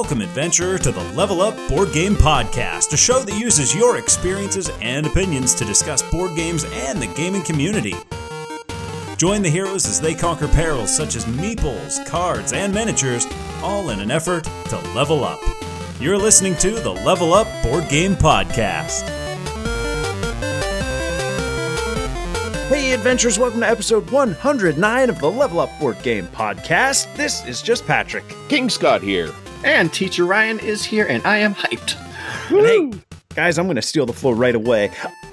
Welcome, adventurer, to the Level Up Board Game Podcast, a show that uses your experiences and opinions to discuss board games and the gaming community. Join the heroes as they conquer perils such as meeples, cards, and miniatures, all in an effort to level up. You're listening to the Level Up Board Game Podcast. Hey, adventurers, welcome to episode 109 of the Level Up Board Game Podcast. This is just Patrick. King Scott here. And Teacher Ryan is here, and I am hyped. Hey, guys, I'm going to steal the floor right away.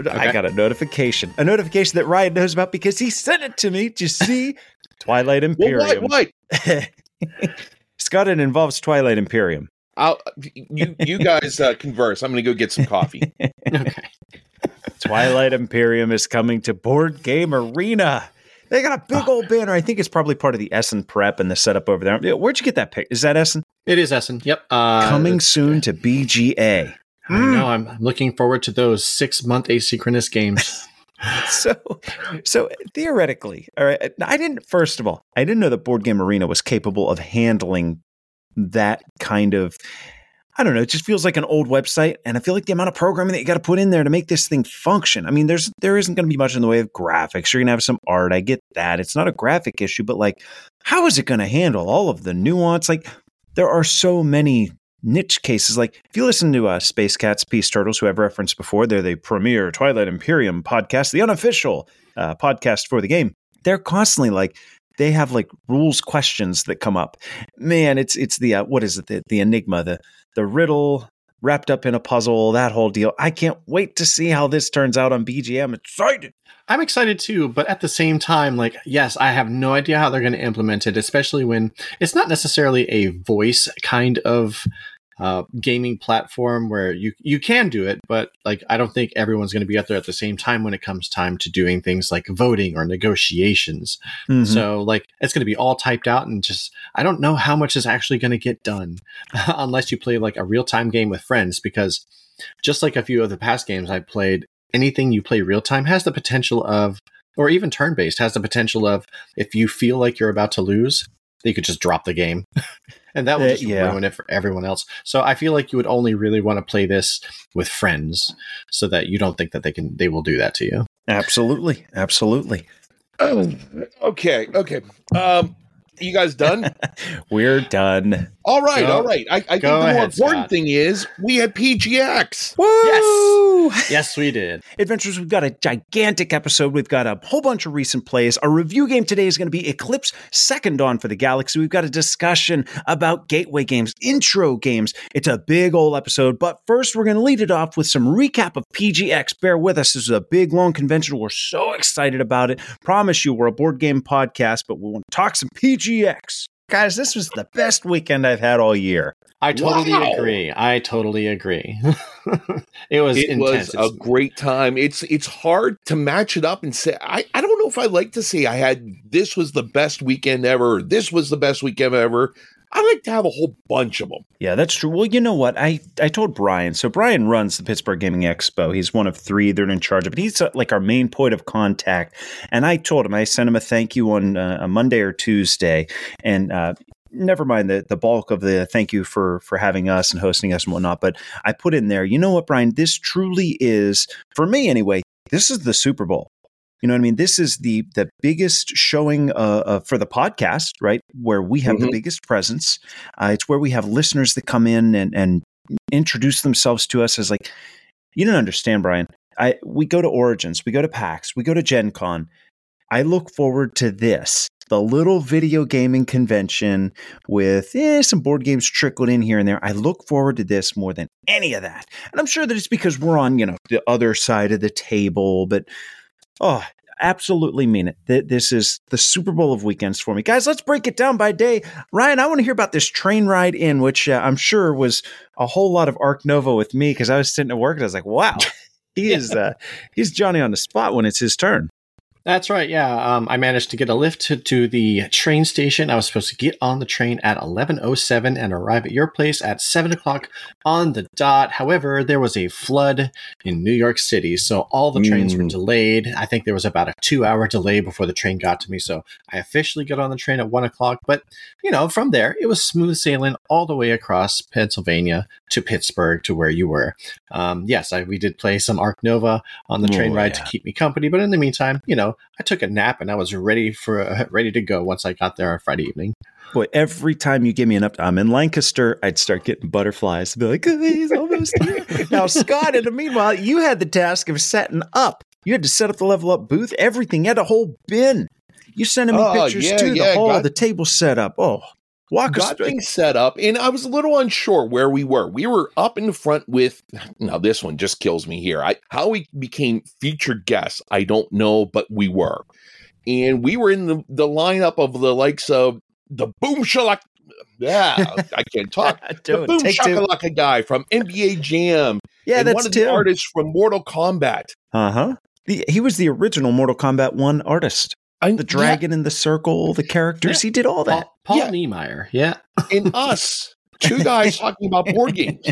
I got a notification, a notification that Ryan knows about because he sent it to me. Did you see? Twilight Imperium. Well? Scott, it involves Twilight Imperium. I'll, you, you guys uh, converse. I'm going to go get some coffee. Okay. Twilight Imperium is coming to Board Game Arena. They got a big old banner. I think it's probably part of the Essen prep and the setup over there. Where'd you get that pic? Is that Essen? It is Essen. Yep. Uh, Coming soon to BGA. I know. I'm I'm looking forward to those six month asynchronous games. so so theoretically all right i didn't first of all i didn't know that board game arena was capable of handling that kind of i don't know it just feels like an old website and i feel like the amount of programming that you got to put in there to make this thing function i mean there's there isn't going to be much in the way of graphics you're going to have some art i get that it's not a graphic issue but like how is it going to handle all of the nuance like there are so many niche cases. Like if you listen to uh, Space Cats, Peace Turtles, who I've referenced before, they're the premier Twilight Imperium podcast, the unofficial uh, podcast for the game. They're constantly like they have like rules questions that come up. Man, it's it's the uh, what is it the, the enigma the the riddle wrapped up in a puzzle that whole deal. I can't wait to see how this turns out on BGM. Excited. I'm excited too, but at the same time, like, yes, I have no idea how they're going to implement it, especially when it's not necessarily a voice kind of uh, gaming platform where you you can do it, but like I don't think everyone's going to be out there at the same time when it comes time to doing things like voting or negotiations. Mm-hmm. So like it's going to be all typed out and just I don't know how much is actually going to get done unless you play like a real time game with friends because just like a few of the past games I played, anything you play real time has the potential of or even turn based has the potential of if you feel like you're about to lose, you could just drop the game. and that would just Uh, yeah. ruin it for everyone else. So I feel like you would only really want to play this with friends so that you don't think that they can they will do that to you. Absolutely, absolutely. Oh, okay, okay. Um, you guys done? We're done. all right, Go- all right. I, I think the more ahead, important Scott. thing is we had PGX. Woo! Yes, we did. Adventures, we've got a gigantic episode. We've got a whole bunch of recent plays. Our review game today is going to be Eclipse Second Dawn for the Galaxy. We've got a discussion about gateway games, intro games. It's a big old episode, but first we're going to lead it off with some recap of PGX. Bear with us. This is a big, long convention. We're so excited about it. Promise you, we're a board game podcast, but we want to talk some PGX. Guys, this was the best weekend I've had all year. I totally Wow. agree. I totally agree. it was intense. It intense. was a great time. It's it's hard to match it up and say I, I don't know if I like to say I had this was the best weekend ever. This was the best weekend ever. I like to have a whole bunch of them. Yeah, that's true. Well, you know what? I, I told Brian. So Brian runs the Pittsburgh Gaming Expo. He's one of three that are in charge of it. He's uh, like our main point of contact. And I told him I sent him a thank you on uh, a Monday or Tuesday, and uh, never mind the the bulk of the thank you for for having us and hosting us and whatnot. But I put in there. You know what, Brian? This truly is for me anyway. This is the Super Bowl. You know what I mean? This is the the biggest showing uh, uh, for the podcast, right? Where we have the Mhm. biggest presence. Uh, it's where we have listeners that come in and, and introduce themselves to us as like, you don't understand, Brian. I we go to Origins, we go to PAX, we go to Gen Con. I look forward to this, the little video gaming convention with eh, some board games trickled in here and there. I look forward to this more than any of that. And I'm sure that it's because we're on, you know, the other side of the table, but oh, absolutely mean it. Th- This is the Super Bowl of weekends for me. Guys, let's break it down by day. Ryan, I want to hear about this train ride in, which uh, I'm sure was a whole lot of Arc Nova with me because I was sitting at work and I was like, wow, he is uh, he's Johnny on the spot when it's his turn. That's right. Yeah, um, I managed to get a lift to, to, the train station. I was supposed to get on the train at eleven oh seven and arrive at your place at seven o'clock on the dot. However, there was a flood in New York City, so all the trains mm. were delayed. I think there was about a two hour delay before the train got to me. So I officially got on the train at one o'clock. But you know, from there it was smooth sailing all the way across Pennsylvania to Pittsburgh to where you were. Um, yes, I, we did play some Arc Nova on the train oh, ride yeah. to keep me company. But in the meantime, you know. I took a nap and I was ready for uh, ready to go once I got there on Friday evening. Boy, every time you give me an update, I'm in Lancaster. I'd start getting butterflies. to Be like, oh, he's almost here. now, Scott, in the meanwhile, you had the task of setting up. You had to set up the level up booth. Everything. You had a whole bin. You sent me oh, pictures yeah, too. Yeah, the whole, the table set up. Oh, Walk got things set up, and I was a little unsure where we were. We were up in front with now. This one just kills me here. I how we became featured guests, I don't know, but we were, and we were in the the lineup of the likes of the Boom Shalak. Yeah, I can't talk. the Boom Shakalaka guy from NBA Jam. Yeah, that's one of Tim. the artists from Mortal Kombat. Uh huh. He was the original Mortal Kombat One artist. I, the dragon yeah. in the circle, the characters. Yeah. He did all that. Paul, yeah. Niemeyer. Yeah. And us, two guys talking about board games.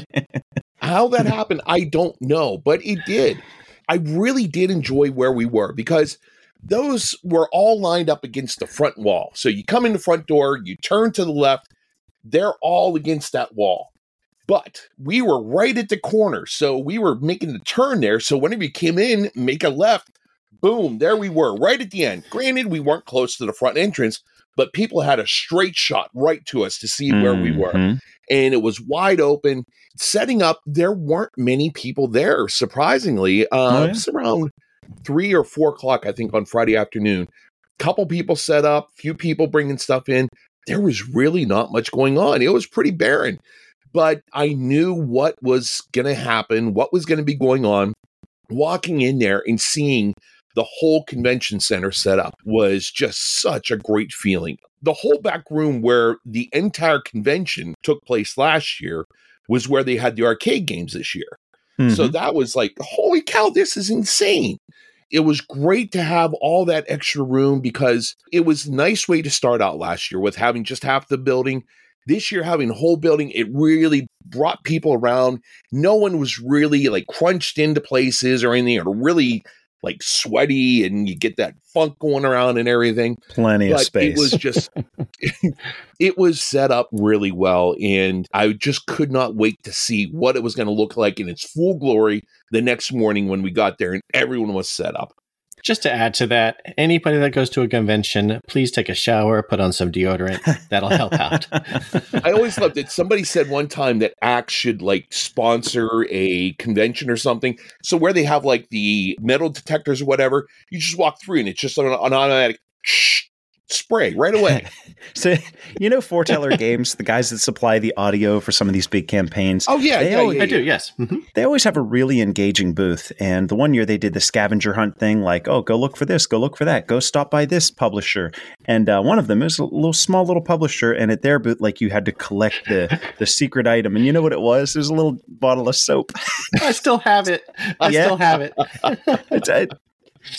How that happened, I don't know, but it did. I really did enjoy where we were because those were all lined up against the front wall. So you come in the front door, you turn to the left, they're all against that wall. But we were right at the corner. So we were making the turn there. So whenever you came in, make a left, boom, there we were, right at the end. Granted, we weren't close to the front entrance, but people had a straight shot right to us to see where mm-hmm. we were. Mm-hmm. And it was wide open. Setting up, there weren't many people there, surprisingly. Uh, oh, yeah? It was around three or four o'clock, I think, on Friday afternoon. A couple people set up, few people bringing stuff in. There was really not much going on. It was pretty barren, but I knew what was going to happen, what was going to be going on. Walking in there and seeing the whole convention center setup was just such a great feeling. The whole back room where the entire convention took place last year was where they had the arcade games this year. Mm-hmm. So that was like, holy cow, this is insane. It was great to have all that extra room because it was a nice way to start out last year with having just half the building. This year, having the whole building, it really brought people around. No one was really like crunched into places or anything, or really like sweaty and you get that funk going around and everything. Plenty but of space. It was just, it was set up really well. And I just could not wait to see what it was going to look like in its full glory the next morning when we got there and everyone was set up. Just to add to that, anybody that goes to a convention, please take a shower, put on some deodorant. That'll help out. I always loved it. Somebody said one time that Axe should like sponsor a convention or something. So where they have like the metal detectors or whatever, you just walk through and it's just an, an automatic spray right away. so you know Forteller Games, the guys that supply the audio for some of these big campaigns. Oh yeah, yeah, always, yeah, I do. Yes, mm-hmm. they always have a really engaging booth. And the one year they did the scavenger hunt thing, like, oh, go look for this, go look for that, go stop by this publisher. And uh, one of them is a little small little publisher, and at their booth, like you had to collect the the secret item. And you know what it was? It was a little bottle of soap. I still have it. I yeah. still have it. it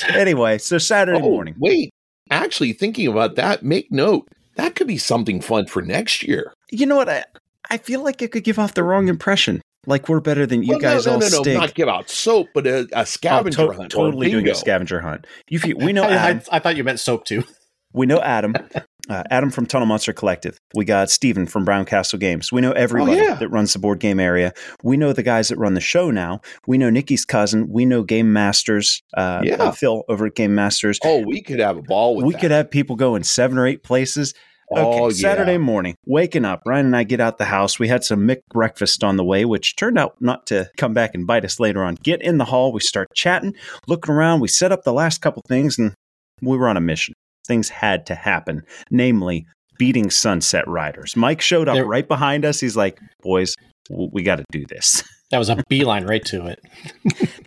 anyway, so Saturday oh, morning. Wait, actually thinking about that, make note that could be something fun for next year. You know what? I, I feel like it could give off the wrong impression. Like we're better than you well, guys no, no, no, no, not give out soap, but a, a scavenger oh, to- hunt. Totally doing a scavenger hunt. You, we know. I, I, thought you meant soap too. We know Adam, uh, Adam from Tunnel Monster Collective. We got Steven from Brown Castle Games. We know everybody oh, yeah. that runs the board game area. We know the guys that run the show now. We know Nikki's cousin. We know Game Masters. Uh, yeah. Phil over at Game Masters. Oh, we could have a ball with We that. could have people go in seven or eight places. Okay, oh, Saturday yeah. morning, waking up, Ryan and I get out the house. We had some Mick breakfast on the way, which turned out not to come back and bite us later on. Get in the hall, we start chatting, looking around. We set up the last couple things, and we were on a mission things had to happen, namely beating Sunset Riders. Mike showed up there, right behind us. He's like, boys, we got to do this. That was a beeline right to it.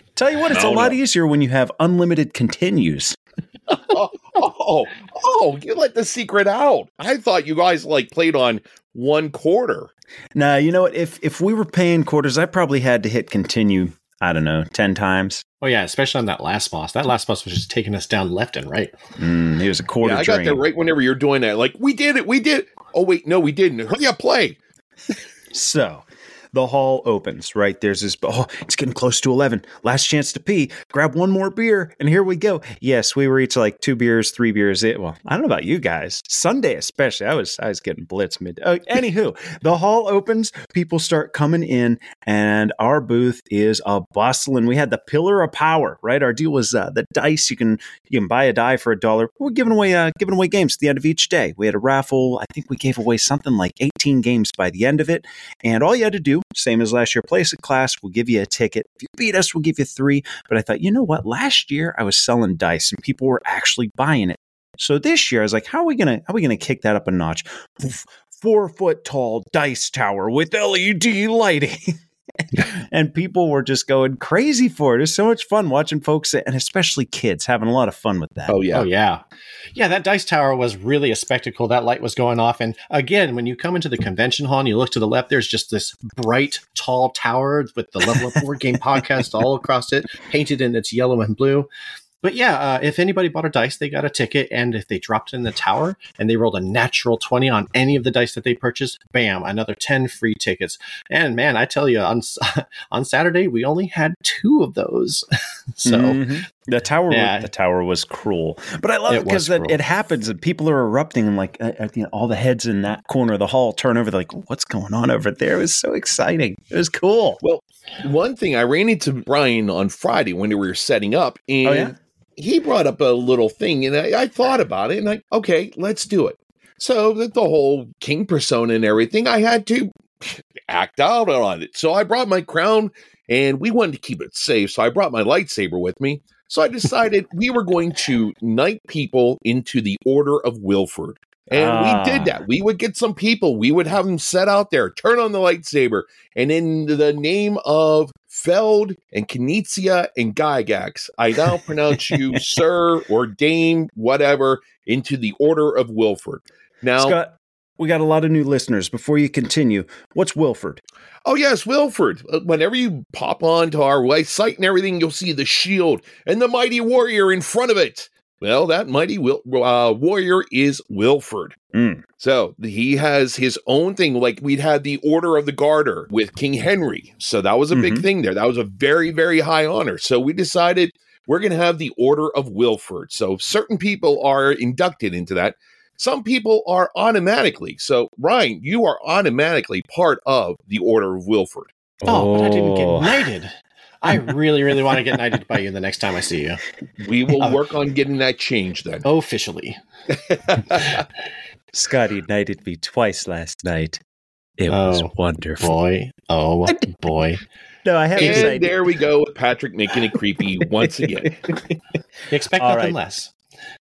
Tell you what, it's oh, a lot no. easier when you have unlimited continues. oh, oh, oh, you let the secret out. I thought you guys like played on one quarter. Nah, you know what? If if we were paying quarters, I probably had to hit continue I don't know, 10 times. Oh yeah, especially on that last boss. That last boss was just taking us down left and right. Mm, he was a quarter Yeah, I got there right whenever you're doing that. Like, we did it, we did. It. Oh wait, no, we didn't. Hurry up, play. So the hall opens, right? There's this, oh, it's getting close to 11. Last chance to pee. Grab one more beer, and here we go. Yes, we were each like two beers, three beers. It, well, I don't know about you guys. Sunday, especially, I was I was getting blitzed mid. Uh, anywho, the hall opens, people start coming in, and our booth is a bustling. We had the pillar of power, right? Our deal was uh, the dice. You can you can buy a die for a dollar. We're giving away uh, giving away games at the end of each day. We had a raffle. I think we gave away something like 18 games by the end of it. And all you had to do, same as last year, place a Klask, we'll give you a ticket. If you beat us, we'll give you three. But I thought, you know what? Last year I was selling dice and people were actually buying it. So this year I was like, how are we gonna how are we gonna kick that up a notch? Four foot tall dice tower with LED lighting. and people were just going crazy for it. It was so much fun watching folks and especially kids having a lot of fun with that. Oh yeah. Oh yeah, yeah. That dice tower was really a spectacle. That light was going off, and again, when you come into the convention hall and you look to the left, there's just this bright, tall tower with the Level Up Board Game podcast all across it, painted in its yellow and blue. But yeah, uh, if anybody bought a dice, they got a ticket, and if they dropped it in the tower and they rolled a natural twenty on any of the dice that they purchased, bam, another ten free tickets. And man, I tell you, on on Saturday we only had two of those, so. Mhm. the tower, Yeah. was, the tower was cruel, but I love it It because it, it happens and people are erupting and like uh, uh, you know, all the heads in that corner of the hall turn over. They're like, what's going on over there? It was so exciting. It was cool. Well, one thing I ran into Brian on Friday when we were setting up, and Oh, yeah? He brought up a little thing, and I, I thought about it, and like, okay, let's do it. So the, the whole king persona and everything, I had to act out on it. So I brought my crown, and we wanted to keep it safe, so I brought my lightsaber with me. So I decided we were going to knight people into the Order of Wilford. And Ah. we did that. We would get some people, we would have them set out there, turn on the lightsaber, and in the name of Feld and Knizia and Gygax, I now pronounce you sir or dame, whatever, into the Order of Wilford. Now, Scott, we got a lot of new listeners. Before you continue, what's Wilford? oh yes, Wilford. Uh, Whenever you pop onto our site and everything, you'll see the shield and the mighty warrior in front of it. Well, that mighty Wil- uh, warrior is Wilford. Mm. So he has his own thing. Like we'd had the Order of the Garter with King Henry. So that was a big Mhm. thing there. That was a very, very high honor. So we decided we're going to have the Order of Wilford. So certain people are inducted into that. Some people are automatically. So, Ryan, you are automatically part of the Order of Wilford. Oh, but I didn't get Oh. knighted. I really, really want to get knighted by you the next time I see you. We will Oh. work on getting that change then. Officially. Scotty knighted me twice last night. It was Oh, wonderful. Boy. Oh, boy. No, I haven't and there we go with Patrick making it creepy once again. You expect All nothing right. less.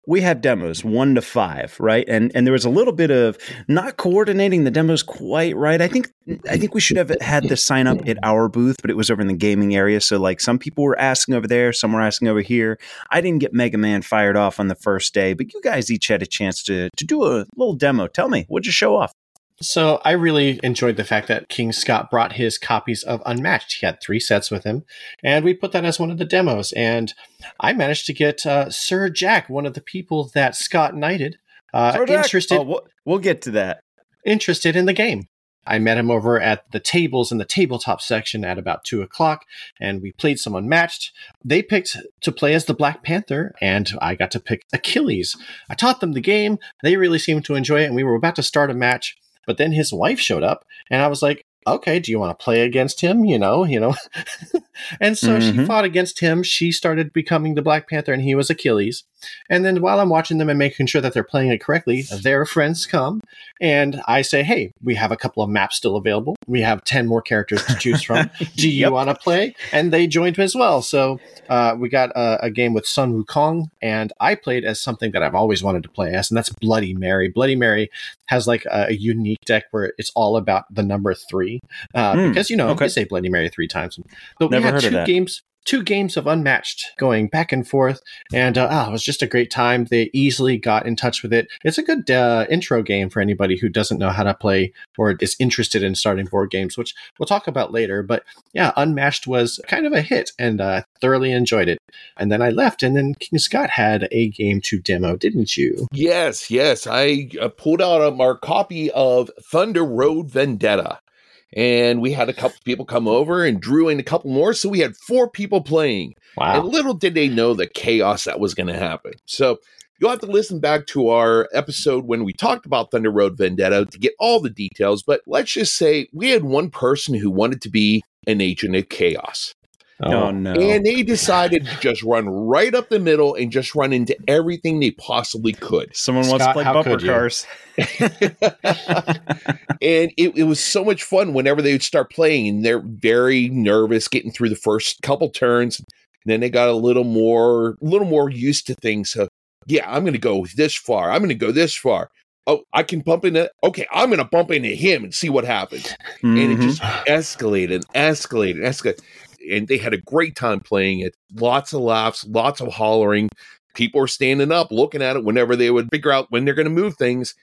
We have demos one to five, right? And and there was a little bit of not coordinating the demos quite right. I think I think we should have had the sign up at our booth, but it was over in the gaming area. So like some people were asking over there, some were asking over here. I didn't get Mega Man fired off on the first day, but you guys each had a chance to to do a little demo. Tell me, what'd you show off? So I really enjoyed the fact that King Scott brought his copies of Unmatched. He had three sets with him, and we put that as one of the demos. And I managed to get uh, Sir Jack, one of the people that Scott knighted, uh, interested Oh, we'll, we'll get to that. interested in the game. I met him over at the tables in the tabletop section at about two o'clock, and we played some unmatched. They picked to play as the Black Panther, and I got to pick Achilles. I taught them the game. They really seemed to enjoy it, and we were about to start a match. But then his wife showed up, and I was like, "Okay, do you want to play against him?" You know, you know. and so she Mhm. fought against him. She started becoming the Black Panther, and he was Achilles. And then while I'm watching them and making sure that they're playing it correctly, their friends come and I say, "Hey, we have a couple of maps still available. We have ten more characters to choose from. Do you Yep. want to play?" And they joined as well. So uh, we got a, a game with Sun Wukong, and I played as something that I've always wanted to play as, and that's Bloody Mary. Bloody Mary has like a, a unique deck where it's all about the number three, uh, Hmm, because you know okay. you say Bloody Mary three times. But Never we had heard of two that. games. Two games of Unmatched going back and forth, and uh, oh, it was just a great time. They easily got in touch with it. It's a good uh, intro game for anybody who doesn't know how to play or is interested in starting board games, which we'll talk about later. But yeah, Unmatched was kind of a hit, and uh, thoroughly enjoyed it. And then I left, and then King Scott had a game to demo, didn't you? Yes, yes. I uh, pulled out our copy of Thunder Road Vendetta and we had a couple people come over and drew in a couple more so we had four people playing. Wow. and little did they know the chaos that was going to happen. So you'll have to listen back to our episode when we talked about thunder road vendetta to get all the details but let's just say we had one person who wanted to be an agent of chaos Oh, no. and they decided to just run right up the middle and just run into everything they possibly could. Someone wants to play bumper cars. and it, it was so much fun whenever they would start playing and they're very nervous getting through the first couple turns. And then they got a little more a little more used to things. So yeah i'm gonna go this far. I'm gonna go this far. Oh i can bump into okay i'm gonna bump into him and see what happens. And it Mhm. just escalated and escalated and escalated and they had a great time playing it. Lots of laughs lots of hollering. People were standing up looking at it whenever they would figure out when they're going to move things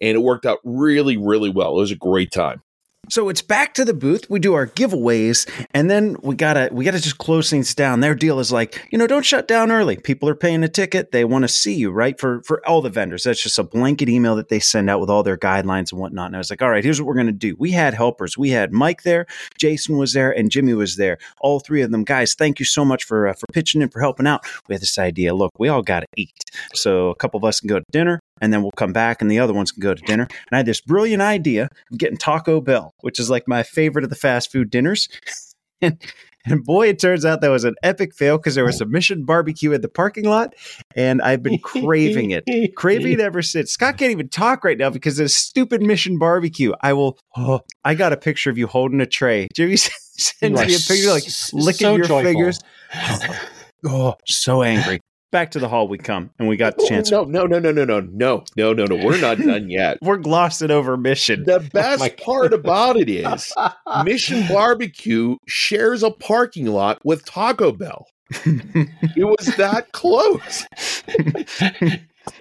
and it worked out really really well. It was a great time So it's back to the booth. We do our giveaways, and then we gotta we gotta just close things down. Their deal is like, you know, don't shut down early. People are paying a ticket; they want to see you, right? For for all the vendors, that's just a blanket email that they send out with all their guidelines and whatnot. And I was like, all right, here's what we're gonna do. We had helpers. We had Mike there, Jason was there, and Jimmy was there. All three of them, guys. Thank you so much for uh, for pitching in for helping out. We had this idea. Look, we all gotta eat, so a couple of us can go to dinner and then we'll come back and the other ones can go to dinner. And I had this brilliant idea of getting Taco Bell, which is like my favorite of the fast food dinners. and, and boy, it turns out that was an epic fail because there was a Mission Barbecue in the parking lot, and I've been craving it. Craving it ever since. Scott can't even talk right now because of this stupid Mission Barbecue. I will. Oh, I got a picture of you holding a tray. Jimmy sends me a picture like licking so your joyful. fingers. Oh, so angry. Back to the hall we come, and we got the chance. no no no no no no no no no no we're not done yet We're glossing over mission. the oh best my part about it is mission barbecue shares a parking lot with taco bell it was that close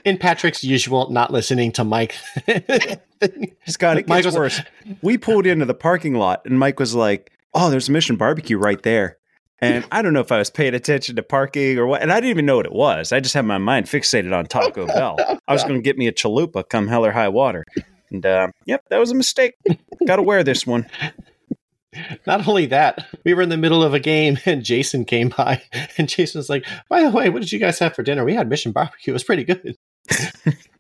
In Patrick's usual, not listening to Mike. Scott, it Mike gets was- worse. We pulled into the parking lot, and Mike was like, "Oh, there's a Mission Barbecue right there." And I don't know if I was paying attention to parking or what, and I didn't even know what it was. I just had my mind fixated on Taco Bell. I was going to get me a chalupa come hell or high water, and uh, yep, that was a mistake. Got to wear this one. Not only that, we were in the middle of a game and Jason came by and Jason was like, by the way, what did you guys have for dinner? We had Mission Barbecue. It was pretty good.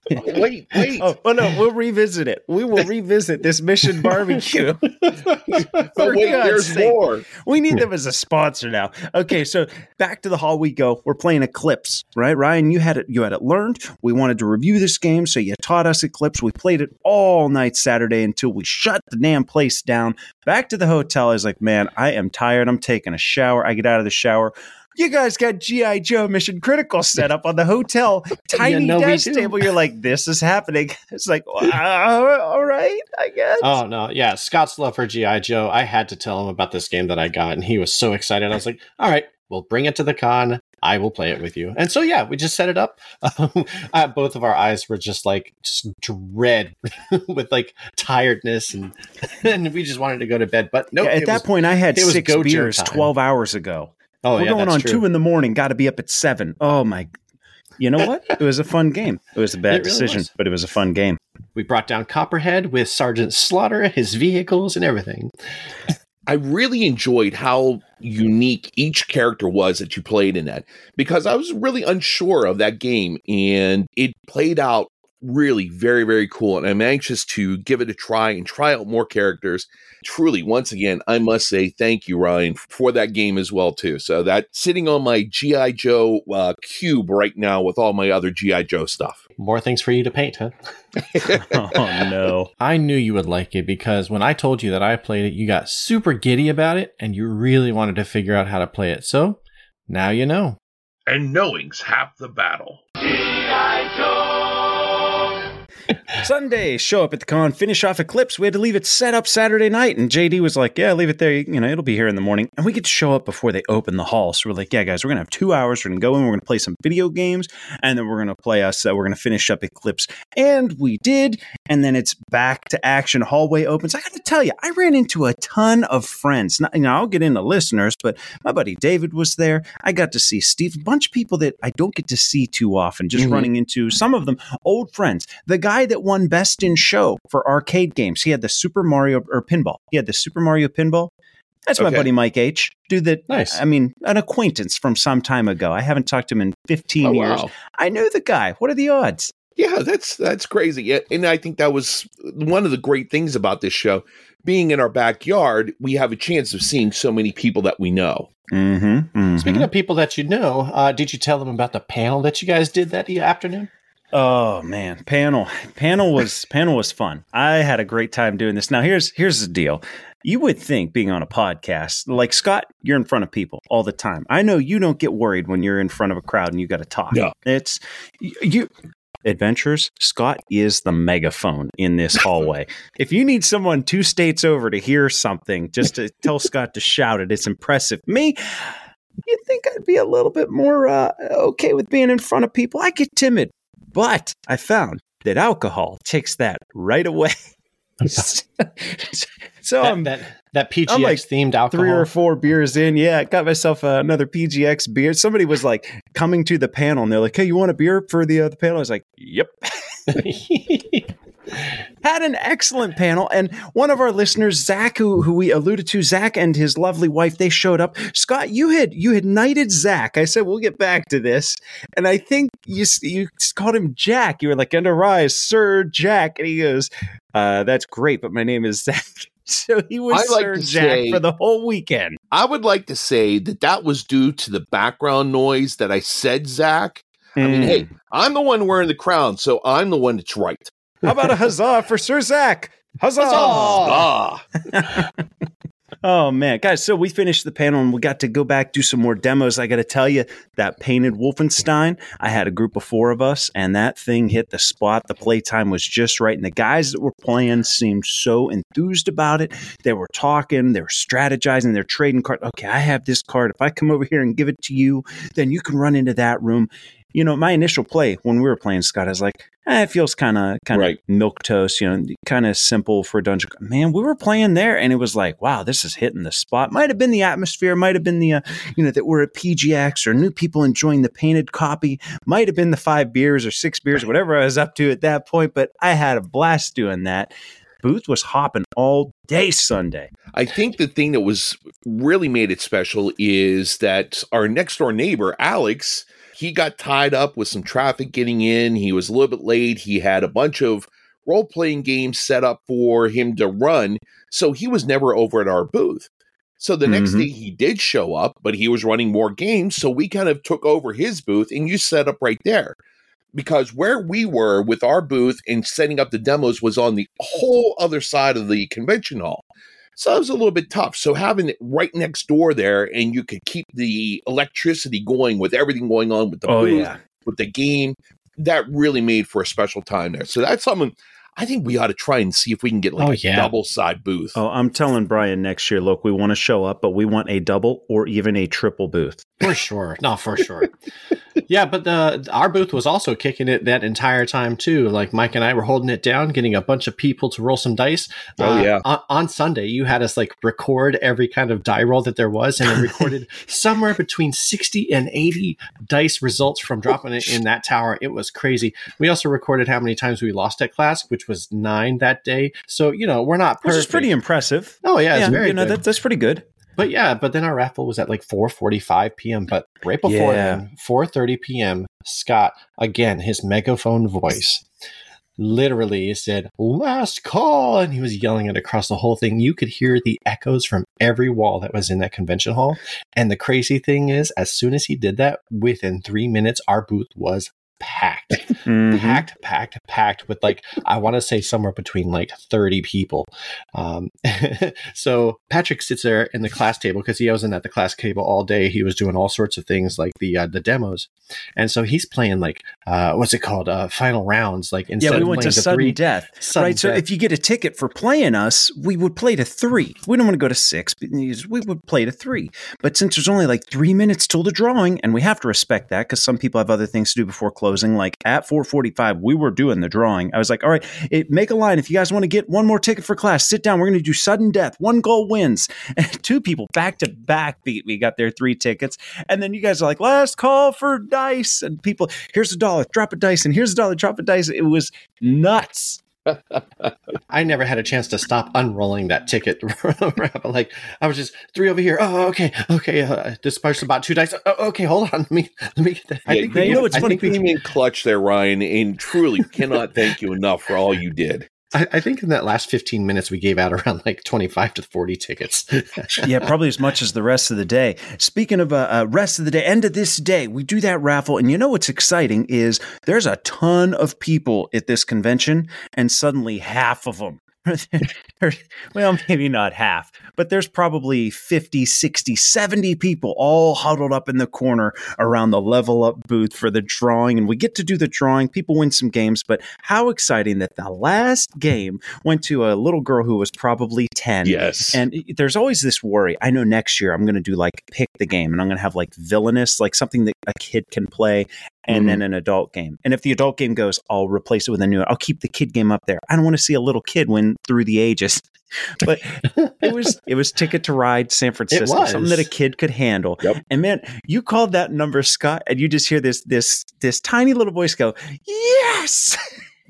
wait wait Oh, oh no, we'll revisit it. We will revisit this Mission Barbecue. but for wait God's there's sake. more We need them as a sponsor now. Okay, so back to the hall we go. We're playing Eclipse, right? Ryan, you had it. You had it learned. We wanted to review this game, so you taught us Eclipse. We played it all night Saturday until we shut the damn place down. Back to the hotel. I was like, man, I am tired. I'm taking a shower. I get out of the shower. You guys got GI Joe Mission Critical set up on the hotel tiny know desk table. You're like, this is happening. It's like, "Uh, all right, I guess. Oh no, yeah, Scott's love for GI Joe. I had to tell him about this game that I got, and he was so excited. I was like, "All right, we'll bring it to the con. I will play it with you." And so yeah, we just set it up. uh, both of our eyes were just like just dread with like tiredness, and and we just wanted to go to bed. But no, Yeah, at that was- point, I had six beers time. 12 hours ago. Oh We're yeah, going that's on true. two in the morning. Got to be up at seven. Oh my! You know what? It was a fun game. It was a bad really decision, was. but it was a fun game. We brought down Copperhead with Sergeant Slaughter, his vehicles, and everything. I really enjoyed how unique each character was that you played in that because I was really unsure of that game and it played out really very, very cool. And I'm anxious to give it a try and try out more characters. Truly, once again, I must say thank you, Ryan, for that game as well, too. So that sitting on my G.I. Joe uh, cube right now with all my other G.I. Joe stuff. More things for you to paint, huh? Oh no! I knew you would like it because when I told you that I played it, you got super giddy about it and you really wanted to figure out how to play it. So now you know. And knowing's half the battle. Sunday, show up at the con, finish off Eclipse. We had to leave it set up Saturday night, and JD was like, "Yeah, leave it there. You know, it'll be here in the morning." And we get to show up before they open the hall. So we're like, "Yeah, guys, we're gonna have two hours. We're gonna go in. We're gonna play some video games, and then we're gonna play us. Uh, we're gonna finish up Eclipse." And we did. And then it's back to action. Hallway opens. I got to tell you, I ran into a ton of friends. Now, you know, I'll get into listeners, but my buddy David was there. I got to see Steve, a bunch of people that I don't get to see too often. Just Mhm. running into some of them old friends. The guy that won Best in Show for arcade games, he had the Super Mario or pinball. He had the Super Mario pinball. That's my buddy Mike H. Dude that Nice. I mean, an acquaintance from some time ago. I haven't talked to him in 15 Oh, years. wow. I knew the guy. What are the odds? Yeah, that's that's crazy. Yeah, And I think that was one of the great things about this show. Being in our backyard, we have a chance of seeing so many people that we know. Mm-hmm. Speaking of people that you know, uh, did you tell them about the panel that you guys did that afternoon? Oh man, panel panel was panel was fun. I had a great time doing this. Now here's here's the deal. You would think being on a podcast, like Scott, you're in front of people all the time. I know you don't get worried when you're in front of a crowd and you got to talk. No. It's you adventures. Scott is the megaphone in this hallway. if you need someone two states over to hear something, just to tell Scott to shout it. It's impressive. Me, you think I'd be a little bit more uh, okay with being in front of people? I get timid, but I found that alcohol takes that right away. so that, I'm that that PGX I'm like themed alcohol. three or four beers in. Yeah, got myself uh, another PGX beer. Somebody was like coming to the panel, and they're like, "Hey, you want a beer for the uh, the panel?" I was like, "Yep." Had an excellent panel, and one of our listeners, Zach, who who we alluded to, Zach and his lovely wife, they showed up. Scott, you had you had knighted Zach. I said we'll get back to this, and I think you you called him Jack. You were like, "Under rise, Sir Jack," and he goes, uh, "That's great, but my name is Zach." So he was I like Sir Jack say- for the whole weekend. I would like to say that that was due to the background noise that I said, Zach. I mean, Mm. hey, I'm the one wearing the crown, so I'm the one that's right. How about a huzzah for Sir Zach? Huzzah! Ah, Oh man, guys! So we finished the panel and we got to go back do some more demos. I got to tell you that painted Wolfenstein. I had a group of four of us, and that thing hit the spot. The playtime was just right, and the guys that were playing seemed so enthused about it. They were talking, they were strategizing, they're trading cards. Okay, I have this card. If I come over here and give it to you, then you can run into that room. You know, my initial play when we were playing Scott, I was like, eh, it feels kind of kind of Right. milk toast, you know, kind of simple for a dungeon. Man, we were playing there, and it was like, wow, this is hitting the spot. Might have been the atmosphere, might have been the, uh, you know, that we're at PGX or new people enjoying the painted copy. Might have been the five beers or six beers, or whatever I was up to at that point. But I had a blast doing that. Booth was hopping all day Sunday. I think the thing that was really made it special is that our next door neighbor, Alex, he got tied up with some traffic getting in. He was a little bit late. He had a bunch of role playing games set up for him to run. So he was never over at our booth. So the next Mhm. day he did show up, but he was running more games. So we kind of took over his booth and you set up right there. Because where we were with our booth and setting up the demos was on the whole other side of the convention hall. So it was a little bit tough. So having it right next door there and you could keep the electricity going with everything going on with the Oh booth, yeah, with the game, that really made for a special time there. So that's something I think we ought to try and see if we can get like Oh, a yeah. double side booth. Oh, I'm telling Brian next year. Look, we want to show up, but we want a double or even a triple booth. For sure. No, for sure. Yeah, but the our booth was also kicking it that entire time too. Like Mike and I were holding it down, getting a bunch of people to roll some dice. Uh, Oh, yeah. On, on Sunday, you had us like record every kind of die roll that there was, and it recorded somewhere between sixty and eighty dice results from dropping it in that tower. It was crazy. We also recorded how many times we lost at Klask, which was nine that day. So you know we're not Which is pretty impressive. Oh yeah, it's very you know that, that's pretty good. But yeah, but then our raffle was at like 4:45 p.m. But right before Yeah. then, 4:30 p.m. Scott again, his megaphone voice, literally said "last call," and he was yelling it across the whole thing. You could hear the echoes from every wall that was in that convention hall. And the crazy thing is, as soon as he did that, within three minutes, our booth was packed, Mhm. packed, packed, packed with like I want to say somewhere between like thirty people. Um, so Patrick sits there in the Klask table because he wasn't at the Klask table all day. He was doing all sorts of things like the uh, the demos, and so he's playing like uh, what's it called? Uh, final rounds. Like instead Yeah, we went to sudden three, death. sudden right. So if you get a ticket for playing us, we would play to three. We don't want to go to six. but We would play to three. But since there's only like three minutes till the drawing, and we have to respect that because some people have other things to do before closing. Closing, like at 4:45, we were doing the drawing. I was like, all right, it, eh, make a line if you guys want to get one more ticket for Klask. Sit down. We're going to do sudden death. One goal wins. And two people back to back beat me. Got their three tickets, and then you guys are like, last call for dice, and people, here's a dollar, drop a dice, and here's a dollar, drop a dice. It was nuts. I never had a chance to stop unrolling that ticket. like I was just three over here. Oh, okay, okay. Uh, dispersed about two dice. Oh, okay, hold on. Let me let me get that. I think you we- know, it's I funny Came in clutch there, Ryan, and truly cannot thank you enough for all you did. I, I think in that last fifteen minutes we gave out around like twenty five to forty tickets. yeah, probably as much as the rest of the day. Speaking of uh, uh, rest of the day, end of this day, we do that raffle, and you know what's exciting is there's a ton of people at this convention, and suddenly half of them. well, maybe not half, but there's probably 50, 60, 70 people all huddled up in the corner around the level up booth for the drawing. And we get to do the drawing. People win some games, but how exciting that the last game went to a little girl who was probably 10. Yes. And there's always this worry. I know next year I'm going to do like pick the game and I'm going to have like villainous, like something that a kid can play and mm-hmm. then an adult game. And if the adult game goes, I'll replace it with a new, one, I'll keep the kid game up there. I don't want to see a little kid win through the ages. But it was it was Ticket to Ride San Francisco, something that a kid could handle. Yep. And man, you called that number Scott, and you just hear this this this tiny little voice go, "Yes!"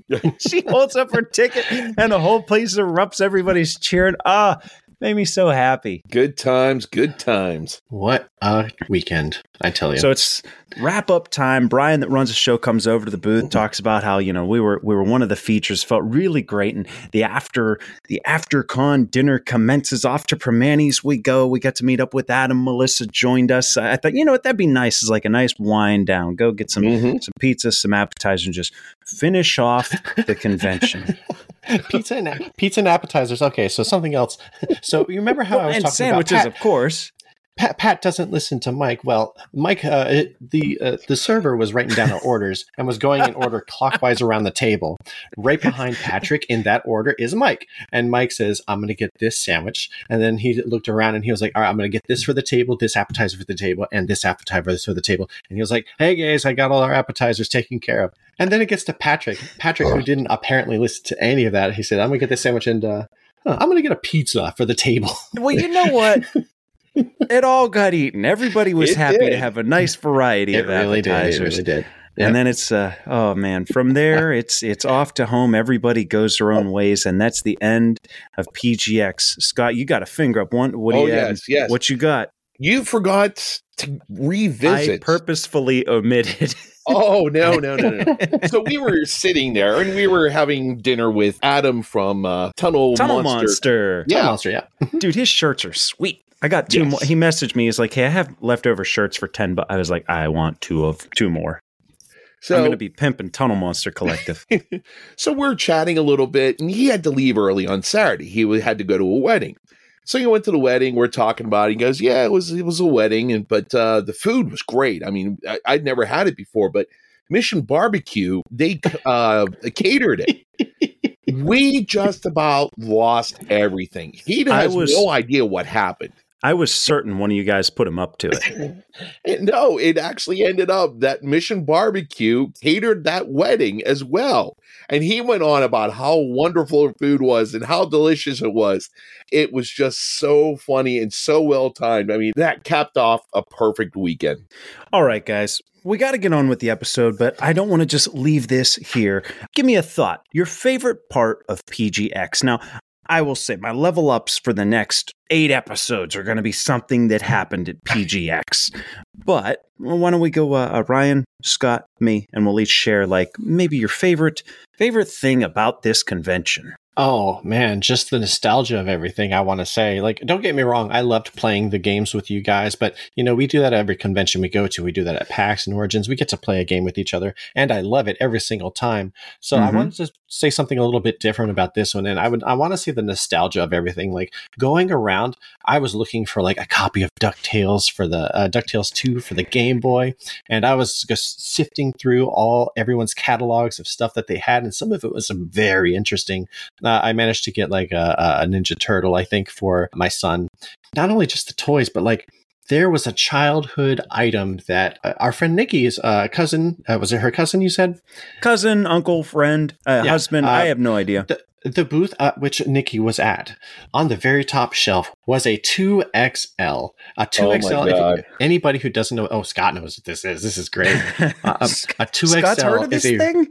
she holds up her ticket, and the whole place erupts. Everybody's cheering. Ah, made me so happy. Good times, good times. what a weekend! I tell you. So it's wrap up time. Brian, that runs the show, comes over to the booth, talks about how you know we were we were one of the features, felt really great, and the after the after con dinner commences. Off to Primanti's we go. We got to meet up with Adam. Melissa joined us. I thought you know what that'd be nice is like a nice wind down. Go get some Mhm. some pizza, some appetizers, and just finish off the convention. pizza and pizza and appetizers. Okay, so something else. So you remember how I was and talking sandwiches, about Pat, of course. Pat, Pat doesn't listen to Mike. Well, Mike, uh, it- the uh, the server was writing down our orders and was going in order clockwise around the table. Right behind Patrick in that order is Mike, and Mike says, "I'm going to get this sandwich." And then he looked around and he was like, "All right, I'm going to get this for the table, this appetizer for the table, and this appetizer for the table." And he was like, "Hey guys, I got all our appetizers taken care of." And then it gets to Patrick. Patrick, who didn't apparently listen to any of that, he said, "I'm going to get this sandwich and." Uh, I'm going to get a pizza for the table. Well, you know what? it all got eaten. Everybody was It happy to have a nice variety of appetizers. It really did. Yeah. And then it's uh oh man, from there it's it's off to home. Everybody goes their own ways, and that's the end of PGX. Scott, you got a finger up. One, what do Oh, yes, yes. What you got? You forgot to revisit. I purposefully omitted. oh no, no, no, no. so we were sitting there and we were having dinner with Adam from uh, Tunnel, Tunnel Monster. Monster. Yeah, Yeah. monster. Yeah. Dude, his shirts are sweet. I got two Yes. more. He messaged me. He's like, "Hey, I have leftover shirts for ten bucks." I was like, "I want two of two more. So I'm going to be pimping Tunnel Monster Collective." So we're chatting a little bit, and he had to leave early on Saturday. He had to go to a wedding. So he went to the wedding. We're talking about. It. He goes, "Yeah, it was it was a wedding, and but uh, the food was great. I mean, I, I'd never had it before, but Mission Barbecue they uh, catered it. we just about lost everything. He has was- no idea what happened. I was certain one of you guys put him up to it. No, it actually ended up that Mission Barbecue catered that wedding as well. And he went on about how wonderful the food was and how delicious it was. It was just so funny and so well timed. I mean, that capped off a perfect weekend. All right, guys. We got to get on with the episode, but I don't want to just leave this here. Give me a thought. Your favorite part of PGX. Now, I will say my level ups for the next eight episodes are going to be something that happened at PGX. But well, why don't we go, uh, uh, Ryan, Scott, me, and we'll each share like maybe your favorite favorite thing about this convention. Oh man, just the nostalgia of everything. I want to say, like, don't get me wrong, I loved playing the games with you guys, but you know, we do that at every convention we go to. We do that at PAX and Origins. We get to play a game with each other, and I love it every single time. So I Mhm. wanted to say something a little bit different about this one, and I would I want to see the nostalgia of everything. Like going around, I was looking for like a copy of Ducktales for the uh, Ducktales two for the Game Boy, and I was just sifting through all everyone's catalogs of stuff that they had, and some of it was some very interesting uh, I managed to get like a, a Ninja Turtle, I think, for my son. Not only just the toys, but like there was a childhood item that uh, our friend Nikki's uh, cousin uh, was it her cousin? You said Cousin, uncle, friend, uh, Yeah, husband. uh, I have no idea. the the booth at which Nikki was at on the very top shelf was a 2XL. A 2XL. God. if anybody who doesn't know, oh, Scott knows what this is. This is great. Uh, a, a 2XL heard of is a, thing?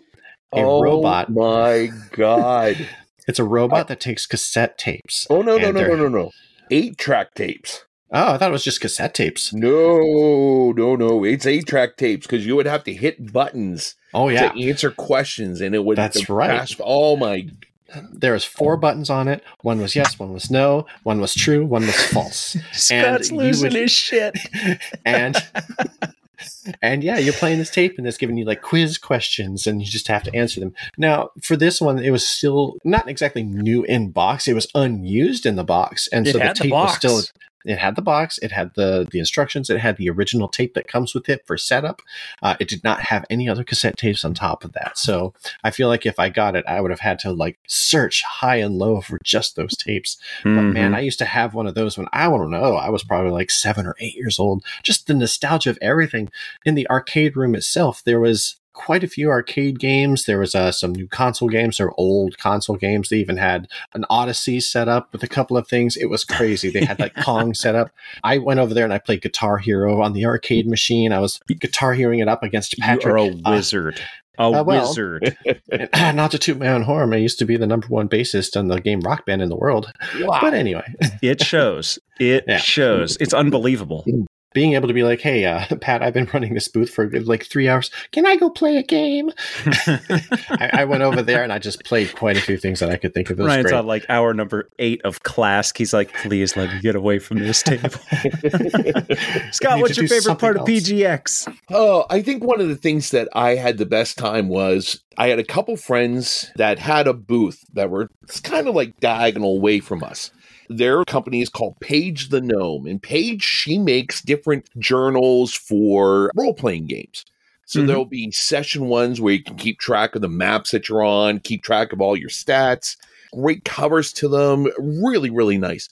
a oh robot. my god! It's a robot that takes cassette tapes. Oh no no And no no no no! Eight track tapes. Oh, I thought it was just cassette tapes. No no no! It's eight track tapes because you would have to hit buttons Oh yeah, to answer questions, and it would. That's right. pass- oh my! there was four buttons on it. One was yes, one was no, one was true, one was false. Scott's you losing would- his shit. and and yeah, you're playing this tape and it's giving you like quiz questions and you just have to answer them. Now, for this one, it was still not exactly new in box. It was unused in the box. And It so the had the tape was still it had the box, it had the the instructions, it had the original tape that comes with it for setup. Uh, it did not have any other cassette tapes on top of that. So I feel like if I got it, I would have had to like search high and low for just those tapes. But man, Mhm. I used to have one of those when I don't know, I was probably like seven or eight years old. Just the nostalgia of everything. In the arcade room itself, there was quite a few arcade games. There was uh, some new console games, or old console games. They even had an Odyssey set up with a couple of things. It was crazy. They had like Pong set up. I went over there and I played Guitar Hero on the arcade machine. I was guitar heroing it up against Patrick. you are a Uh, wizard. a uh, well- wizard. and, not to toot my own horn, I used to be the number one bassist on the game Rock Band in the world. Wow. But anyway, It shows. It Yeah. shows. It's unbelievable. Being able to be like, "Hey, uh, Pat, I've been running this booth for like three hours. Can I go play a game?" I, I went over there and I just played quite a few things that I could think of. It was Ryan's great. on like hour number eight of class. He's like, please let me get away from this table. Scott, what's your favorite part of. PGX? Oh, I think one of the things that I had the best time was I had a couple friends that had a booth that were kind of like diagonal away from us. Their company is called Page the Gnome, and Page, she makes different journals for role playing games. So Mhm. there'll be session ones where you can keep track of the maps that you're on, keep track of all your stats. Great covers to them, really, really nice.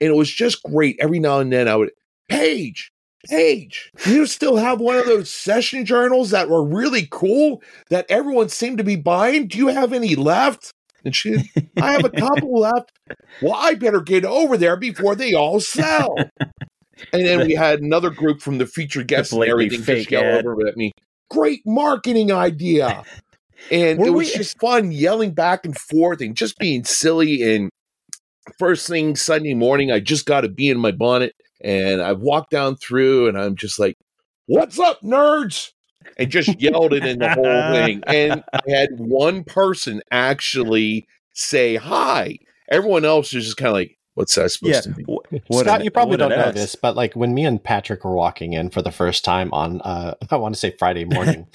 And it was just great. Every now and then I would, Page, Page, you still have one of those session journals that were really cool that everyone seemed to be buying? Do you have any left? And she, I have a couple left. Well, I better get over there before they all sell. And then we had another group from the featured guests and everything just yell ad. over at me. Great marketing idea. And Were it was we- just fun yelling back and forth and just being silly. And first thing Sunday morning, I just got a bee in my bonnet and I've walked down through and I'm just like, What's up, nerds? And just yelled it in the whole thing. And I had one person actually say hi. Everyone else was just kind of like, What's that supposed Yeah. to be? Wh- what Scott, an- you probably don't know ass. this, but like when me and Patrick were walking in for the first time on, uh, I want to say Friday morning,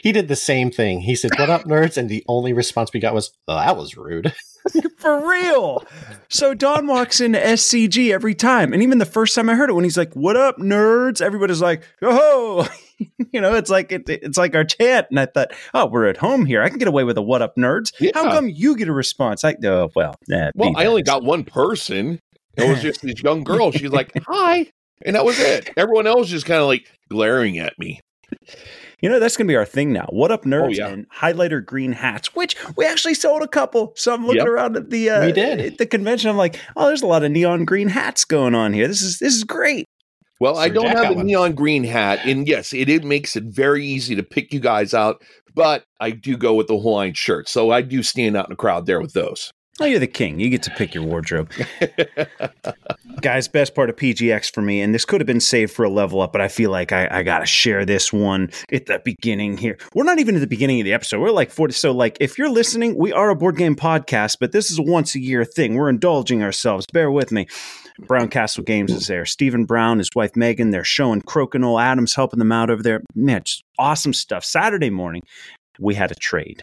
he did the same thing. He said, "What up, nerds?" And the only response we got was, "Oh, "That was rude." For real. So Don walks into SCG every time. And even the first time I heard it, when he's like, What up, nerds? Everybody's like, Oh, you know, it's like it, it's like our chat. And I thought, Oh, we're at home here. I can get away with a what up, nerds. How come you get a response? I oh well, nah, Well, I only got one person. It was just this young girl. She's like, hi. And that was it. Everyone else just kind of like glaring at me. You know, that's going to be our thing now. What up, nerds? Oh, yeah. And highlighter green hats, which we actually sold a couple. So I'm looking Yep. around at the uh, We did. at the convention. I'm like, oh, there's a lot of neon green hats going on here. This is this is great. Well, I don't Jack have a neon green hat. And yes, it, it makes it very easy to pick you guys out. But I do go with the Hawaiian shirt. So I do stand out in the crowd there with those. Oh, you're the king. You get to pick your wardrobe. Guys, best part of PGX for me, and this could have been saved for a level up, but I feel like I, I got to share this one at the beginning here. We're not even at the beginning of the episode. We're like 40. So, like, if you're listening, we are a board game podcast, but this is a once a year thing. We're indulging ourselves. Bear with me. Brown Castle Games is there. Stephen Brown, his wife Megan, they're showing Crokinole Adams helping them out over there. Man, just awesome stuff. Saturday morning, we had a trade.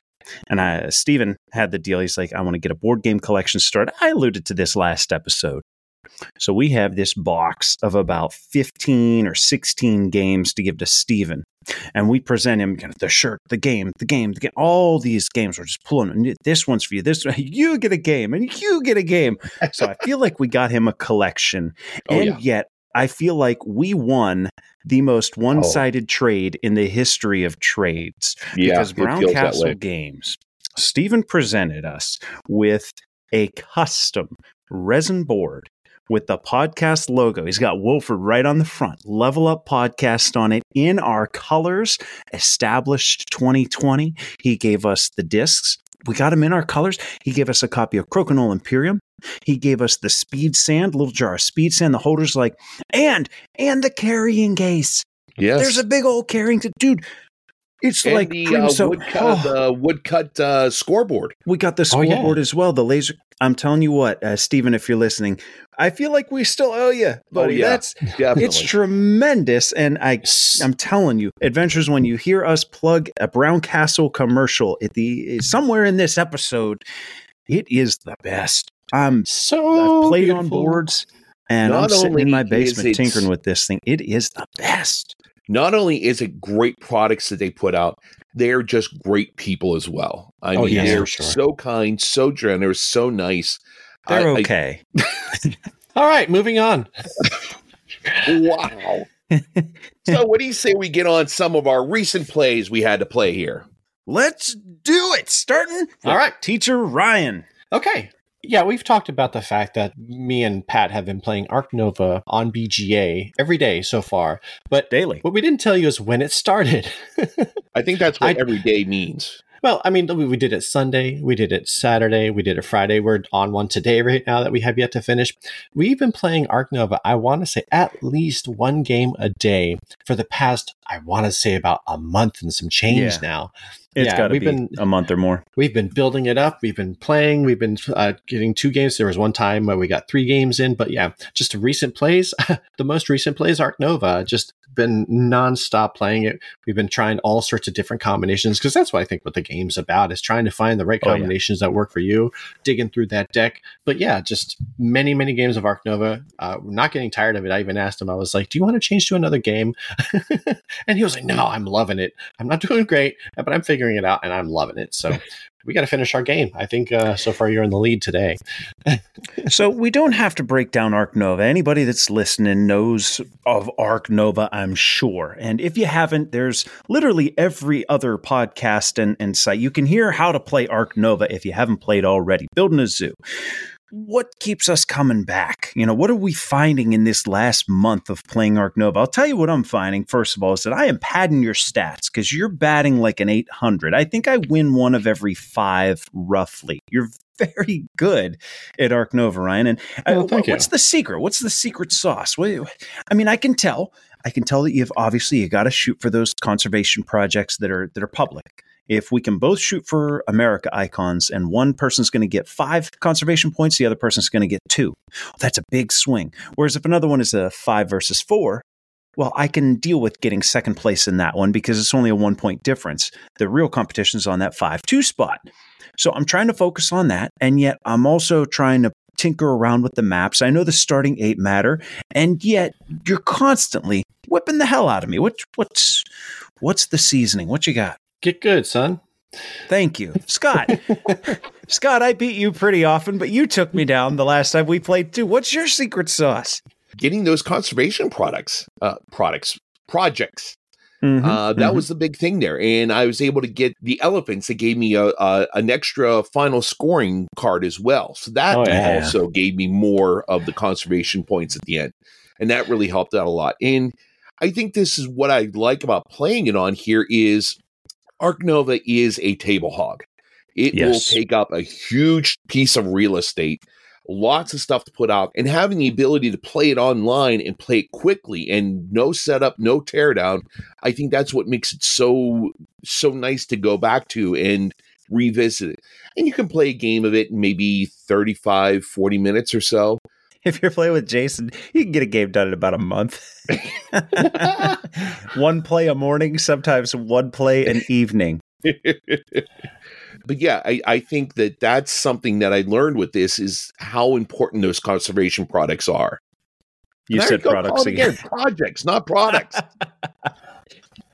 And uh, I, Stephen had the deal. He's like, I want to get a board game collection started. I alluded to this last episode. So we have this box of about 15 or 16 games to give to Stephen. And we present him the shirt, the game, the game, the game. All these games. We're just pulling. This one's for you. This one, you get a game, and you get a game. So I feel like we got him a collection, Oh, and yeah. yet I feel like we won the most one-sided trade in the history of trades Yeah, because Brown Castle. Games, Stephen presented us with a custom resin board with the podcast logo. He's got Wolford right on the front, Level Up Podcast on it in our colors, established 2020. He gave us the discs. We got him in our colors. He gave us a copy of Crokinole Imperium. He gave us the speed sand, little jar of speed sand. The holder's like, and and the carrying case. Yes. There's a big old carrying case. Dude, it's and like the uh, soda. woodcut, Oh. the woodcut uh, scoreboard. We got the Oh, yeah. scoreboard as well. The laser. I'm telling you what, uh, Stephen, if you're listening, I feel like we still owe you, buddy. yeah. That's Definitely. it's tremendous, and I I'm telling you, adventures. When you hear us plug a Brown Castle commercial at the somewhere in this episode, it is the best. I'm So I've played on boards. And Not I'm sitting in my basement tinkering with this thing. It is the best. Not only is it great products that they put out, they're just great people as well. I Oh, mean, yes, they're sure. so kind, so generous, so nice. They're I- I- okay. All right, moving on. wow. so, what do you say we get on some of our recent plays we had to play here? Let's do it. Starting. All right. Teacher Ryan. Okay. Yeah, we've talked about the fact that me and Pat have been playing Arc Nova on BGA every day so far. But Daily. what we didn't tell you is when it started. I think that's what I- every day means. well, I mean, we did it Sunday, we did it Saturday, we did it Friday. We're on one today right now that we have yet to finish. We've been playing Arc Nova, I want to say at least one game a day for the past, I want to say about a month and some change Yeah. now. It's Yeah, got to we've be been- a month or more. We've been building it up. We've been playing. We've been uh, getting two games. There was one time where we got three games in, but yeah, just recent plays. the most recent plays, Arc Nova, just been nonstop playing it. We've been trying all sorts of different combinations because that's what I think what the game's about is trying to find the right Oh, yeah. combinations that work for you, digging through that deck. But yeah, just many, many games of Arc Nova. Uh, not getting tired of it. I even asked him, I was like, do you want to change to another game? and he was like, no, I'm loving it. I'm not doing great, but I'm figuring it out and I'm loving it. So we got to finish our game. I think uh, so far you're in the lead today. So we don't have to break down Arc Nova. Anybody that's listening knows of Arc Nova, I'm sure. And if you haven't, there's literally every other podcast and, and site. You can hear how to play Arc Nova if you haven't played already. Building a zoo. What keeps us coming back? You know, what are we finding in this last month of playing Arc Nova? I'll tell you what I'm finding, first of all, is that I am padding your stats because you're batting like an 800. I think I win one of every five roughly. You're very good at Arc Nova, Ryan. And uh, Well, what- what's the secret? What's the secret sauce? What, I mean, I can tell. I can tell that you've obviously you got to shoot for those conservation projects that are that are public. If we can both shoot for America icons, and one person's going to get five conservation points, the other person's going to get two. That's a big swing. Whereas if another one is a five versus four, well, I can deal with getting second place in that one because it's only a one point difference. The real competition is on that five two spot. So I'm trying to focus on that, and yet I'm also trying to tinker around with the maps. I know the starting eight matter, and yet you're constantly whipping the hell out of me. What what's what's the seasoning? What you got? Get good, son. Thank you, Scott. Scott, I beat you pretty often, but you took me down the last time we played too. What's your secret sauce? Getting those conservation products, uh, products, projects. Mhm, Uh, that mhm. was the big thing there, and I was able to get the elephants that gave me a, a an extra final scoring card as well. So that Oh, yeah. also gave me more of the conservation points at the end, and that really helped out a lot. And I think this is what I like about playing it on here is Arc Nova is a table hog. It Yes. will take up a huge piece of real estate, lots of stuff to put out, and having the ability to play it online and play it quickly and no setup, no teardown. I think that's what makes it so so nice to go back to and revisit it. And you can play a game of it in maybe 35, 40 minutes or so. If you're playing with Jason, you can get a game done in about a month. one play a morning, sometimes one play an evening. but yeah, I, I think that that's something that I learned with this is how important those conservation products are. You said go, products it again. Projects, not products.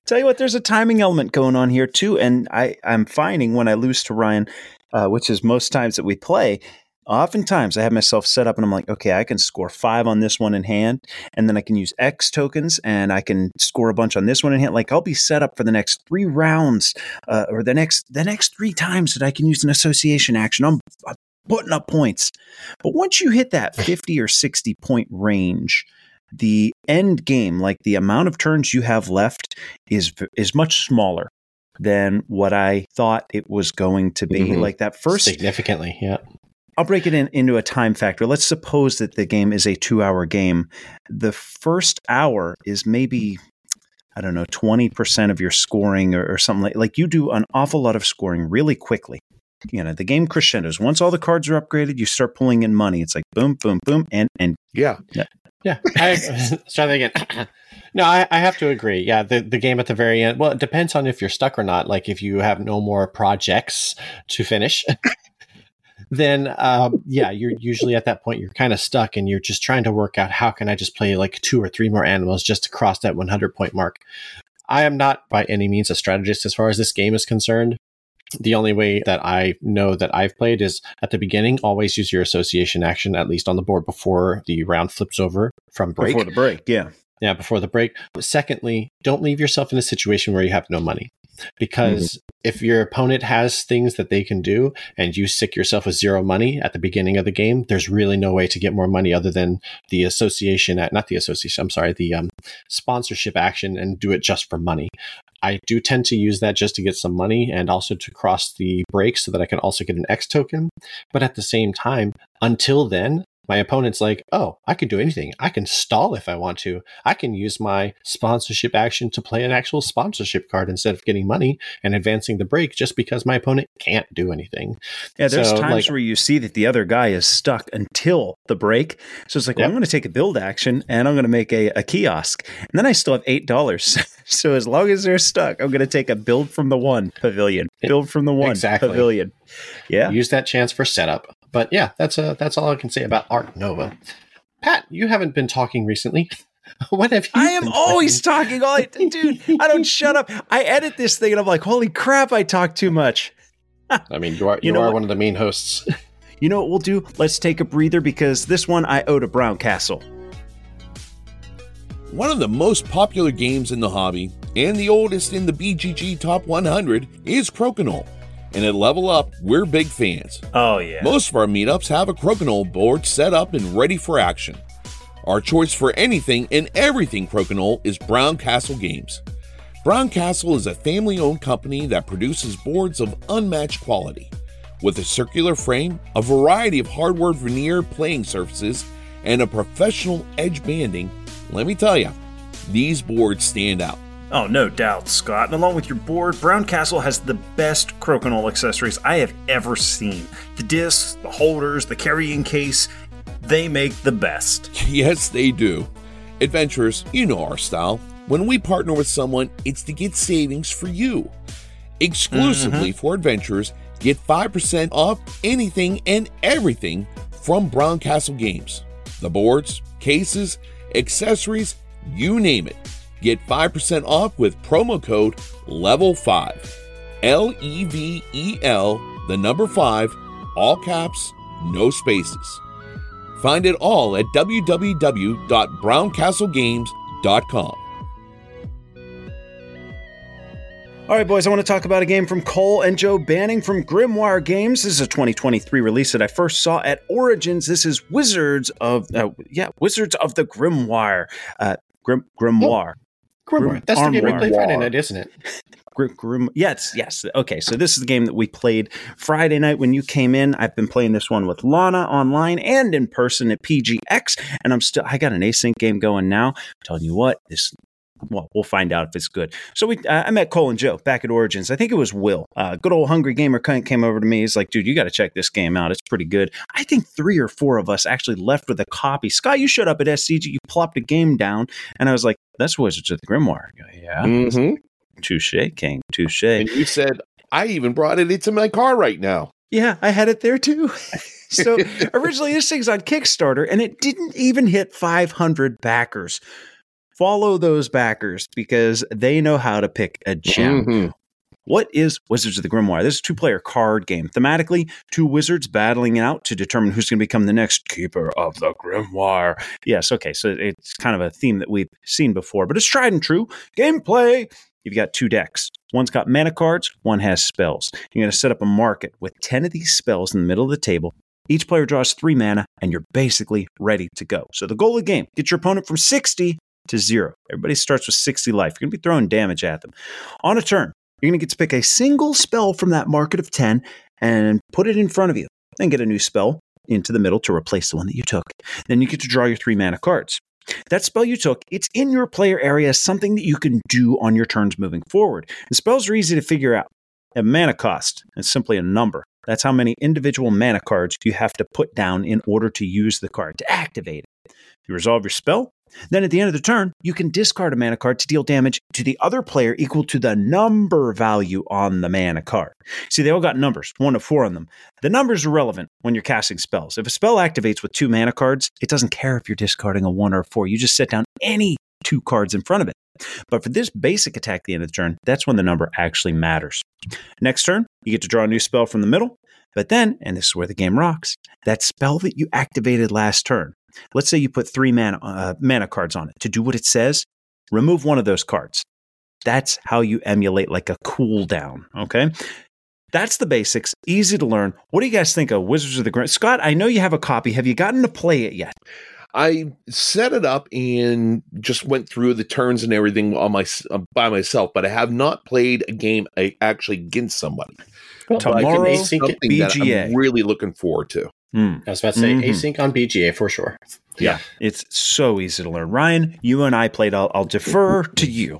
Tell you what, there's a timing element going on here too, and I I'm finding when I lose to Ryan, uh, which is most times that we play. Oftentimes, I have myself set up, and I'm like, okay, I can score five on this one in hand, and then I can use X tokens, and I can score a bunch on this one in hand. Like I'll be set up for the next three rounds, uh, or the next the next three times that I can use an association action. I'm, I'm putting up points, but once you hit that 50 or 60 point range, the end game, like the amount of turns you have left, is is much smaller than what I thought it was going to be. Mhm. Like that first, Significantly, yeah. I'll break it in, into a time factor. Let's suppose that the game is a two hour game. The first hour is maybe, I don't know, 20% of your scoring or, or something like Like you do an awful lot of scoring really quickly. You know, the game crescendos. Once all the cards are upgraded, you start pulling in money. It's like boom, boom, boom, and and yeah. Yeah. I, let's try that again. no, I, I have to agree. Yeah, the, the game at the very end, well, it depends on if you're stuck or not. Like if you have no more projects to finish, then um, yeah, you're usually at that point, you're kind of stuck and you're just trying to work out how can I just play like two or three more animals just to cross that 100 point mark. I am not by any means a strategist as far as this game is concerned. The only way that I know that I've played is at the beginning, always use your association action, at least on the board before the round flips over from break. before the break, yeah. Yeah, before the break. Secondly, don't leave yourself in a situation where you have no money. Because if your opponent has things that they can do and you sick yourself with zero money at the beginning of the game, there's really no way to get more money other than the association, at not the association, I'm sorry, the um, sponsorship action and do it just for money. I do tend to use that just to get some money and also to cross the break so that I can also get an X token. But at the same time, until then, my opponent's like, oh, I can do anything. I can stall if I want to. I can use my sponsorship action to play an actual sponsorship card instead of getting money and advancing the break just because my opponent can't do anything. Yeah, there's So, times like- where you see that the other guy is stuck until the break. So it's like, well. I'm going to take a build action and I'm going to make a, a kiosk. And then I still have $8. so as long as they're stuck, I'm going to take a build from the one pavilion, build from the one Exactly. pavilion. Yeah. Use that chance for setup. But yeah, that's uh, that's all I can say about Arc Nova. Pat, you haven't been talking recently. what have you? I am been always talking. All I, dude, I don't shut up. I edit this thing and I'm like, holy crap, I talk too much. I mean, you are You you, know are what? one of the main hosts. You know what we'll do? Let's take a breather because this one I owe to Brown Castle. One of the most popular games in the hobby and the oldest in the BGG Top 100 is Crokinole. And at Level Up, we're big fans. Oh, yeah. Most of our meetups have a Crokinole board set up and ready for action. Our choice for anything and everything Crokinole is Brown Castle Games. Brown Castle is a family owned company that produces boards of unmatched quality. With a circular frame, a variety of hardware veneer playing surfaces, and a professional edge banding, let me tell you, these boards stand out. Oh, no doubt, Scott. And along with your board, Brown Castle has the best crokinole accessories I have ever seen. The discs, the holders, the carrying case, they make the best. Yes, they do. Adventurers, you know our style. When we partner with someone, it's to get savings for you. Exclusively mm-hmm. for adventurers, get 5% off anything and everything from Brown Castle Games. The boards, cases, accessories, you name it. Get 5% off with promo code LEVEL5. L E V E L, the number 5, all caps, no spaces. Find it all at www.browncastlegames.com. All right, boys, I want to talk about a game from Cole and Joe Banning from Grimoire Games. This is a 2023 release that I first saw at Origins. This is Wizards of, uh, yeah, Wizards of the Grimoire. Uh, Grim, Grimoire. Grimoire. That's the game we played Friday night, isn't it? Gr- Grim- yes, yes. Okay, so this is the game that we played Friday night when you came in. I've been playing this one with Lana online and in person at PGX, and I'm still. I got an async game going now. I'm telling you what, this. Well, we'll find out if it's good. So we, uh, I met Cole and Joe back at Origins. I think it was Will. Uh, good old hungry gamer cunt came over to me. He's like, "Dude, you got to check this game out. It's pretty good." I think three or four of us actually left with a copy. Scott, you showed up at SCG. You plopped a game down, and I was like, "That's Wizards of the Grimoire." Go, yeah, Mhm. touche, King, touche. And you said, I even brought it into my car right now. Yeah, I had it there too. so originally this thing's on Kickstarter and it didn't even hit 500 backers. Follow those backers because they know how to pick a gem. Mhm. What is Wizards of the Grimoire? This is a two player card game. Thematically, two wizards battling out to determine who's going to become the next keeper of the Grimoire. Yes, okay, so it's kind of a theme that we've seen before, but it's tried and true. Gameplay you've got two decks. One's got mana cards, one has spells. You're going to set up a market with 10 of these spells in the middle of the table. Each player draws three mana, and you're basically ready to go. So the goal of the game get your opponent from 60 to zero. Everybody starts with 60 life. You're going to be throwing damage at them. On a turn, you're going to get to pick a single spell from that market of 10 and put it in front of you. Then get a new spell into the middle to replace the one that you took. Then you get to draw your three mana cards. That spell you took, it's in your player area something that you can do on your turns moving forward. And spells are easy to figure out. A mana cost is simply a number. That's how many individual mana cards you have to put down in order to use the card to activate it. You resolve your spell. Then at the end of the turn, you can discard a mana card to deal damage to the other player equal to the number value on the mana card. See, they all got numbers, one to four on them. The numbers are relevant when you're casting spells. If a spell activates with two mana cards, it doesn't care if you're discarding a one or a four. You just set down any two cards in front of it. But for this basic attack at the end of the turn, that's when the number actually matters. Next turn, you get to draw a new spell from the middle. But then, and this is where the game rocks, that spell that you activated last turn, let's say you put three mana, uh, mana cards on it. To do what it says, remove one of those cards. That's how you emulate like a cooldown. Okay. That's the basics. Easy to learn. What do you guys think of Wizards of the Grimoire? Scott, I know you have a copy. Have you gotten to play it yet? I set it up and just went through the turns and everything on my uh, by myself, but I have not played a game uh, actually against somebody. But I think Tomorrow, it's something that BGA. I'm really looking forward to. Hmm. I was about to say Mhm. async on BGA for sure. Yeah, it's so easy to learn. Ryan, you and I played. I'll, I'll defer to you.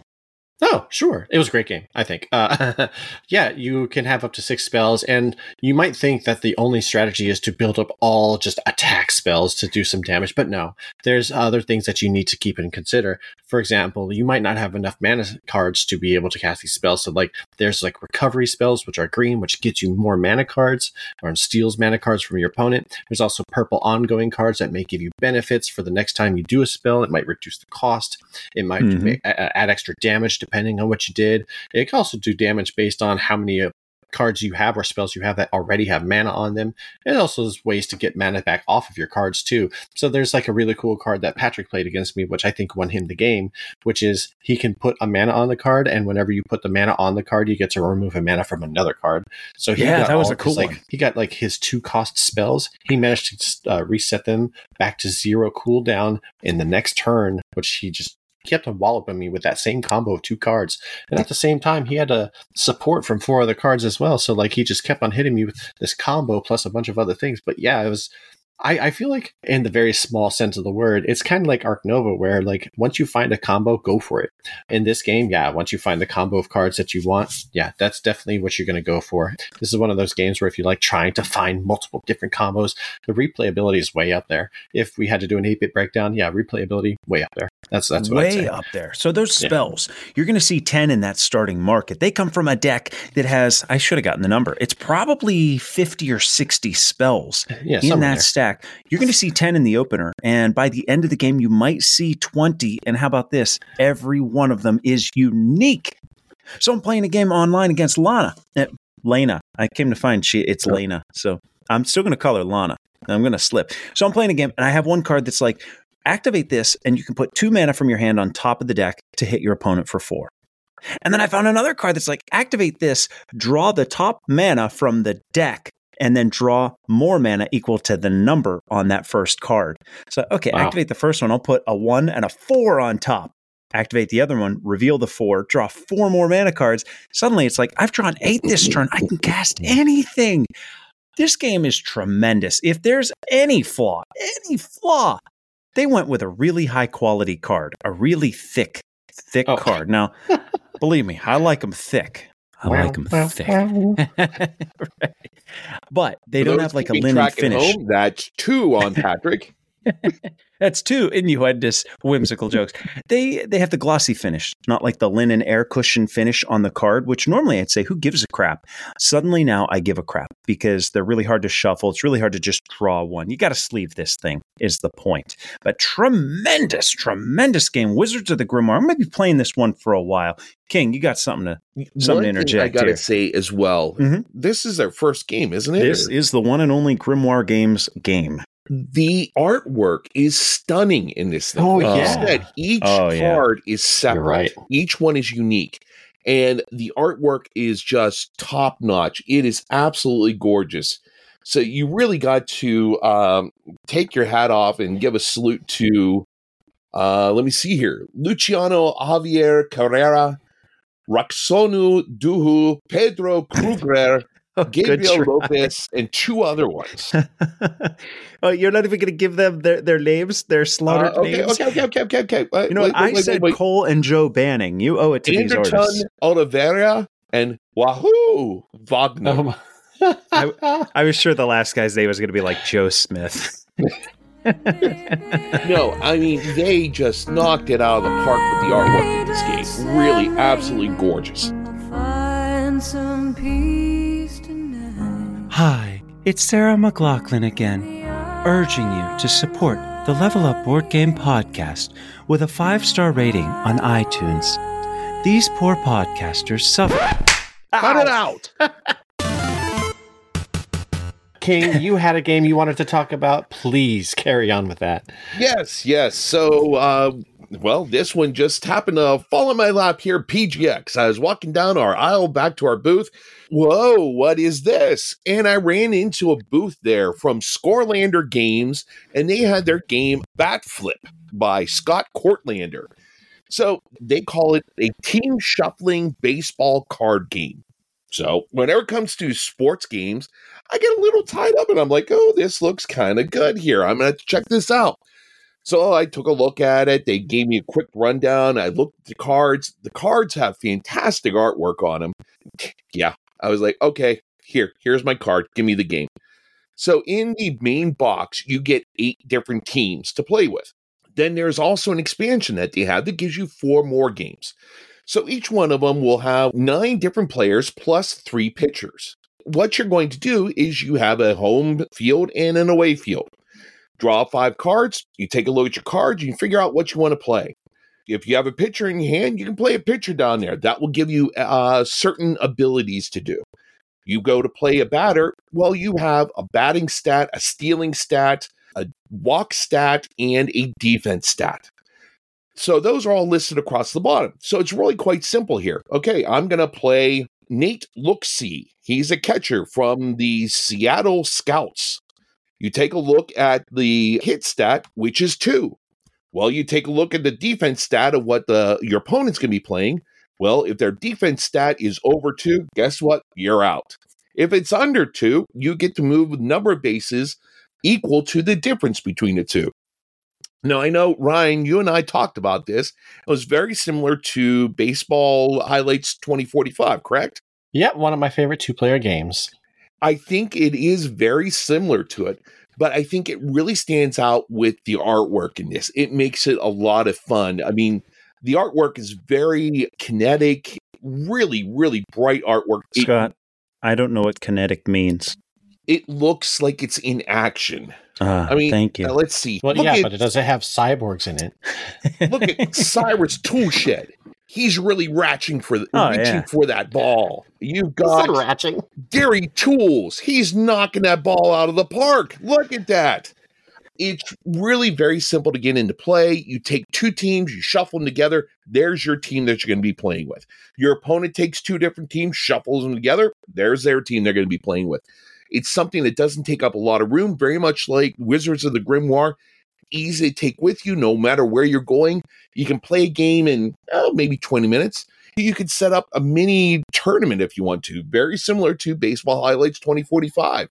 Oh, sure. It was a great game, I think. Uh, yeah, you can have up to six spells, and you might think that the only strategy is to build up all just attack spells to do some damage, but no. There's other things that you need to keep and consider. For example, you might not have enough mana cards to be able to cast these spells. So, like, there's like recovery spells, which are green, which gets you more mana cards, or steals mana cards from your opponent. There's also purple ongoing cards that may give you benefits for the next time you do a spell. It might reduce the cost. It might Mhm. ma- a- add extra damage depending on what you did. It can also do damage based on how many uh, cards you have or spells you have that already have mana on them. It also has ways to get mana back off of your cards too. So there's like a really cool card that Patrick played against me, which I think won him the game, which is he can put a mana on the card, and whenever you put the mana on the card, you get to remove a mana from another card. So he Yeah, that was a cool his, like, one. He got like his two cost spells. He managed to uh, reset them back to zero cooldown in the next turn, which he just kept on walloping me with that same combo of two cards. And at the same time, he had a support from four other cards as well. So like he just kept on hitting me with this combo plus a bunch of other things. But yeah, it was. I, I feel like in the very small sense of the word, it's kind of like Arc Nova, where like once you find a combo, go for it. In this game, yeah, once you find the combo of cards that you want, yeah, that's definitely what you're going to go for. This is one of those games where if you like trying to find multiple different combos, the replayability is way up there. If we had to do an 8 bit breakdown, yeah, replayability way up there. That's that's what I'd way say. up there. So those Yeah. spells, you're going to see 10 in that starting market. They come from a deck that has, I should have gotten the number. It's probably 50 or 60 spells Yeah, in that there. Stack. You're going to see 10 in the opener. And by the end of the game, you might see 20. And how about this? Every one of them is unique. So I'm playing a game online against Lana. Eh, Lena. I came to find she it's Lena. So I'm still going to call her Lana. I'm going to slip. So I'm playing a game and I have one card that's like activate this and you can put two mana from your hand on top of the deck to hit your opponent for four. And then I found another card that's like activate this, draw the top mana from the deck, and then draw more mana equal to the number on that first card. So, okay, Wow. activate the first one. I'll put a one and a four on top. activate the other one, reveal the four, draw four more mana cards. Suddenly it's like, I've drawn eight this turn. I can cast anything. This game is tremendous. If there's any flaw, any flaw, they went with a really high quality card, a really thick, thick Oh. card. Now, believe me, I like them thick. I like them thick. Right. But they For don't have like a keeping linen finish. home, that's two on Patrick. That's two innuendous, whimsical jokes. They they have the glossy finish, not like the linen air cushion finish on the card, which normally I'd say, who gives a crap? Suddenly now I give a crap because they're really hard to shuffle. It's really hard to just draw one. You got to sleeve this thing, is the point. But tremendous, tremendous game. Wizards of the Grimoire. I'm going to be playing this one for a while. King, you got something to. Something to One thing I gotta here. say as well. Mhm. This is their first game, isn't it? This is the one and only Grimoire Games game. The artwork is stunning in this thing. Oh, Like yeah. said, each Oh, yeah. card is separate. right. Each one is unique. And the artwork is just top notch. It is absolutely gorgeous. So you really got to um, take your hat off and give a salute to, uh, let me see here, Luciano Javier Carrera, Roxonu Duhu, Pedro Kruger, good Gabriel. Lopez, and two other ones. oh, you're not even going to give them their, their names, their Uh, slaughtered okay, names. okay, okay, okay, okay, okay. Wait, You know, wait, I wait, wait, said wait. Cole and Joe Banning. You owe it to these Anderton artists. Oliveira and Wahoo Wagner. Um, I was sure the last guy's name was going to be like Joe Smith. no, I mean they just knocked it out of the park with the artwork in this game. Really, absolutely gorgeous. It's Sarah McLachlan again, urging you to support the Level Up Board Game Podcast with a five star rating on iTunes. These poor podcasters suffer. Cut it out. King, you had a game you wanted to talk about. Please carry on with that. Yes, yes. So, uh, well, this one just happened to fall in my lap here. PGX. I was walking down our aisle back to our booth. Whoa, what is this? And I ran into a booth there from Scorelander Games, and they had their game Bat Flip by Scott Courtlander. So they call it a team shuffling baseball card game. So whenever it comes to sports games, I get a little tied up and I'm like, oh, this looks kind of good here. I'm going to check this out. So I took a look at it. They gave me a quick rundown. I looked at the cards. The cards have fantastic artwork on them. Yeah, I was like, okay, here, here's my card. Give me the game. So in the main box, you get eight different teams to play with. Then there's also an expansion that they have that gives you four more games. So each one of them will have nine different players plus three pitchers. What you're going to do is you have a home field and an away field. Draw five cards, you take a look at your cards, you figure out what you want to play. If you have a pitcher in your hand, you can play a pitcher down there. That will give you uh, certain abilities to do. You go to play a batter, well, you have a batting stat, a stealing stat, a walk stat, and a defense stat. So those are all listed across the bottom. So it's really quite simple here. Okay, I'm going to play Nate Looksee. He's a catcher from the Seattle Scouts. You take a look at the hit stat, which is two. Well, you take a look at the defense stat of what the your opponent's going to be playing. Well, if their defense stat is over two, guess what? You're out. If it's under two, you get to move the number of bases equal to the difference between the two. Now, I know, Ryan, you and I talked about this. It was very similar to Baseball Highlights 2045, correct? Yeah, one of my favorite two player games. I think it is very similar to it, but I think it really stands out with the artwork in this. It makes it a lot of fun. I mean, the artwork is very kinetic, really, really bright artwork. It- Scott, I don't know what kinetic means. It, looks like it's in action. Uh, I mean, thank you. uh, let's see. Well, look yeah, at, but it doesn't have cyborgs in it. look at Cyrus Toolshed. He's really ratching for the, Oh, reaching yeah. for that ball. You've got ratching. Gary Tools. He's knocking that ball out of the park. Look at that. It's really very simple to get into play. You take two teams, you shuffle them together. There's your team that you're going to be playing with. Your opponent takes two different teams, shuffles them together. There's their team they're going to be playing with. It's something that doesn't take up a lot of room, very much like Wizards of the Grimoire. Easy to take with you no matter where you're going. You can play a game in oh, maybe 20 minutes. You could set up a mini tournament if you want to, very similar to Baseball Highlights 2045.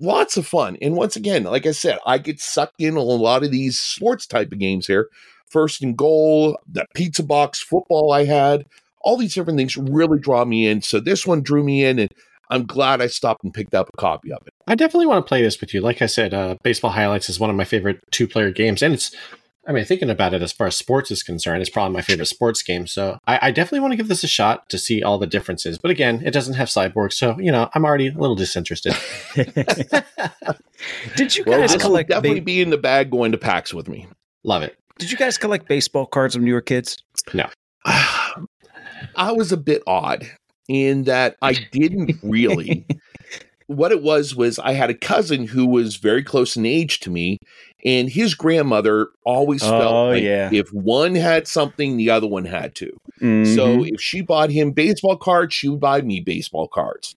Lots of fun. And once again, like I said, I get sucked in on a lot of these sports type of games here. First and goal, that pizza box football I had, all these different things really draw me in. So this one drew me in, and I'm glad I stopped and picked up a copy of it. I definitely want to play this with you. Like I said, uh, Baseball Highlights is one of my favorite two player games, and it's. I mean, thinking about it as far as sports is concerned, it's probably my favorite sports game. So I, I definitely want to give this a shot to see all the differences. But again, it doesn't have cyborgs, so you know I'm already a little disinterested. Did you Well, guys this will collect? definitely ba- be in the bag going to PAX with me. Love it. did you guys collect baseball cards when you were kids? No. I was a bit odd in that I didn't really. what it was was I had a cousin who was very close in age to me, and his grandmother always Oh, felt like yeah. if one had something, the other one had to. So Mhm. if she bought him baseball cards, she would buy me baseball cards.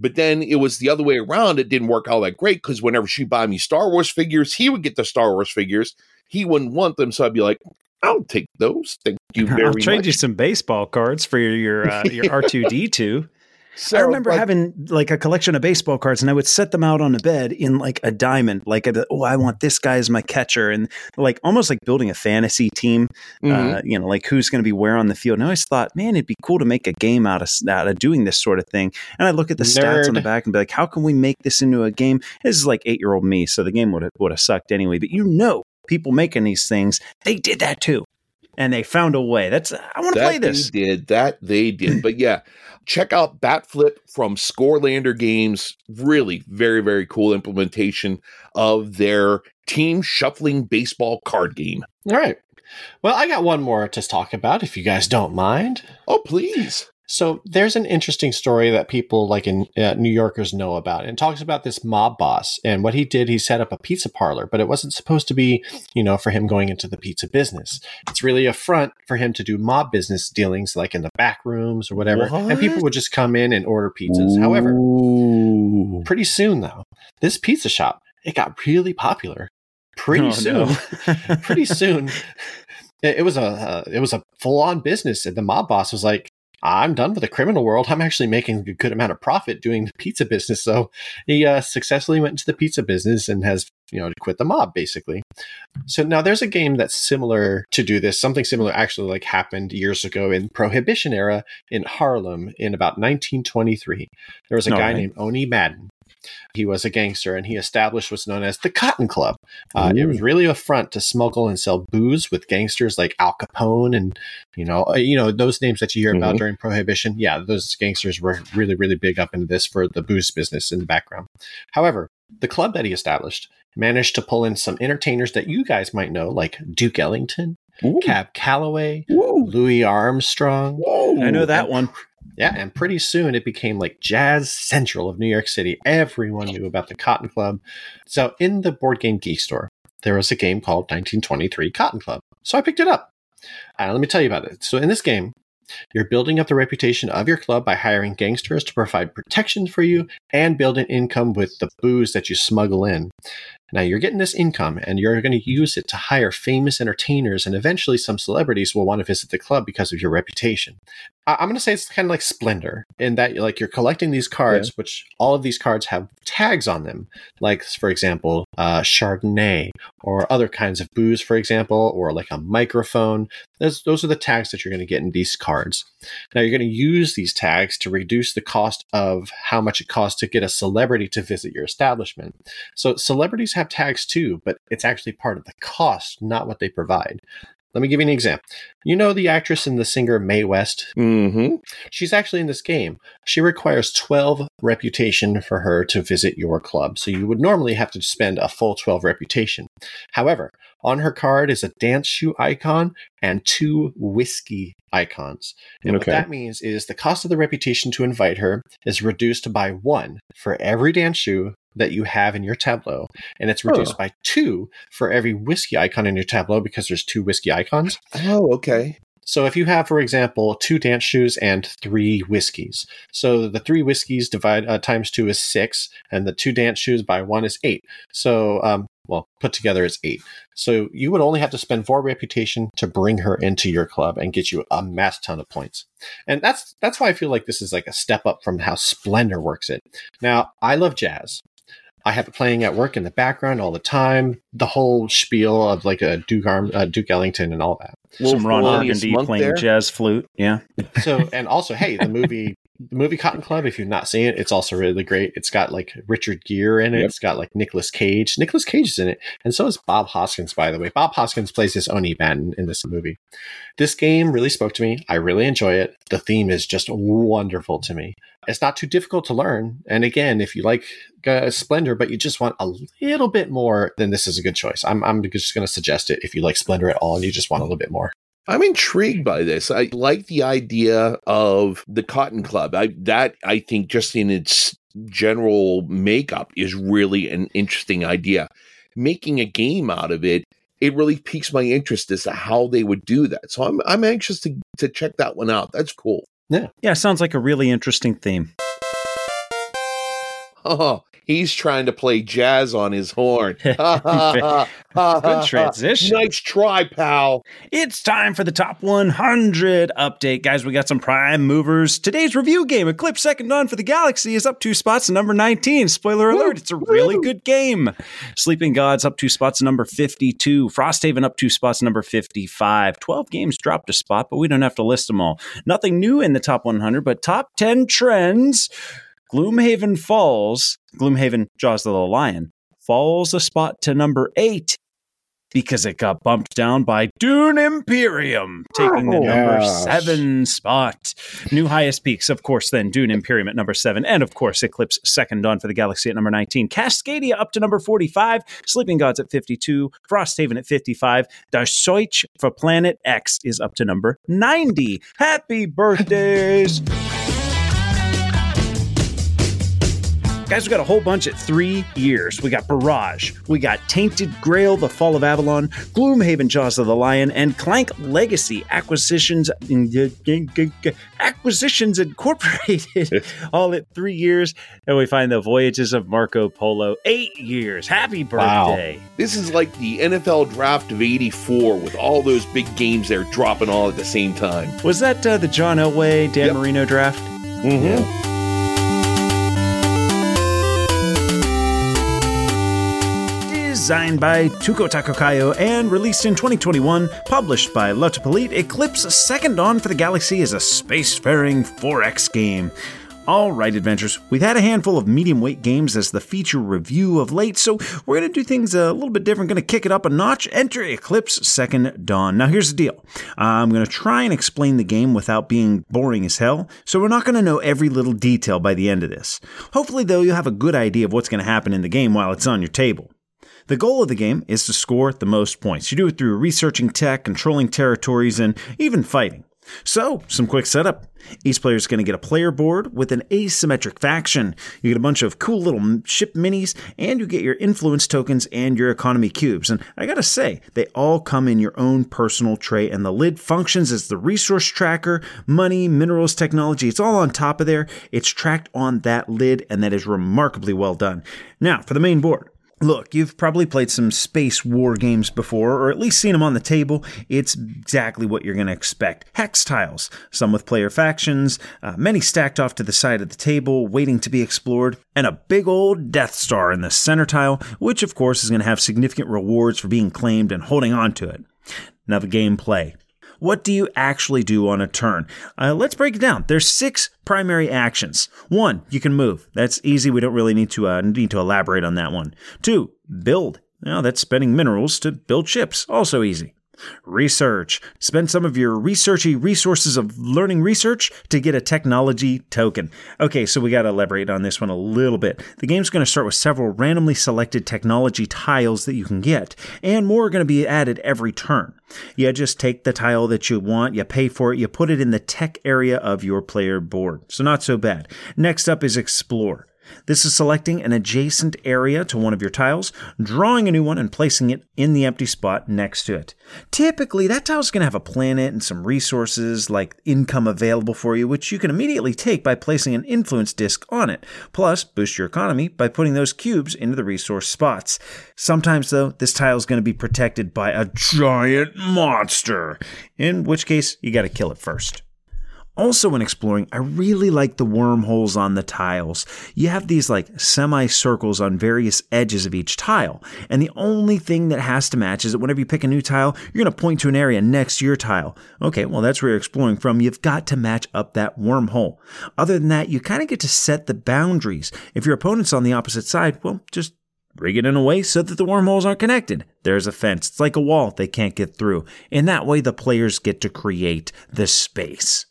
But then it was the other way around. It didn't work all that great because whenever she'd buy me Star Wars figures, he would get the Star Wars figures. He wouldn't want them, so I'd be like, "I'll take those. Thank you very I'll trade much." you some baseball cards for your your, uh, your R two D two. So, I remember like, having like a collection of baseball cards, and I would set them out on the bed in like a diamond. Like, a, oh, I want this guy as my catcher, and like almost like building a fantasy team. mhm. Uh, you know, like who's going to be where on the field. And I always thought, man, it'd be cool to make a game out of out of doing this sort of thing. And I look at the stats on the back and be like, how can we make this into a game? This is like eight year old me, so the game would have would have sucked anyway. But you know, people making these things, they did that too, and they found a way. That's I want to play this. They did that they did. but yeah, check out Batflip from Scorelander Games. Really, very very cool implementation of their team shuffling baseball card game. All right. Well, I got one more to talk about if you guys don't mind. Oh please! So there's an interesting story that people like in uh, New Yorkers know about, and it talks about this mob boss and what he did. He set up a pizza parlor, but it wasn't supposed to be, you know, for him going into the pizza business. It's really a front for him to do mob business dealings, like in the back rooms or whatever. And people would just come in and order pizzas. However, pretty soon though, this pizza shop it got really popular. Pretty Oh, soon, no. pretty soon it, it was a uh, it was a full on business and the mob boss was like i'm done with the criminal world. I'm actually making a good amount of profit doing the pizza business. So he uh, successfully went into the pizza business and has you know quit the mob basically. So now there's a game that's similar to do this something similar actually like happened years ago in prohibition era in harlem in about 1923 there was a All guy right. named Owney Madden he was a gangster and he established what's known as the Cotton Club. Uh, it was really a front to smuggle and sell booze with gangsters like Al Capone and you know uh, you know those names that you hear about Mhm. during Prohibition. Yeah, those gangsters were really really big up into this for the booze business in the background. However, the club that he established managed to pull in some entertainers that you guys might know, like Duke Ellington, Ooh. Cab Calloway, Whoa. Louis Armstrong. Whoa. I know that one. Yeah, and pretty soon it became like jazz central of New York City. Everyone knew about the Cotton Club. So in the board game geek store, there was a game called 1923 Cotton Club. So I picked it up. And let me tell you about it. So in this game, you're building up the reputation of your club by hiring gangsters to provide protection for you and build an income with the booze that you smuggle in. Now you're getting this income and you're going to use it to hire famous entertainers and eventually some celebrities will want to visit the club because of your reputation. I- I'm going to say it's kind of like Splendor in that like you're collecting these cards, which all of these cards have tags on them, like for example, uh, Chardonnay or other kinds of booze, for example, or like a microphone. Those those are the tags that you're going to get in these cards. Now you're going to use these tags to reduce the cost of how much it costs to get a celebrity to visit your establishment. So celebrities have tags too, but it's actually part of the cost, not what they provide. Let me give you an example. You know the actress and the singer Mae West? Mm-hmm. She's actually in this game. She requires 12 reputation for her to visit your club. So you would normally have to spend a full 12 reputation. However, on her card is a dance shoe icon and two whiskey icons. And Okay. what that means is the cost of the reputation to invite her is reduced by one for every dance shoe that you have in your tableau. And it's reduced Oh. by two for every whiskey icon in your tableau because there's two whiskey icons. Oh, okay. So if you have, for example, two dance shoes and three whiskeys, so the three whiskeys divide uh, times two is six, and the two dance shoes by one is eight. So um, Well, put together it's eight. So you would only have to spend four reputation to bring her into your club and get you a mass ton of points. And that's that's why I feel like this is like a step up from how Splendor works it. Now, I love jazz. I have it playing at work in the background all the time. The whole spiel of like a Duke, Arm, uh, Duke Ellington and all that. Some Ron Thelonious Burgundy Monk playing there. jazz flute. Yeah. So and also, hey, the movie the movie Cotton Club, if you've not seen it, it's also really great. It's got like Richard Gere in it. Yep. It's got like Nicolas Cage. Nicolas Cage is in it, and so is Bob Hoskins. By the way, Bob Hoskins plays his Owney Madden in this movie. This game really spoke to me. I really enjoy it. The theme is just wonderful to me. It's not too difficult to learn. And again, if you like uh, Splendor, but you just want a little bit more, then this is a good choice. I'm, I'm just going to suggest it if you like Splendor at all and you just want a little bit more. I'm intrigued by this. I like the idea of the Cotton Club. I that I think just in its general makeup is really an interesting idea. Making a game out of it, it really piques my interest as to how they would do that. So I'm I'm anxious to to check that one out. That's cool. Yeah. Yeah, sounds like a really interesting theme. Oh, he's trying to play jazz on his horn. Good transition. Nice try, pal. It's time for the top 100 update. Guys, we got some prime movers. Today's review game, Eclipse Second Dawn for the Galaxy, is up two spots to number 19. Spoiler alert, it's a really good game. Sleeping Gods up two spots to number 52. Frosthaven up two spots to number 55. 12 games dropped a spot, but we don't have to list them all. Nothing new in the top 100, but top 10 trends. Gloomhaven falls, Gloomhaven Jaws of the Lion, falls a spot to number eight because it got bumped down by Dune Imperium, taking the Oh, number seven spot. New highest peaks, of course, then Dune Imperium at number seven, and of course, Eclipse Second Dawn for the Galaxy at number 19. Cascadia up to number 45, Sleeping Gods at 52, Frosthaven at 55, Der Search for Planet X is up to number 90. Happy birthdays! Guys, we got a whole bunch at three years. We got Barrage, we got Tainted Grail, The Fall of Avalon, Gloomhaven, Jaws of the Lion, and Clank Legacy Acquisitions Acquisitions Incorporated, all at three years. And we find the Voyages of Marco Polo, eight years. Happy birthday. Wow. This is like the NFL draft of 84 with all those big games they're dropping all at the same time. Was that uh, the John Elway, Dan Yep. Marino draft? Mm-hmm. Designed by Touko Tahkokallio and released in 2021, published by Lautapelit, Eclipse Second Dawn for the Galaxy is a spacefaring 4X game. Alright, adventures, we've had a handful of medium weight games as the feature review of late, so we're going to do things a little bit different, going to kick it up a notch. Enter Eclipse Second Dawn. Now, here's the deal I'm going to try and explain the game without being boring as hell, so we're not going to know every little detail by the end of this. Hopefully, though, you'll have a good idea of what's going to happen in the game while it's on your table. The goal of the game is to score the most points. You do it through researching tech, controlling territories, and even fighting. So, some quick setup. Each player is going to get a player board with an asymmetric faction. You get a bunch of cool little ship minis, and you get your influence tokens and your economy cubes. And I gotta say, they all come in your own personal tray, and the lid functions as the resource tracker, money, minerals, technology. It's all on top of there. It's tracked on that lid, and that is remarkably well done. Now, for the main board. Look, you've probably played some space war games before, or at least seen them on the table. It's exactly what you're going to expect. Hex tiles, some with player factions, uh, many stacked off to the side of the table, waiting to be explored, and a big old Death Star in the center tile, which of course is going to have significant rewards for being claimed and holding on to it. Now, the gameplay. What do you actually do on a turn? Uh, let's break it down. There's six primary actions. One, you can move. That's easy. We don't really need to uh, need to elaborate on that one. Two, build. Now that's spending minerals to build ships. Also easy. Research. Spend some of your researchy resources of learning research to get a technology token. Okay, so we got to elaborate on this one a little bit. The game's going to start with several randomly selected technology tiles that you can get, and more are going to be added every turn. You just take the tile that you want, you pay for it, you put it in the tech area of your player board. So, not so bad. Next up is Explore. This is selecting an adjacent area to one of your tiles, drawing a new one, and placing it in the empty spot next to it. Typically, that tile is going to have a planet and some resources like income available for you, which you can immediately take by placing an influence disk on it. Plus, boost your economy by putting those cubes into the resource spots. Sometimes, though, this tile is going to be protected by a giant monster, in which case, you got to kill it first. Also, when exploring, I really like the wormholes on the tiles. You have these like semicircles on various edges of each tile, and the only thing that has to match is that whenever you pick a new tile, you're going to point to an area next to your tile. Okay, well, that's where you're exploring from. You've got to match up that wormhole. Other than that, you kind of get to set the boundaries. If your opponent's on the opposite side, well, just rig it in a way so that the wormholes aren't connected. There's a fence. It's like a wall they can't get through. In that way, the players get to create the space.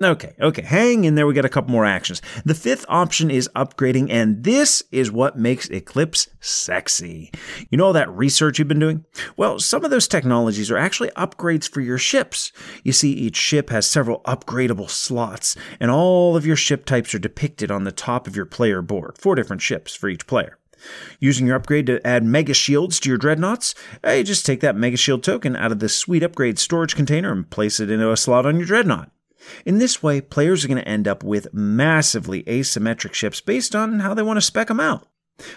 Okay, okay, hang in there. We got a couple more actions. The fifth option is upgrading, and this is what makes Eclipse sexy. You know all that research you've been doing? Well, some of those technologies are actually upgrades for your ships. You see, each ship has several upgradable slots, and all of your ship types are depicted on the top of your player board. Four different ships for each player. Using your upgrade to add mega shields to your dreadnoughts, you just take that mega shield token out of the sweet upgrade storage container and place it into a slot on your dreadnought. In this way, players are going to end up with massively asymmetric ships based on how they want to spec them out.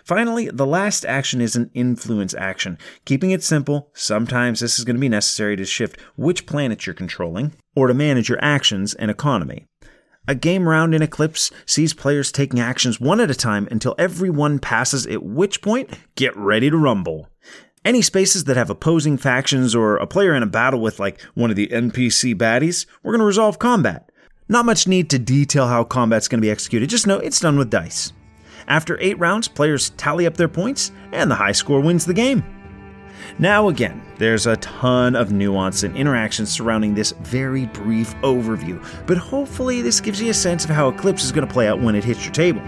Finally, the last action is an influence action. Keeping it simple, sometimes this is going to be necessary to shift which planet you're controlling, or to manage your actions and economy. A game round in Eclipse sees players taking actions one at a time until everyone passes, at which point, get ready to rumble. Any spaces that have opposing factions or a player in a battle with like one of the NPC baddies, we're going to resolve combat. Not much need to detail how combat's going to be executed, just know it's done with dice. After 8 rounds, players tally up their points, and the high score wins the game. Now, again, there's a ton of nuance and interactions surrounding this very brief overview, but hopefully, this gives you a sense of how Eclipse is going to play out when it hits your table.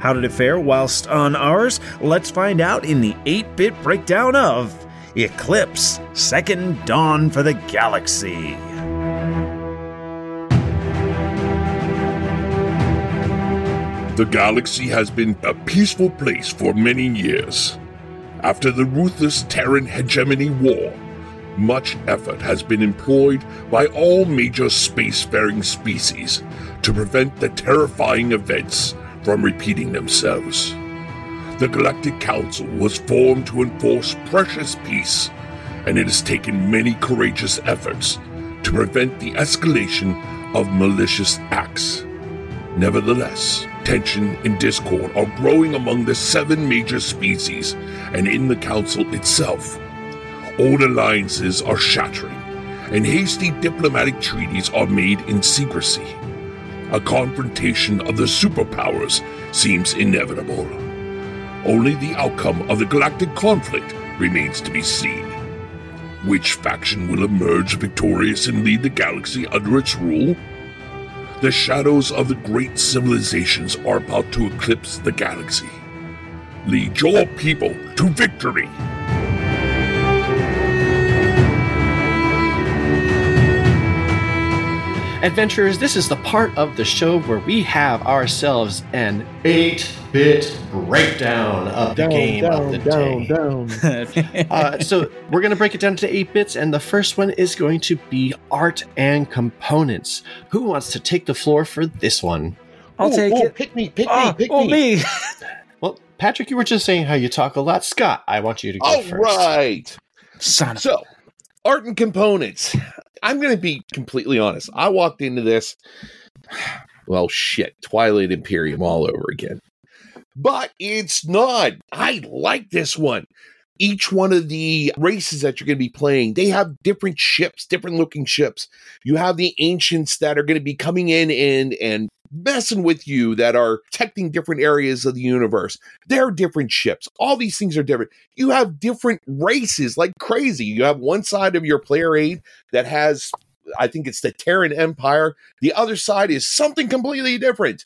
How did it fare whilst on ours? Let's find out in the 8 bit breakdown of Eclipse Second Dawn for the Galaxy. The galaxy has been a peaceful place for many years. After the ruthless Terran hegemony war, much effort has been employed by all major spacefaring species to prevent the terrifying events from repeating themselves. The Galactic Council was formed to enforce precious peace, and it has taken many courageous efforts to prevent the escalation of malicious acts. Nevertheless, tension and discord are growing among the seven major species and in the Council itself. Old alliances are shattering, and hasty diplomatic treaties are made in secrecy. A confrontation of the superpowers seems inevitable. Only the outcome of the galactic conflict remains to be seen. Which faction will emerge victorious and lead the galaxy under its rule? The shadows of the great civilizations are about to eclipse the galaxy. Lead your people to victory! Adventurers, this is the part of the show where we have ourselves an 8 bit breakdown of the Down, game of the down, day. down. uh, so we're going to break it down to 8 bits, and the first one is going to be art and components. Who wants to take the floor for this one? I'll Ooh, take ooh, it. Pick me, pick Oh, me, pick oh, me. me. Well, Patrick, you were just saying how you talk a lot. Scott, I want you to go All first. right. Son of So, art and components. I'm going to be completely honest. I walked into this, well, shit, Twilight Imperium all over again. But it's not. I like this one. Each one of the races that you're going to be playing, they have different ships, different looking ships. You have the ancients that are going to be coming in and and messing with you that are protecting different areas of the universe. They're different ships. All these things are different. You have different races like crazy. You have one side of your player aid that has, I think it's the Terran Empire. The other side is something completely different.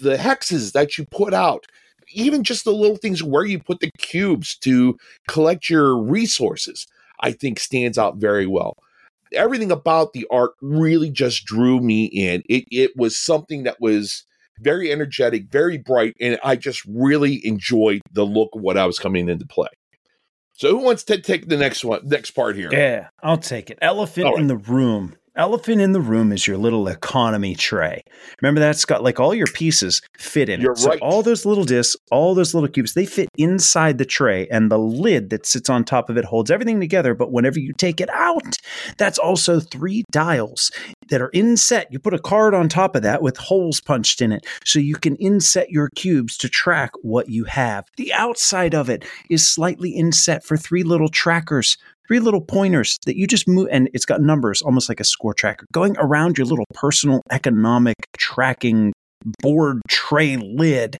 The hexes that you put out, even just the little things where you put the cubes to collect your resources, I think stands out very well everything about the art really just drew me in. It it was something that was very energetic, very bright, and I just really enjoyed the look of what I was coming into play. So who wants to take the next one, next part here? Yeah, I'll take it. Elephant right. in the room. Elephant in the room is your little economy tray. Remember that's got like all your pieces fit in You're it. So right. all those little discs, all those little cubes, they fit inside the tray, and the lid that sits on top of it holds everything together. But whenever you take it out, that's also three dials that are inset. You put a card on top of that with holes punched in it, so you can inset your cubes to track what you have. The outside of it is slightly inset for three little trackers three little pointers that you just move and it's got numbers almost like a score tracker going around your little personal economic tracking board tray lid.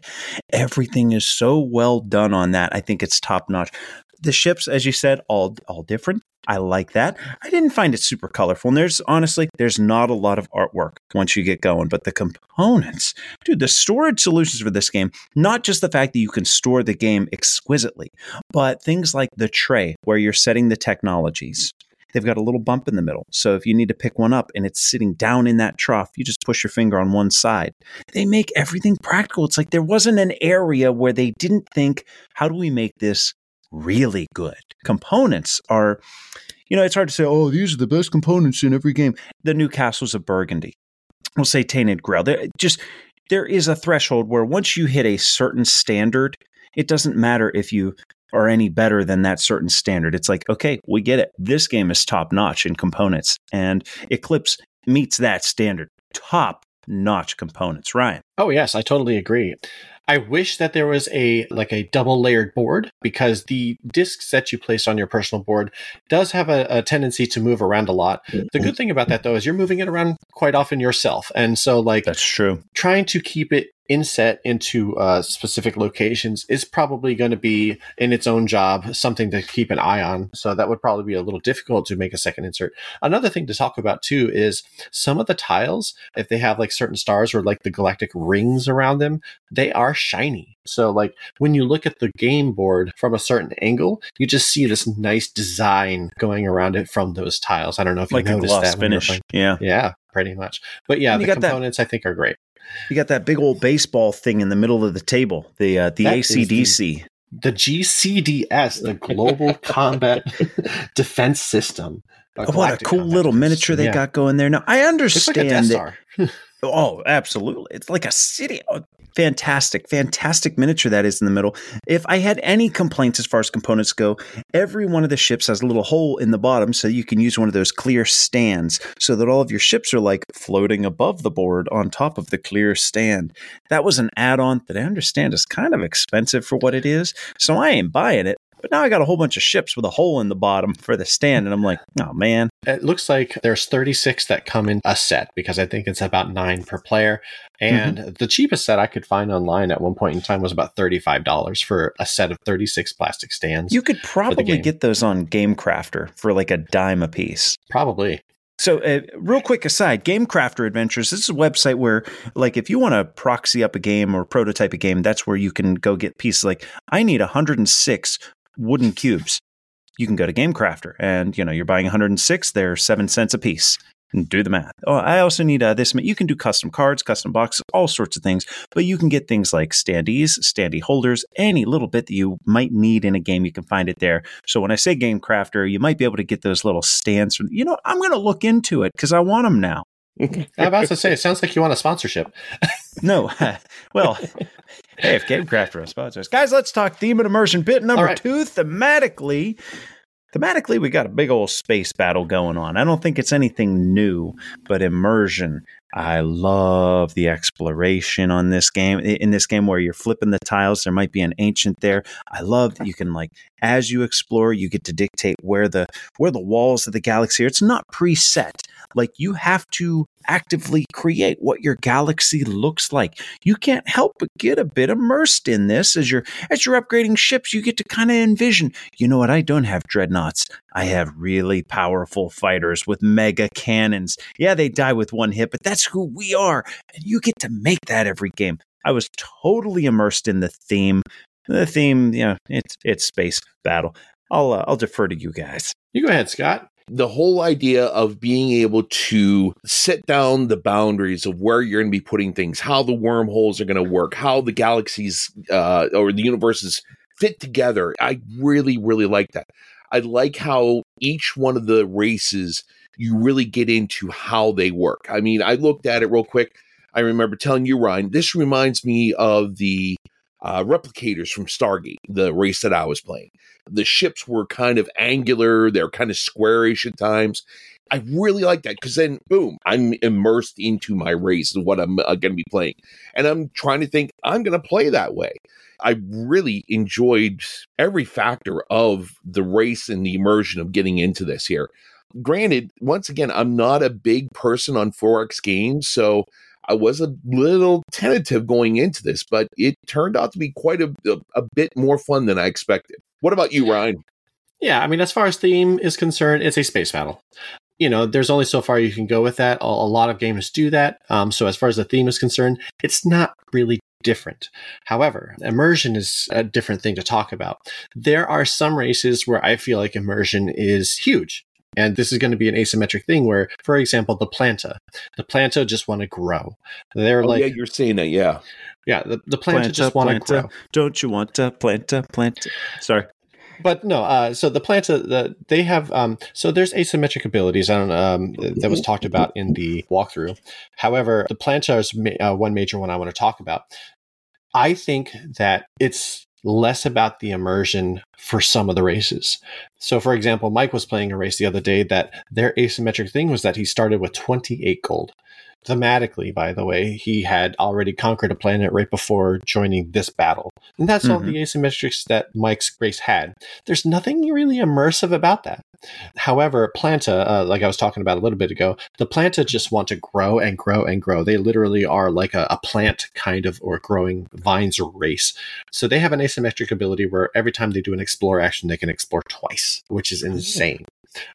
Everything is so well done on that. I think it's top notch the ships as you said all all different. I like that. I didn't find it super colorful and there's honestly there's not a lot of artwork once you get going but the components dude the storage solutions for this game not just the fact that you can store the game exquisitely but things like the tray where you're setting the technologies. They've got a little bump in the middle so if you need to pick one up and it's sitting down in that trough you just push your finger on one side. They make everything practical. It's like there wasn't an area where they didn't think how do we make this really good. Components are you know it's hard to say oh these are the best components in every game. The new castles of burgundy. We'll say tainted grail. There just there is a threshold where once you hit a certain standard it doesn't matter if you are any better than that certain standard. It's like okay we get it. This game is top notch in components. And eclipse meets that standard. Top notch components. Ryan Oh yes, I totally agree. I wish that there was a like a double layered board because the discs that you place on your personal board does have a, a tendency to move around a lot. The good thing about that though is you're moving it around quite often yourself, and so like that's true. trying to keep it inset into uh, specific locations is probably going to be in its own job something to keep an eye on. So that would probably be a little difficult to make a second insert. Another thing to talk about too is some of the tiles if they have like certain stars or like the galactic rings around them they are shiny. So like when you look at the game board from a certain angle you just see this nice design going around it from those tiles. I don't know if you like a noticed gloss that when you were finish. yeah. Yeah pretty much. But yeah And you the got that- components i think are great. You got that big old baseball thing in the middle of the table the uh, the That is the- acdc the GCDS, the Global Combat Defense System. Oh, what a cool little miniature System, they yeah. got going there. Now i It's like a Death understand that Star. Oh, absolutely. It's like a city. Oh, fantastic, fantastic miniature that is in the middle. If I had any complaints as far as components go, every one of the ships has a little hole in the bottom so you can use one of those clear stands so that all of your ships are like floating above the board on top of the clear stand. That was an add on that I understand is kind of expensive for what it is. So I ain't buying it. But now I got a whole bunch of ships with a hole in the bottom for the stand. And I'm like, oh, man. It looks like there's 36 that come in a set because I think it's about nine per player. And Mm-hmm. the cheapest set I could find online at one point in time was about $35 for a set of 36 plastic stands. You could probably get those on Game Crafter for like a dime a piece. Probably. So, uh, real quick aside, Game Crafter Adventures. This is a website where, like, if you want to proxy up a game or prototype a game, that's where you can go get pieces. Like, I need 106 wooden cubes. You can go to Game Crafter, and you know you're buying 106. They're seven cents a piece. And do the math. Oh, I also need uh, this. You can do custom cards, custom boxes, all sorts of things. But you can get things like standees, standee holders, any little bit that you might need in a game. You can find it there. So when I say Game Crafter, you might be able to get those little stands. From, you know, I'm going to look into it because I want them now. I'm about to say, it sounds like you want a sponsorship. No, well, hey, if Game Crafter is sponsors, guys, let's talk theme and immersion. Bit number right. two, thematically. Thematically, we got a big old space battle going on. I don't think it's anything new, but immersion. I love the exploration on this game. In this game, where you're flipping the tiles, there might be an ancient there. I love that you can like as you explore, you get to dictate where the where the walls of the galaxy are. It's not preset. Like you have to actively create what your galaxy looks like. You can't help but get a bit immersed in this as you're as you're upgrading ships. You get to kind of envision. You know what? I don't have dreadnoughts. I have really powerful fighters with mega cannons. Yeah, they die with one hit, but that's who we are, and you get to make that every game. I was totally immersed in the theme. The theme, you know, it's it's space battle. I'll uh, I'll defer to you guys. You go ahead, Scott. The whole idea of being able to set down the boundaries of where you're going to be putting things, how the wormholes are going to work, how the galaxies uh, or the universes fit together. I really, really like that. I like how each one of the races you really get into how they work. I mean, I looked at it real quick. I remember telling you, Ryan, this reminds me of the uh, replicators from Stargate, the race that I was playing. The ships were kind of angular, they're kind of squarish at times. I really like that because then, boom, I'm immersed into my race and what I'm uh, going to be playing. And I'm trying to think, I'm going to play that way. I really enjoyed every factor of the race and the immersion of getting into this here. Granted, once again, I'm not a big person on 4X games, so I was a little tentative going into this, but it turned out to be quite a, a, a bit more fun than I expected. What about you, Ryan? Yeah, I mean, as far as theme is concerned, it's a space battle. You know, there's only so far you can go with that. A, a lot of games do that. Um, so, as far as the theme is concerned, it's not really different. However, immersion is a different thing to talk about. There are some races where I feel like immersion is huge. And this is going to be an asymmetric thing where, for example, the planta, the planta just want to grow. They're Oh, like, yeah, you're seeing it, yeah. yeah, the, the planta, just want to grow. Don't you want to planta, planta? Sorry. But no, uh, so the planta, the, they have, um, so there's asymmetric abilities. I don't, um, that was talked about in the walkthrough. However, the planta is ma- uh, one major one I want to talk about. I think that it's less about the immersion for some of the races. So, for example, Mike was playing a race the other day that their asymmetric thing was that he started with 28 gold. Thematically, by the way, he had already conquered a planet right before joining this battle. And that's all Mhm. the asymmetrics that Mike's race had. There's nothing really immersive about that. However, Planta, uh, like I was talking about a little bit ago, the Planta just want to grow and grow and grow. They literally are like a, a plant kind of or growing vines race. So they have an asymmetric ability where every time they do an explore action, they can explore twice, which is insane.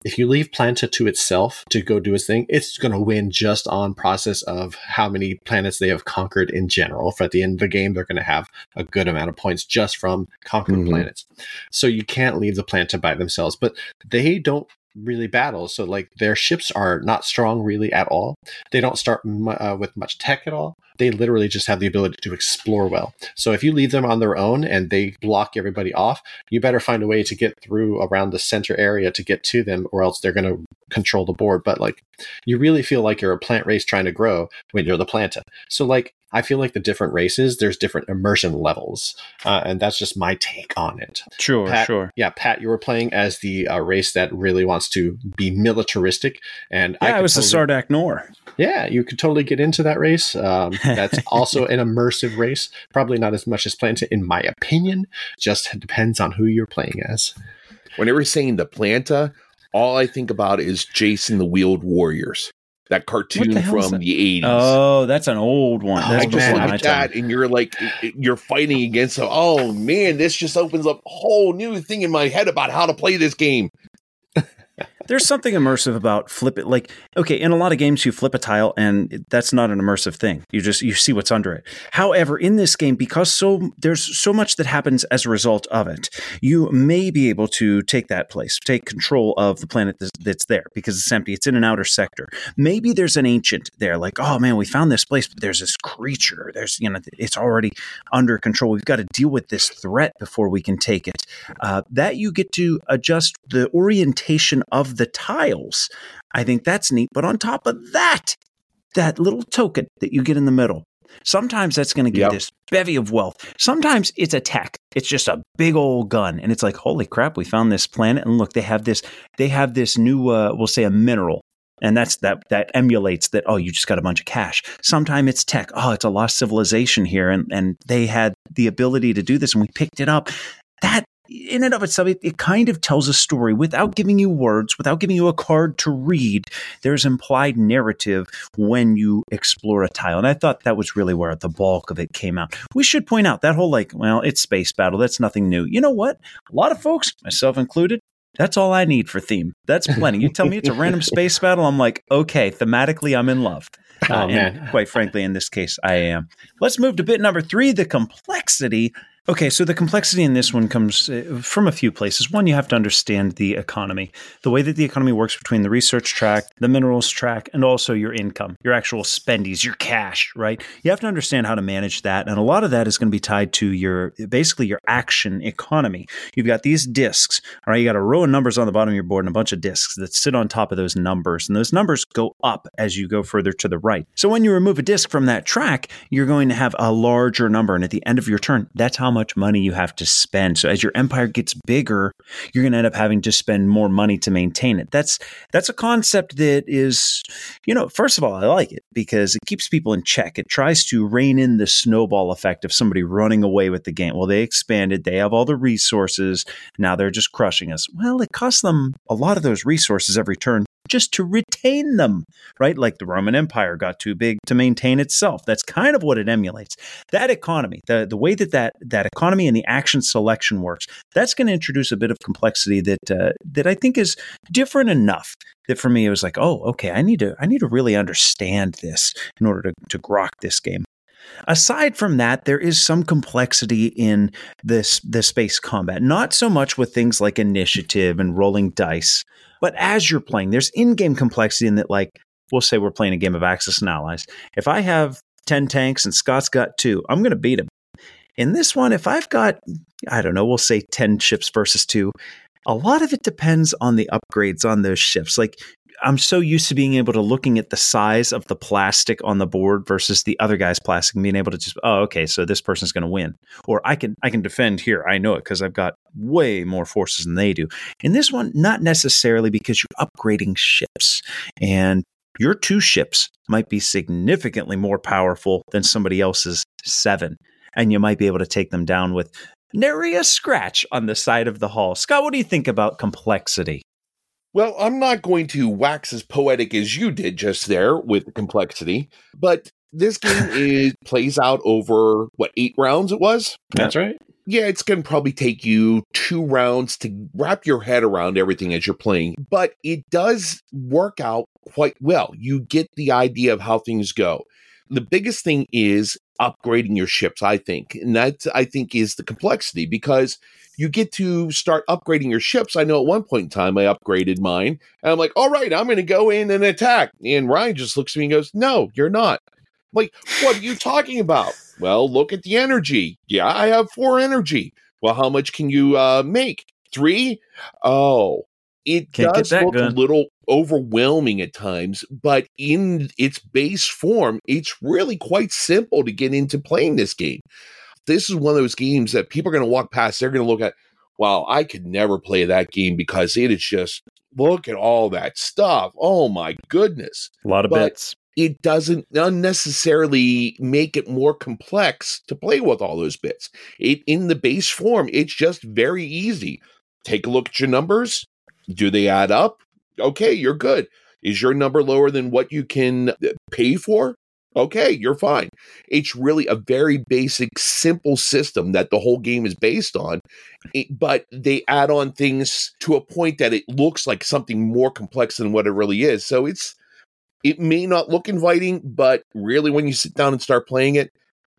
If you leave Planta to itself to go do its thing, it's going to win just on process of how many planets they have conquered in general. For at the end of the game, they're going to have a good amount of points just from conquering Mhm. planets. So you can't leave the Planta by themselves, but they don't really battle. So like their ships are not strong really at all. They don't start uh, with much tech at all. They literally just have the ability to explore well. So if you leave them on their own and they block everybody off, you better find a way to get through around the center area to get to them, or else they're going to control the board. But like, you really feel like you're a plant race trying to grow when you're the planta. So like, I feel like the different races, there's different immersion levels, uh, and that's just my take on it. Sure, Pat, sure. Yeah, Pat, you were playing as the uh, race that really wants to be militaristic, and Yeah, I, could was totally, the Sardak Nor. Yeah, you could totally get into that race. Um, that's also an immersive race. Probably not as much as Planta, in my opinion. Just depends on who you're playing as. Whenever you're saying the planta, all I think about is Jayce and the Wheeled Warriors, that cartoon from the 80s. Oh, that's an old one. Oh, That's I just look at that and you're like, you're fighting against, oh man, this just opens up a whole new thing in my head about how to play this game. There's something immersive about flip it. Like, okay, in a lot of games, you flip a tile, and that's not an immersive thing. You just you see what's under it. However, in this game, because so there's so much that happens as a result of it, you may be able to take that place, take control of the planet that's, there because it's empty. It's in an outer sector. Maybe there's an ancient there. Like, oh man, we found this place, but there's this creature. There's you know, it's already under control. We've got to deal with this threat before we can take it uh, that you get to adjust the orientation of the tiles. I think that's neat. But on top of that, that little token that you get in the middle, sometimes that's going to give Yep. this bevy of wealth. Sometimes it's a tech. It's just a big old gun, and it's like, holy crap, we found this planet, and look, they have this. They have this new, uh, we'll say, a mineral. And that's that that emulates that, oh, you just got a bunch of cash. Sometimes it's tech. Oh, it's a lost civilization here. And and they had the ability to do this and we picked it up. That in and of itself, it, it kind of tells a story without giving you words, without giving you a card to read. There's implied narrative when you explore a tile. And I thought that was really where the bulk of it came out. We should point out that whole like, well, it's space battle. That's nothing new. You know what? A lot of folks, myself included, that's all I need for theme. That's plenty. You tell me it's a random space battle, I'm like, okay, thematically, I'm in love. Oh, Uh, and quite frankly, in this case, I am. Let's move to bit number three the complexity Okay, so the complexity in this one comes uh, from a few places. One, you have to understand the economy, the way that the economy works between the research track, the minerals track, and also your income, your actual spendies, your cash, right? You have to understand how to manage that. And a lot of that is going to be tied to your basically your action economy. You've got these discs, all right? You got a row of numbers on the bottom of your board and a bunch of discs that sit on top of those numbers. And those numbers go up as you go further to the right. So when you remove a disc from that track, you're going to have a larger number. And at the end of your turn, that's how much money you have to spend. So as your empire gets bigger, you're going to end up having to spend more money to maintain it. That's that's a concept that is, you know, first of all, I like it because it keeps people in check. It tries to rein in the snowball effect of somebody running away with the game. Well, they expanded, they have all the resources, now they're just crushing us. Well, it costs them a lot of those resources every turn just to retain them, right? Like the Roman Empire got too big to maintain itself. That's kind of what it emulates. That economy, the, the way that, that that economy and the action selection works, that's going to introduce a bit of complexity that uh, that I think is different enough that for me it was like, oh, okay, I need to I need to really understand this in order to to grok this game. Aside from that, there is some complexity in this the space combat. Not so much with things like initiative and rolling dice, but as you're playing, there's in-game complexity in that, like, we'll say we're playing a game of Axis and Allies. If I have 10 tanks and Scott's got two, I'm gonna beat him. In this one, if I've got, I don't know, we'll say 10 ships versus two, a lot of it depends on the upgrades on those ships. Like I'm so used to being able to looking at the size of the plastic on the board versus the other guy's plastic and being able to just oh okay so this person's going to win or I can I can defend here I know it because I've got way more forces than they do. In this one not necessarily because you're upgrading ships and your two ships might be significantly more powerful than somebody else's seven and you might be able to take them down with nary a scratch on the side of the hall. Scott, what do you think about complexity? Well, I'm not going to wax as poetic as you did just there with complexity, but this game is plays out over what eight rounds it was. That's right. Yeah, it's going to probably take you two rounds to wrap your head around everything as you're playing, but it does work out quite well. You get the idea of how things go. The biggest thing is upgrading your ships, I think. And that, I think, is the complexity because you get to start upgrading your ships. I know at one point in time I upgraded mine, and I'm like, all right, I'm going to go in and attack. And Ryan just looks at me and goes, no, you're not. I'm like, what are you talking about? Well, look at the energy. Yeah, I have four energy. Well, how much can you uh, make? Three? Oh, it Can't does look good. a little overwhelming at times, but in its base form, it's really quite simple to get into playing this game. This is one of those games that people are going to walk past. They're going to look at, wow, I could never play that game because it is just look at all that stuff. Oh my goodness. A lot of But- bits. It doesn't unnecessarily make it more complex to play with all those bits. It in the base form, it's just very easy. Take a look at your numbers. Do they add up? Okay, you're good. Is your number lower than what you can uh, pay for? Okay, you're fine. It's really a very basic, simple system that the whole game is based on. But they add on things to a point that it looks like something more complex than what it really is. So it's it may not look inviting, but really when you sit down and start playing it,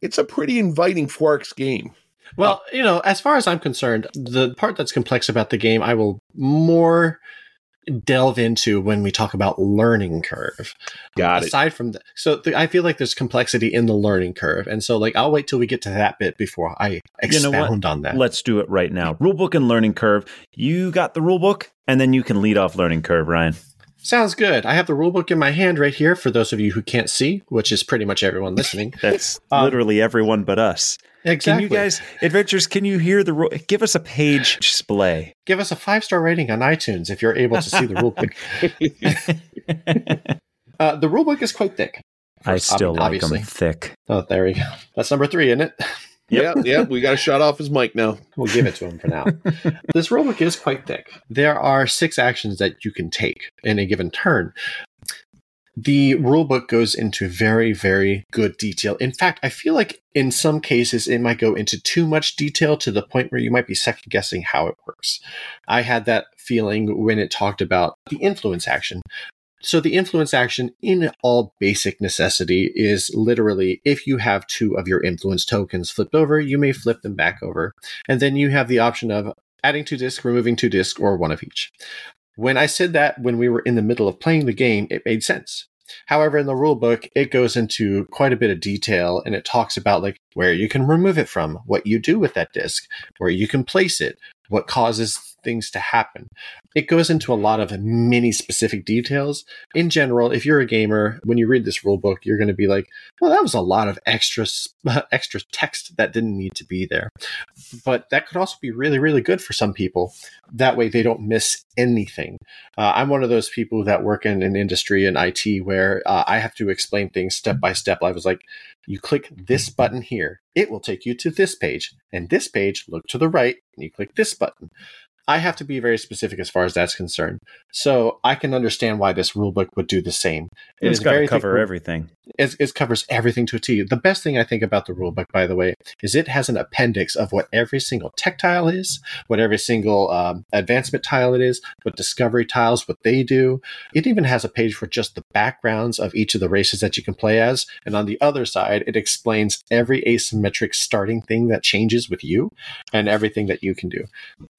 it's a pretty inviting 4X game. Well, you know, as far as I'm concerned, the part that's complex about the game, I will more delve into when we talk about learning curve. Got it. Aside from that, so th- I feel like there's complexity in the learning curve, and so like I'll wait till we get to that bit before I You know what? expound on that. Let's do it right now. Rulebook and learning curve. You got the rulebook, and then you can lead off learning curve, Ryan. Sounds good. I have the rulebook in my hand right here for those of you who can't see, which is pretty much everyone listening. That's Um, literally everyone but us. exactly. Can you guys, adventures? Can you hear the? ru- Give us a page display. give us a five star rating on iTunes if you're able to see the rulebook? Uh, the rulebook is quite thick. I still ob- like obviously. them thick. Oh, there we go. That's number three, isn't it? Yeah, yeah, we got to shut off his mic now. We'll give it to him for now. this rulebook is quite thick. There are six actions that you can take in a given turn. The rulebook goes into very, very good detail. In fact, I feel like in some cases it might go into too much detail to the point where you might be second guessing how it works. I had that feeling when it talked about the influence action. So the influence action in all basic necessity is literally if you have two of your influence tokens flipped over, you may flip them back over. And then you have the option of adding two discs, removing two discs, or one of each. When I said that when we were in the middle of playing the game, it made sense. However, in the rule book, it goes into quite a bit of detail and it talks about like where you can remove it from, what you do with that disc, where you can place it, what causes things to happen. It goes into a lot of mini specific details. In general, if you're a gamer, when you read this rule book, you're going to be like, well, that was a lot of extra extra text that didn't need to be there. But that could also be really, really good for some people. That way they don't miss anything. Uh, I'm one of those people that work in an industry in IT where uh, I have to explain things step by step. I was like, you click this button here, it will take you to this page. And this page, look to the right, and you click this button. I have to be very specific as far as that's concerned. So I can understand why this rulebook would do the same. It it's got to cover thick, everything. It, it, covers everything to a T. The best thing I think about the rulebook, by the way, is it has an appendix of what every single tech tile is, what every single um, advancement tile it is, what discovery tiles, what they do. It even has a page for just the backgrounds of each of the races that you can play as. And on the other side, it explains every asymmetric starting thing that changes with you and everything that you can do.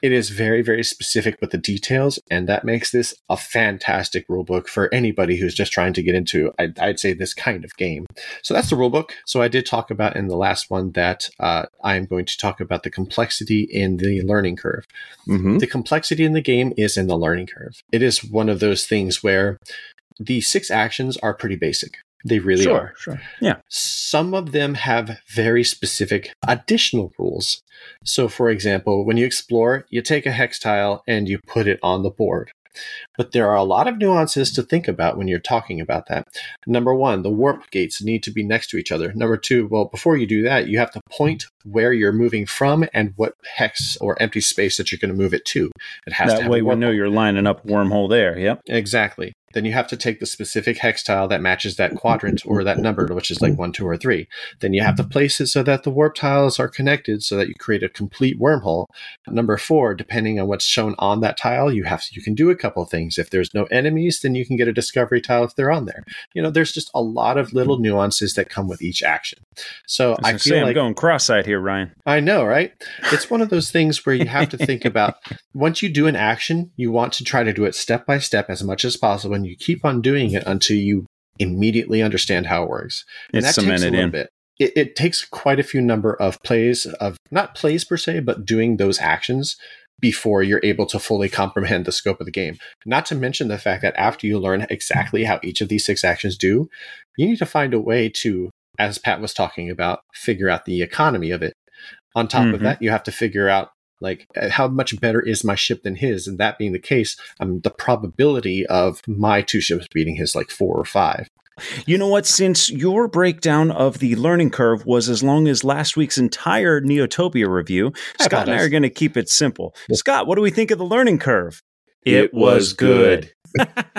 It is very, very specific with the details, and that makes this a fantastic rulebook for anybody who's just trying to get into, I'd, I'd say, this kind of game. So that's the rulebook. So I did talk about in the last one that uh, I am going to talk about the complexity in the learning curve. Mm-hmm. The complexity in the game is in the learning curve. It is one of those things where the six actions are pretty basic. They really sure, are. Sure. Yeah. Some of them have very specific additional rules. So, for example, when you explore, you take a hex tile and you put it on the board. But there are a lot of nuances to think about when you're talking about that. Number one, the warp gates need to be next to each other. Number two, well, before you do that, you have to point where you're moving from and what hex or empty space that you're going to move it to. It has to be that way we know you're lining up wormhole there. Yep. Exactly then you have to take the specific hex tile that matches that quadrant or that number, which is like one, two, or three. Then you have to place it so that the warp tiles are connected so that you create a complete wormhole. Number four, depending on what's shown on that tile, you have you can do a couple things. If there's no enemies, then you can get a discovery tile if they're on there. You know, there's just a lot of little nuances that come with each action. So I, I feel say, like I'm going cross-eyed here, Ryan. I know, right? It's one of those things where you have to think about once you do an action, you want to try to do it step by step as much as possible, and you keep on doing it until you immediately understand how it works. And it's that takes a little in. bit. It, it takes quite a few number of plays of not plays per se, but doing those actions before you're able to fully comprehend the scope of the game. Not to mention the fact that after you learn exactly how each of these six actions do, you need to find a way to, as Pat was talking about, figure out the economy of it. On top mm-hmm. of that, you have to figure out like uh, how much better is my ship than his and that being the case um, the probability of my two ships beating his like four or five you know what? Since your breakdown of the learning curve was as long as last week's entire Neotopia review, Scott and I are going to keep it simple. Scott, what do we think of the learning curve? It, it was good.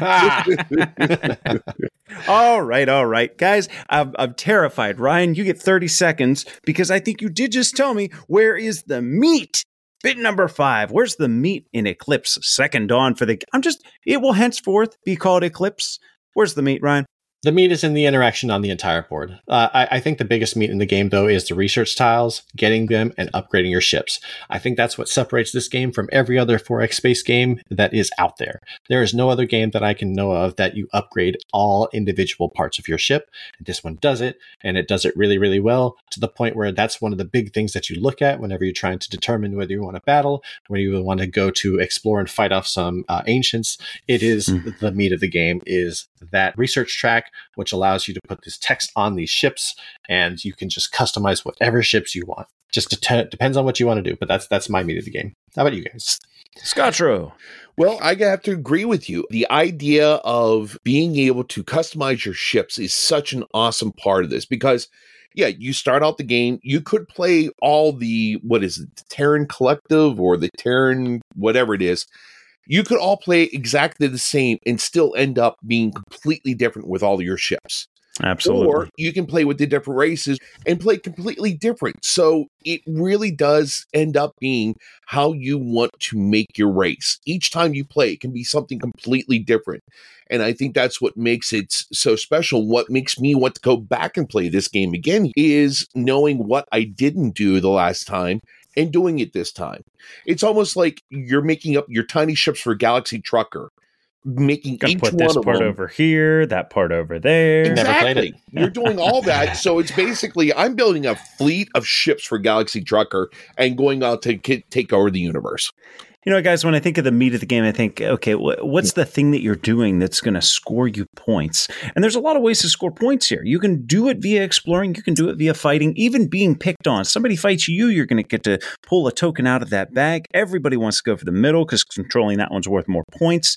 all right, all right. Guys, I'm, I'm terrified. Ryan, you get 30 seconds because I think you did just tell me where is the meat Bit number five. Where's the meat in Eclipse? Second dawn for the. I'm just. It will henceforth be called Eclipse. Where's the meat, Ryan? The meat is in the interaction on the entire board. Uh, I, I, think the biggest meat in the game, though, is the research tiles, getting them, and upgrading your ships. I think that's what separates this game from every other 4X space game that is out there. There is no other game that I can know of that you upgrade all individual parts of your ship. This one does it, and it does it really, really well to the point where that's one of the big things that you look at whenever you're trying to determine whether you want to battle, whether you want to go to explore and fight off some uh, ancients. It is mm. the meat of the game is that research track which allows you to put this text on these ships and you can just customize whatever ships you want. Just det- depends on what you want to do, but that's that's my meat of the game. How about you guys? Scotro. Well, I have to agree with you. The idea of being able to customize your ships is such an awesome part of this because yeah, you start out the game, you could play all the what is it, the Terran Collective or the Terran whatever it is you could all play exactly the same and still end up being completely different with all your ships. Absolutely. Or you can play with the different races and play completely different. So it really does end up being how you want to make your race. Each time you play, it can be something completely different. And I think that's what makes it so special. What makes me want to go back and play this game again is knowing what I didn't do the last time and doing it this time. It's almost like you're making up your tiny ships for Galaxy Trucker making Gonna each put one this of part them over here, that part over there. Exactly. You're doing all that, so it's basically I'm building a fleet of ships for Galaxy Trucker and going out to ki- take over the universe. You know, guys, when I think of the meat of the game, I think, okay, wh- what's the thing that you're doing that's going to score you points? And there's a lot of ways to score points here. You can do it via exploring, you can do it via fighting, even being picked on. Somebody fights you, you're going to get to pull a token out of that bag. Everybody wants to go for the middle because controlling that one's worth more points.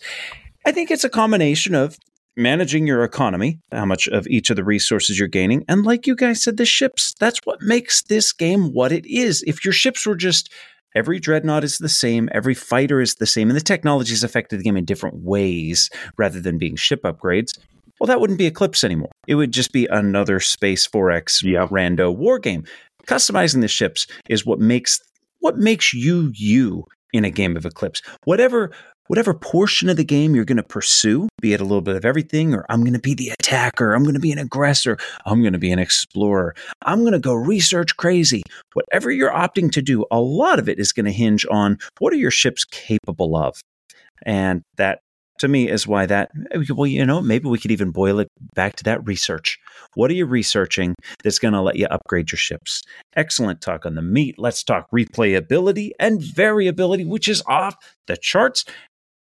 I think it's a combination of managing your economy, how much of each of the resources you're gaining, and like you guys said, the ships. That's what makes this game what it is. If your ships were just every dreadnought is the same, every fighter is the same, and the technology has affected the game in different ways rather than being ship upgrades, well, that wouldn't be Eclipse anymore. It would just be another Space 4X Yeah. rando war game. Customizing the ships is what makes what makes you you in a game of Eclipse. Whatever whatever portion of the game you're going to pursue, be it a little bit of everything, or I'm going to be the attacker, I'm going to be an aggressor, I'm going to be an explorer, I'm going to go research crazy. Whatever you're opting to do, a lot of it is going to hinge on what are your ships capable of. And that to me is why that well you know maybe we could even boil it back to that research what are you researching that's going to let you upgrade your ships excellent talk on the meat let's talk replayability and variability which is off the charts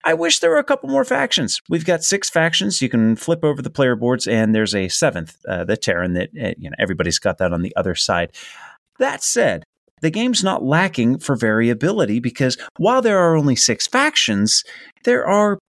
I wish there were a couple more factions. We've got six factions. You can flip over the player boards, and there's a seventh, uh, the Terran. That uh, you know everybody's got that on the other side. That said, the game's not lacking for variability because while there are only six factions, there are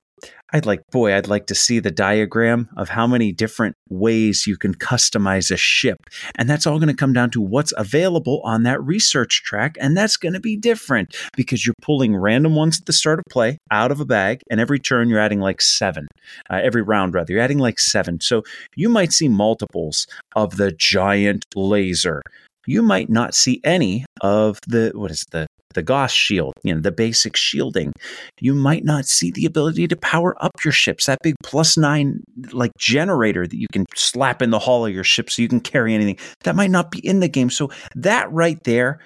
I'd like, boy, I'd like to see the diagram of how many different ways you can customize a ship. And that's all going to come down to what's available on that research track. And that's going to be different because you're pulling random ones at the start of play out of a bag. And every turn, you're adding like seven. Uh, every round, rather, you're adding like seven. So you might see multiples of the giant laser. You might not see any of the, what is the, the Gauss shield, you know, the basic shielding you might not see the ability to power up your ships. That big plus nine like generator that you can slap in the hull of your ship so you can carry anything. That might not be in the game. So that right there,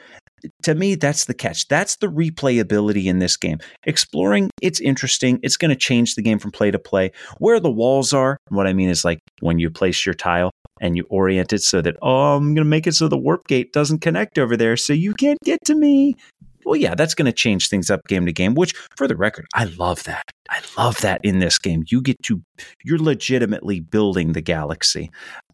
to me, that's the catch. That's the replayability in this game. Exploring, it's interesting. It's going to change the game from play to play. Where the walls are, what I mean is like when you place your tile and you orient it so that, oh, I'm going to make it so the warp gate doesn't connect over there so you can't get to me well, yeah, that's going to change things up game to game, which for the record, I love that. I love that in this game. You get to, you're legitimately building the galaxy.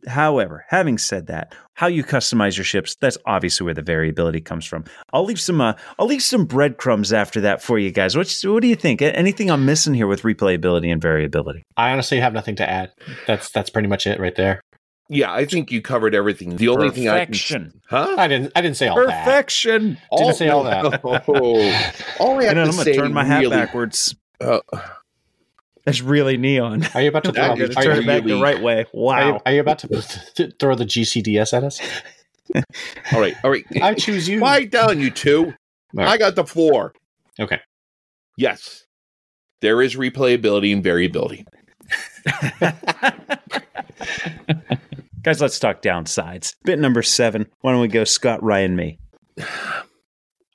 However, having said that, how you customize your ships, that's obviously where the variability comes from. I'll leave some, uh, I'll leave some breadcrumbs after that for you guys. What, what do you think? Anything I'm missing here with replayability and variability? I honestly have nothing to add. That's that's pretty much it right there. Yeah, I think you covered everything. The only thing I Perfection. huh? I didn't I didn't say all that. Perfection. Didn't say all that. Oh, all I have and to I'm going say to turn my hat really, backwards. uh, That's really neon. Are you about to throw? That I'm going is to Are turn you, it back the right way. are, you, Wow. are you about to to throw the GCDS at us? all right, all right. I choose you. Quiet down, you two. All right. I got the four. Okay. Yes, there is replayability and variability. Guys, let's talk downsides. Bit number seven. Why don't we go Scott, Ryan, me?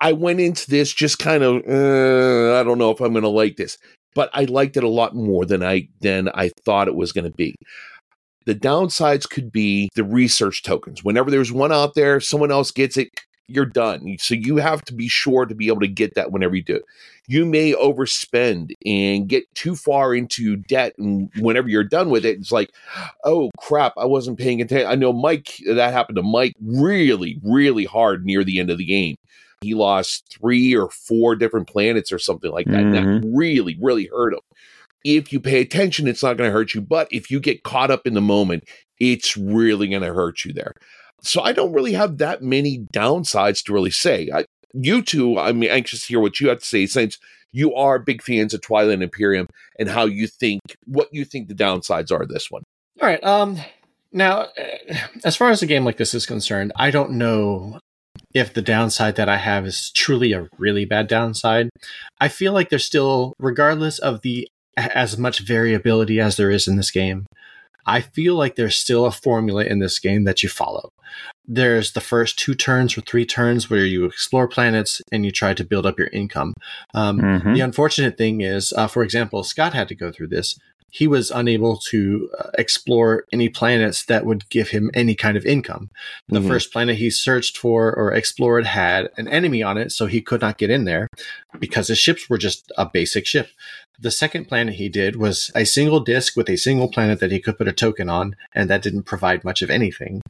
I went into this just kind of uh, I don't know if I'm going to like this, but I liked it a lot more than I than I thought it was going to be. The downsides could be the research tokens. Whenever there's one out there, someone else gets it, you're done. So you have to be sure to be able to get that whenever you do. You may overspend and get too far into debt, and whenever you're done with it, it's like, oh crap, I wasn't paying attention. I know Mike. That happened to Mike really, really hard near the end of the game. He lost three or four different planets or something like that. And that mm-hmm. really, really hurt him. If you pay attention, it's not going to hurt you. But if you get caught up in the moment, it's really going to hurt you there. So I don't really have that many downsides to really say. I, you two, I'm anxious to hear what you have to say since you are big fans of Twilight Imperium and how you think, what you think the downsides are of this one. All right. Um, Now, uh, as far as a game like this is concerned, I don't know if the downside that I have is truly a really bad downside. I feel like there's still, regardless of the as much variability as there is in this game, I feel like there's still a formula in this game that you follow. There's the first two turns or three turns where you explore planets and you try to build up your income. Um, Mhm. The unfortunate thing is, uh, for example, Scott had to go through this. He was unable to uh, explore any planets that would give him any kind of income. The Mhm. first planet he searched for or explored had an enemy on it, so he could not get in there because his ships were just a basic ship. The second planet he did was a single disk with a single planet that he could put a token on, and that didn't provide much of anything.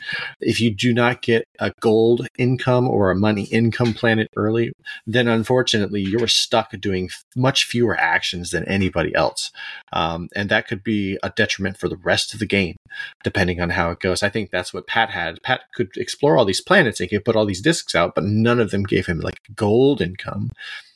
If you do not get a gold income or a money income planet early, then unfortunately you're stuck doing much fewer actions than anybody else. Um, and that could be a detriment for the rest of the game, depending on how it goes. I think that's what Pat had. Pat could explore all these planets and he could put all these discs out, but none of them gave him like gold income.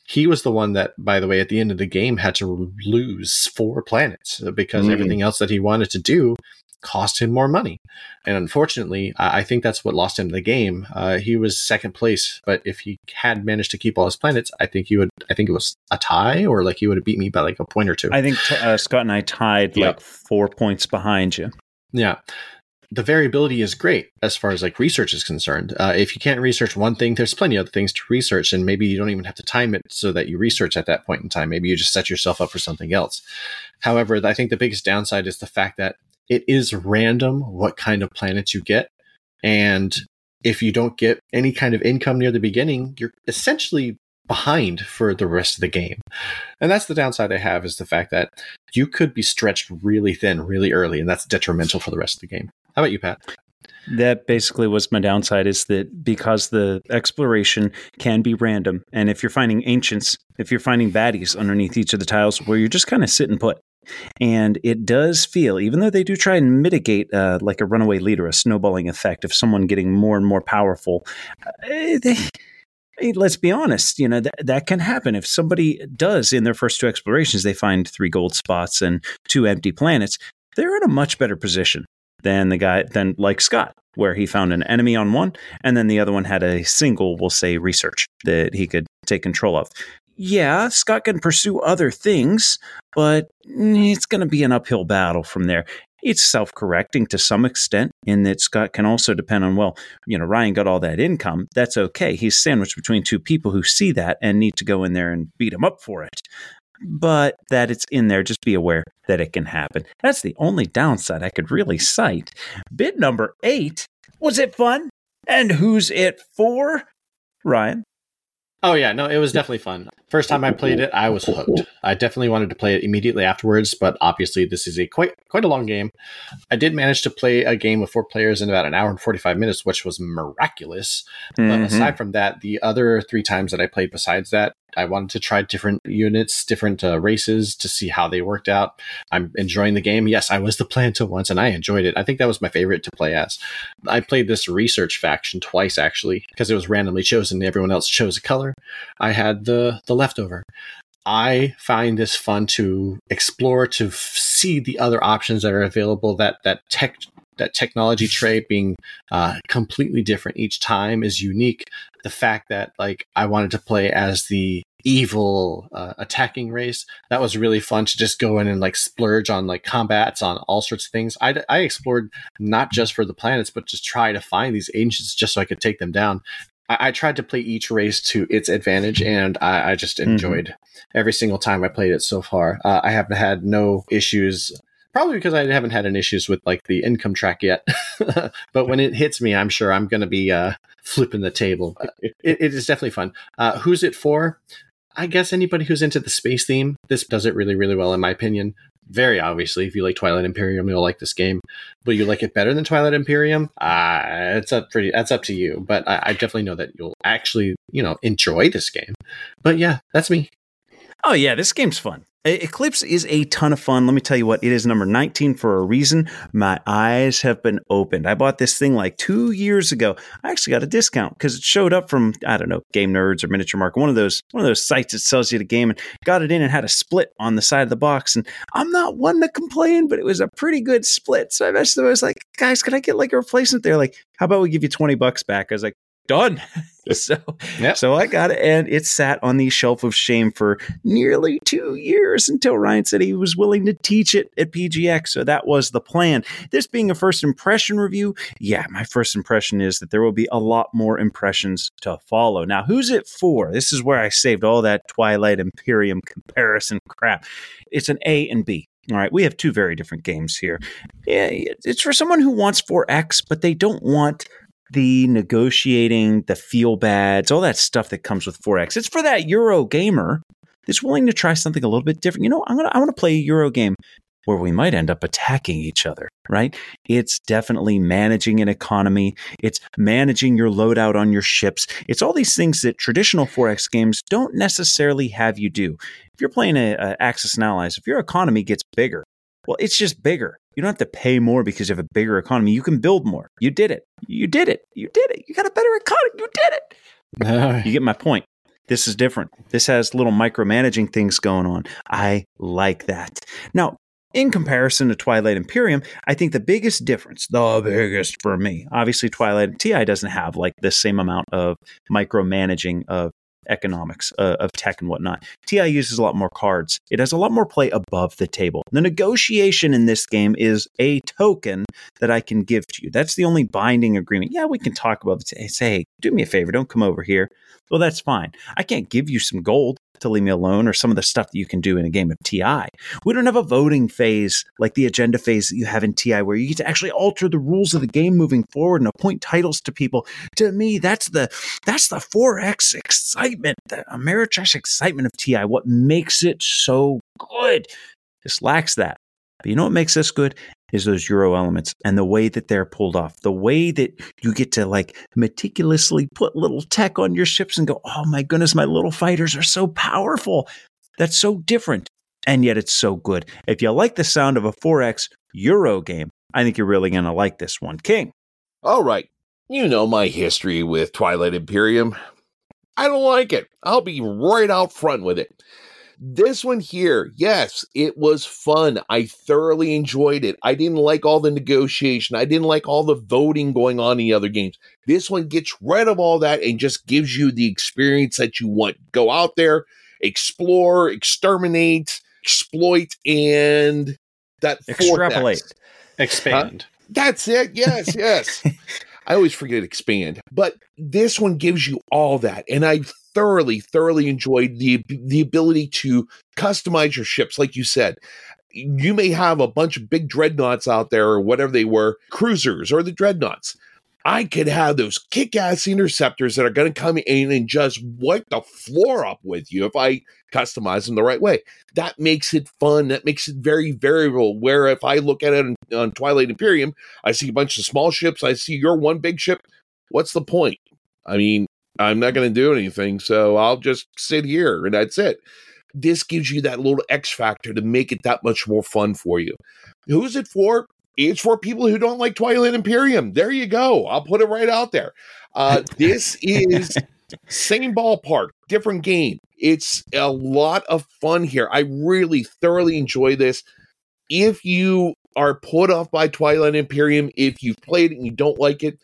He was the one that, by the way, at the end of the game had to lose four planets because Mm. everything else that he wanted to do cost him more money. And unfortunately, I I think that's what lost him the game. Uh, he was second place, but if he had managed to keep all his planets, I think he would. I think it was a tie, or like he would have beat me by like a point or two. I think t- uh, Scott and I tied Yeah. like four points behind you. Yeah. The variability is great as far as like research is concerned. Uh, if you can't research one thing, there's plenty of other things to research, and maybe you don't even have to time it so that you research at that point in time. Maybe you just set yourself up for something else. However, I think the biggest downside is the fact that it is random what kind of planets you get. And if you don't get any kind of income near the beginning, you're essentially behind for the rest of the game. And that's the downside I have is the fact that you could be stretched really thin really early, and that's detrimental for the rest of the game. How about you, Pat? That basically was my downside is that because the exploration can be random, and if you're finding ancients, if you're finding baddies underneath each of the tiles where you're just kind of sitting put, and it does feel, even though they do try and mitigate uh, like a runaway leader, a snowballing effect of someone getting more and more powerful, uh, they, Hey, let's be honest, you know, that, that can happen. If somebody does in their first two explorations, they find three gold spots and two empty planets, they're in a much better position than the guy, than like Scott, where he found an enemy on one, and then the other one had a single, we'll say, research that he could take control of. Yeah, Scott can pursue other things, but it's going to be an uphill battle from there. It's self correcting to some extent, in that Scott can also depend on, well, you know, Ryan got all that income. That's okay. He's sandwiched between two people who see that and need to go in there and beat him up for it. But that it's in there, just be aware that it can happen. That's the only downside I could really cite. Bid number eight was it fun? And who's it for? Ryan. Oh yeah, no, it was definitely fun. First time I played it, I was hooked. I definitely wanted to play it immediately afterwards, but obviously this is a quite quite a long game. I did manage to play a game with four players in about an hour and forty five minutes, which was miraculous. But Mhm. aside from that, the other three times that I played besides that, I wanted to try different units, different uh, races to see how they worked out. I'm enjoying the game. Yes, I was the Planta once and I enjoyed it. I think that was my favorite to play as. I played this research faction twice actually because it was randomly chosen. Everyone else chose a color. I had the the leftover. I find this fun to explore, to see the other options that are available. That that tech that technology tray being uh, completely different each time is unique. The fact that like I wanted to play as the evil uh, attacking race that was really fun to just go in and like splurge on like combats on all sorts of things. I, I explored not just for the planets, but just try to find these ancients just so I could take them down. I, I tried to play each race to its advantage, and I, I just Mhm. enjoyed every single time I played it so far. Uh, I haven't had no issues. Probably because I haven't had any issues with like the income track yet, but when it hits me, I'm sure I'm going to be uh, flipping the table. Uh, it, it is definitely fun. Uh, who's it for? I guess anybody who's into the space theme. This does it really, really well, in my opinion. Very obviously, if you like Twilight Imperium, you'll like this game. But you like it better than Twilight Imperium? Uh, it's up pretty. That's up to you. But I, I definitely know that you'll actually, you know, enjoy this game. But yeah, that's me. Oh yeah, this game's fun. Eclipse is a ton of fun. Let me tell you what, it is number 19 for a reason. My eyes have been opened. I bought this thing like two years ago. I actually got a discount because it showed up from, I don't know, Game Nerds or Miniature Market, one of those, one of those sites that sells you the game and got it in and had a split on the side of the box. And I'm not one to complain, but it was a pretty good split. So I messaged them. I was like, guys, can I get like a replacement? They're like, how about we give you 20 bucks back? I was like, done. so, Yep. so I got it, and it sat on the shelf of shame for nearly two years until Ryan said he was willing to teach it at PGX. So that was the plan. This being a first impression review, yeah, my first impression is that there will be a lot more impressions to follow. Now, who's it for? This is where I saved all that Twilight Imperium comparison crap. It's an A and B. All right, we have two very different games here. Yeah, it's for someone who wants 4X, but they don't want the negotiating, the feel bads, all that stuff that comes with 4X. It's for that Euro gamer that's willing to try something a little bit different. You know, I'm gonna I want to play a Euro game where we might end up attacking each other, right? It's definitely managing an economy. It's managing your loadout on your ships. It's all these things that traditional 4X games don't necessarily have you do. If you're playing a, a Axis and Allies, if your economy gets bigger, well, it's just bigger. You don't have to pay more because you have a bigger economy. You can build more. You did it. You did it. You did it. You got a better economy. You did it. You get my point. This is different. This has little micromanaging things going on. I like that. Now, in comparison to Twilight Imperium, I think the biggest difference, the biggest for me, obviously Twilight TI doesn't have like the same amount of micromanaging of economics uh, of tech and whatnot. TI uses a lot more cards. It has a lot more play above the table. The negotiation in this game is a token that I can give to you. That's the only binding agreement. Yeah, we can talk about it. Say, hey, do me a favor, don't come over here. Well, that's fine. I can't give you some gold to leave me alone or some of the stuff that you can do in a game of TI. We don't have a voting phase like the agenda phase that you have in TI where you get to actually alter the rules of the game moving forward and appoint titles to people. To me, that's the that's the 4X excitement, the Ameritrash excitement of TI. What makes it so good? This lacks that. But you know what makes this good? Is those Euro elements and the way that they're pulled off. The way that you get to like meticulously put little tech on your ships and go, oh my goodness, my little fighters are so powerful. That's so different. And yet it's so good. If you like the sound of a 4X Euro game, I think you're really going to like this one. King. All right. You know my history with Twilight Imperium. I don't like it. I'll be right out front with it. This one here, yes, it was fun. I thoroughly enjoyed it. I didn't like all the negotiation. I didn't like all the voting going on in the other games. This one gets rid of all that and just gives you the experience that you want. Go out there, explore, exterminate, exploit, and that Extrapolate. X. Expand. That's it. Yes, yes. I always forget expand, but this one gives you all that, and I thoroughly, thoroughly enjoyed the the ability to customize your ships, like you said. You may have a bunch of big dreadnoughts out there, or whatever they were, cruisers or the dreadnoughts. I could have those kick-ass interceptors that are going to come in and just wipe the floor up with you if I customize them the right way. That makes it fun. That makes it very variable. Where if I look at it on, on Twilight Imperium, I see a bunch of small ships. I see your one big ship. What's the point? I mean, I'm not going to do anything, so I'll just sit here and that's it. This gives you that little X factor to make it that much more fun for you. Who's it for? It's for people who don't like Twilight Imperium. There you go. I'll put it right out there. Uh, this is same ballpark, different game. It's a lot of fun here. I really thoroughly enjoy this. If you are put off by Twilight Imperium, if you've played it and you don't like it,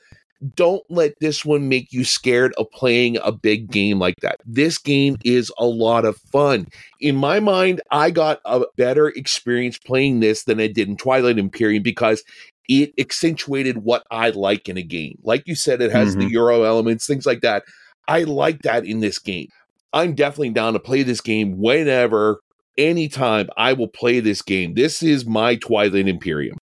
don't let this one make you scared of playing a big game like that. This game is a lot of fun. In my mind, I got a better experience playing this than I did in Twilight Imperium because it accentuated what I like in a game. Like you said, it has the mm-hmm. Euro elements, things like that. I like that in this game. I'm definitely down to play this game whenever, anytime I will play this game. This is my Twilight Imperium.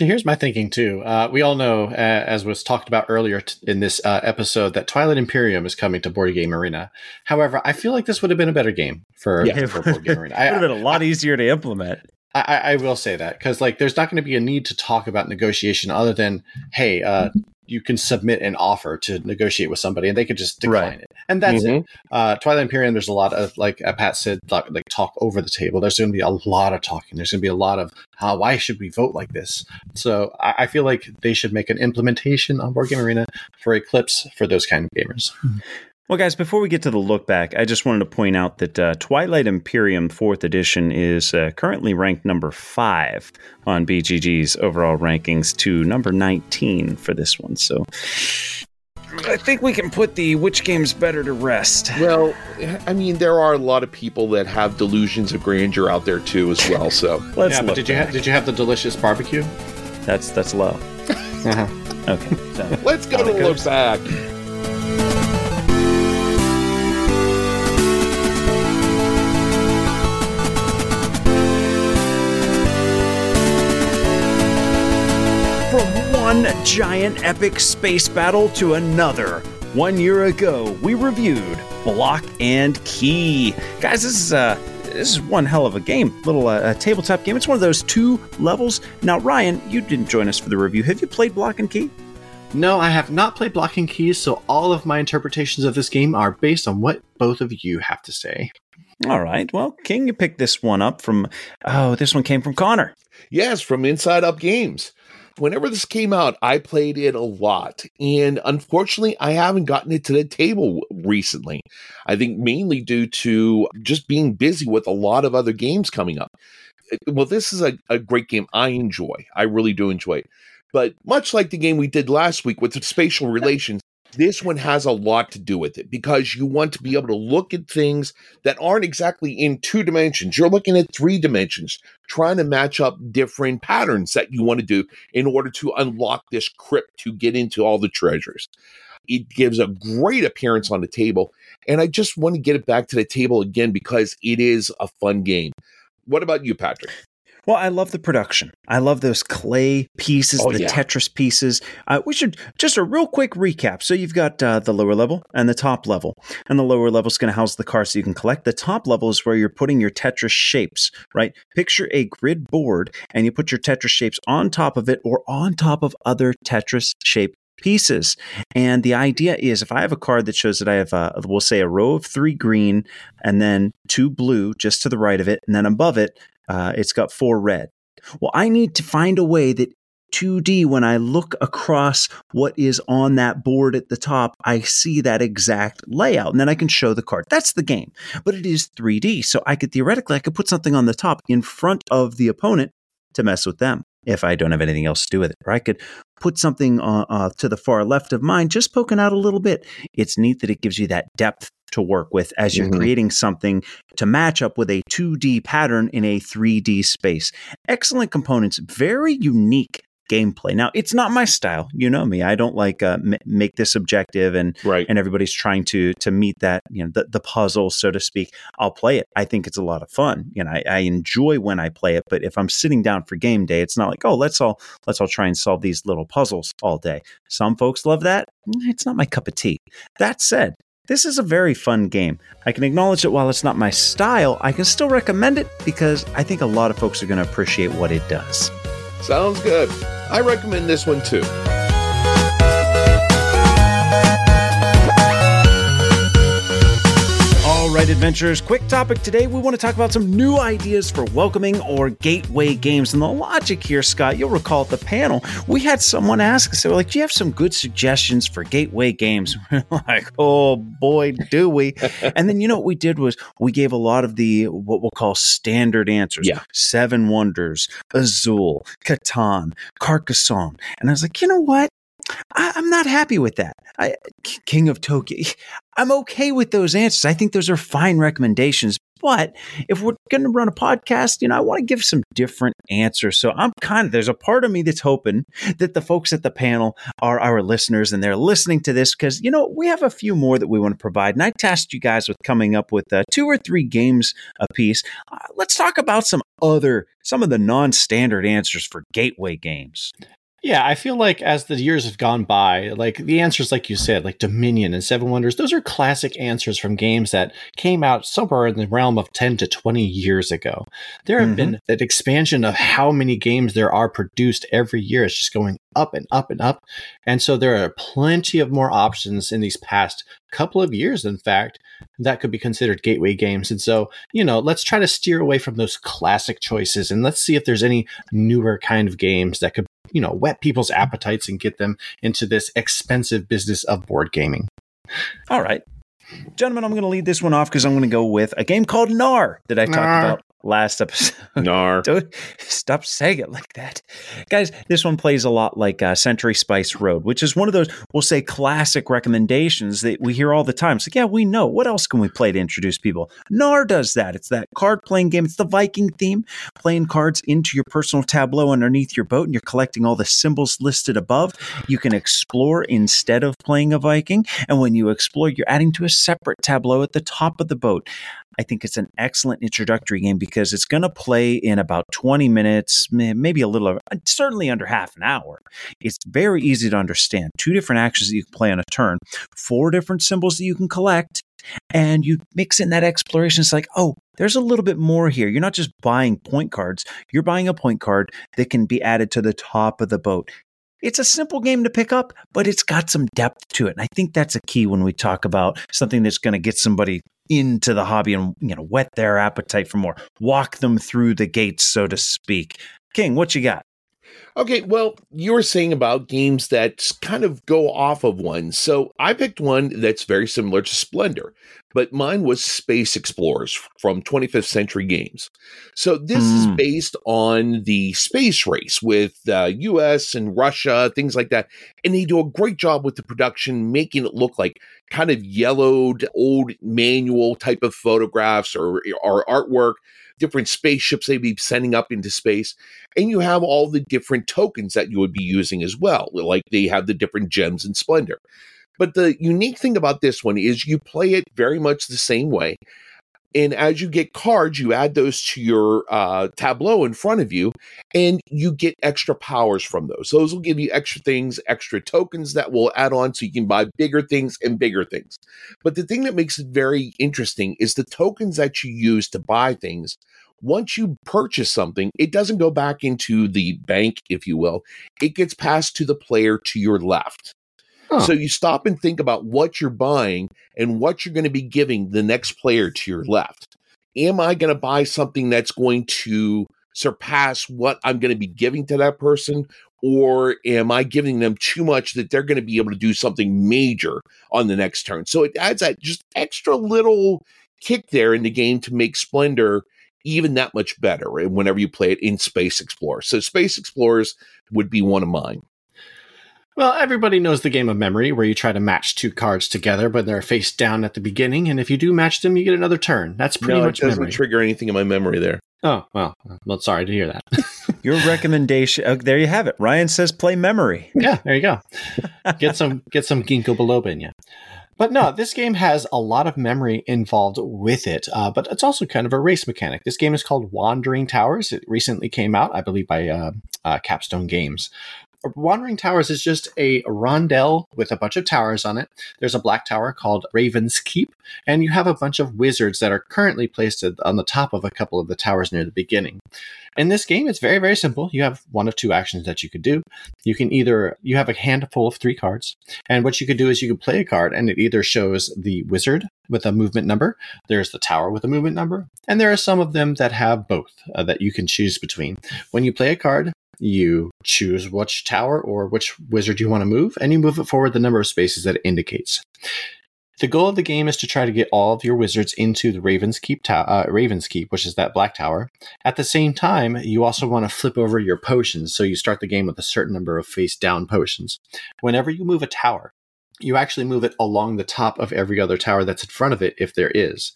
So here's my thinking too. Uh, we all know, uh, as was talked about earlier t- in this uh, episode, that Twilight Imperium is coming to Board Game Arena. However, I feel like this would have been a better game for, Yeah. for Board Game Arena. It would have been a lot easier to implement. I, I- I will say that because like there's not going to be a need to talk about negotiation other than hey, uh, you can submit an offer to negotiate with somebody, and they could just decline Right. it, and that's Mhm. it. Uh, Twilight Imperium, there's a lot of like uh, Pat said, like, like talk over the table. There's going to be a lot of talking. There's going to be a lot of uh, why should we vote like this? So I, I feel like they should make an implementation on Board Game Arena for Eclipse for those kind of gamers. Well, guys, before we get to the look back, I just wanted to point out that uh, Twilight Imperium 4th Edition is uh, currently ranked number 5 on BGG's overall rankings to number 19 for this one. So I think we can put the which game's better to rest. Well, I mean, there are a lot of people that have delusions of grandeur out there too, as well. So Let's yeah, look but did you have did you have the delicious barbecue? That's that's low. Uh-huh. Okay. So. let's go to it look goes. back. One giant epic space battle to another. One year ago, we reviewed Block and Key. Guys, this is uh this is one hell of a game, little uh, a tabletop game. It's one of those two levels. Now, Ryan, you didn't join us for the review. Have you played Block and Key? No, I have not played Block and Keys, so all of my interpretations of this game are based on what both of you have to say. All right. Well, King, you picked this one up from. Oh, this one came from Connor. Yes, from Inside Up Games. Whenever this came out, I played it a lot. And unfortunately, I haven't gotten it to the table recently. I think mainly due to just being busy with a lot of other games coming up. Uh, Well, this is a, a great game I enjoy. I really do enjoy it. But much like the game we did last week with the spatial relations, this one has a lot to do with it because you want to be able to look at things that aren't exactly in two dimensions. You're looking at three dimensions trying to match up different patterns that you want to do in order to unlock this crypt to get into all the treasures. It gives a great appearance on the table, and I just want to get it back to the table again because it is a fun game. What about you, Patrick? Well, I love the production. I love those clay pieces, Oh, the yeah. Tetris pieces. Uh, we should just a real quick recap. So you've got uh, the lower level and the top level, and the lower level is going to house the cards so you can collect. The top level is where you're putting your Tetris shapes. Right? Picture a grid board, and you put your Tetris shapes on top of it or on top of other Tetris shaped pieces. And the idea is if I have a card that shows that I have, uh, we'll say, a row of three green and then two blue just to the right of it, and then above it, uh, it's got four red. Well, I need to find a way that 2D, when I look across what is on that board at the top, I see that exact layout, and then I can show the card. That's the game. But it is 3D, so I could theoretically I could put something on the top in front of the opponent to mess with them if I don't have anything else to do with it. Or I could put something uh, uh, to the far left of mine, just poking out a little bit. It's neat that it gives you that depth to work with as you're Mhm. creating something to match up with a 2D pattern in a 3D space. Excellent components, very unique gameplay. Now, it's not my style. You know me. I don't like uh, m- make this objective and Right. and everybody's trying to to meet that you know the, the puzzle so to speak i'll play it i think it's a lot of fun you know I, I enjoy when i play it but if i'm sitting down for game day it's not like oh let's all let's all try and solve these little puzzles all day some folks love that Mm, it's not my cup of tea that said this is a very fun game. I can acknowledge that while it's not my style, I can still recommend it because I think a lot of folks are going to appreciate what it does. Sounds good. I recommend this one too. All right, adventurers, quick topic today. We want to talk about some new ideas for welcoming or gateway games. And the logic here, Scott, you'll recall at the panel, we had someone ask us, they were like, Do you have some good suggestions for gateway games? We're like, Oh boy, do we. and then you know what we did was we gave a lot of the what we'll call standard answers. Yeah. Seven Wonders, Azul, Catan, Carcassonne. And I was like, you know what? I, I'm not happy with that. I, King of Tokyo. I'm okay with those answers. I think those are fine recommendations. But if we're going to run a podcast, you know, I want to give some different answers. So I'm kind of, there's a part of me that's hoping that the folks at the panel are our listeners and they're listening to this because, you know, we have a few more that we want to provide. And I tasked you guys with coming up with uh, two or three games apiece. Uh, let's talk about some other, some of the non standard answers for gateway games. Yeah, I feel like as the years have gone by, like the answers, like you said, like Dominion and Seven Wonders, those are classic answers from games that came out somewhere in the realm of 10 to 20 years ago. There have Mhm. been that expansion of how many games there are produced every year. It's just going up and up and up. And so there are plenty of more options in these past couple of years, in fact, that could be considered gateway games. And so, you know, let's try to steer away from those classic choices and let's see if there's any newer kind of games that could, you know, whet people's appetites and get them into this expensive business of board gaming. All right. Gentlemen, I'm going to lead this one off because I'm going to go with a game called Knarr that I talked Knarr. about last episode. Knarr. Don't stop saying it like that, guys. This one plays a lot like uh, Century Spice Road, which is one of those we'll say classic recommendations that we hear all the time. It's like, yeah, we know. What else can we play to introduce people? Knarr does that. It's that card playing game. It's the Viking theme, playing cards into your personal tableau underneath your boat, and you're collecting all the symbols listed above. You can explore instead of playing a Viking, and when you explore, you're adding to a separate tableau at the top of the boat. I think it's an excellent introductory game because it's going to play in about 20 minutes, maybe a little, over, uh, certainly under half an hour. It's very easy to understand. Two different actions that you can play on a turn, four different symbols that you can collect, and you mix in that exploration. It's like, oh, there's a little bit more here. You're not just buying point cards, you're buying a point card that can be added to the top of the boat. It's a simple game to pick up, but it's got some depth to it. And I think that's a key when we talk about something that's going to get somebody into the hobby and you know whet their appetite for more, walk them through the gates, so to speak. King, what you got? Okay, well, you were saying about games that kind of go off of one. So I picked one that's very similar to Splendor, but mine was Space Explorers from 25th Century Games. So this is Mm. based on the space race with uh, US and Russia, things like that. And they do a great job with the production, making it look like kind of yellowed, old manual type of photographs or, or artwork, different spaceships they'd be sending up into space and you have all the different tokens that you would be using as well like they have the different gems and splendor. But the unique thing about this one is you play it very much the same way and as you get cards you add those to your uh, tableau in front of you and you get extra powers from those those will give you extra things extra tokens that will add on so you can buy bigger things and bigger things but the thing that makes it very interesting is the tokens that you use to buy things once you purchase something, it doesn't go back into the bank, if you will. It gets passed to the player to your left. So you stop and think about what you're buying and what you're going to be giving the next player to your left. Am I going to buy something that's going to surpass what I'm going to be giving to that person? Or am I giving them too much that they're going to be able to do something major on the next turn? So it adds that just extra little kick there in the game to make Splendor even that much better and whenever you play it in Space Explorer. So Space Explorers would be one of mine. Well, everybody knows the game of memory where you try to match two cards together, but they're face down at the beginning. And if you do match them, you get another turn. That's pretty no, much it doesn't memory. trigger anything in my memory there. oh, well, well, sorry to hear that. Your recommendation. Oh, there you have it. Ryan says play memory. yeah, there you go. Get some get some ginkgo biloba in you. But no, this game has a lot of memory involved with it, uh, but it's also kind of a race mechanic. This game is called Wandering Towers. It recently came out, I believe, by uh, uh, Capstone Games. Wandering Towers is just a rondel with a bunch of towers on it. There's a black tower called Raven's Keep, and you have a bunch of wizards that are currently placed on the top of a couple of the towers near the beginning. In this game, it's very, very simple. You have one of two actions that you could do. You can either, you have a handful of three cards, and what you could do is you could play a card, and it either shows the wizard with a movement number, there's the tower with a movement number, and there are some of them that have both uh, that you can choose between. When you play a card, you choose which tower or which wizard you want to move, and you move it forward the number of spaces that it indicates. The goal of the game is to try to get all of your wizards into the Raven's Keep, ta- uh, Raven's Keep, which is that black tower. At the same time, you also want to flip over your potions, so you start the game with a certain number of face down potions. Whenever you move a tower, you actually move it along the top of every other tower that's in front of it, if there is.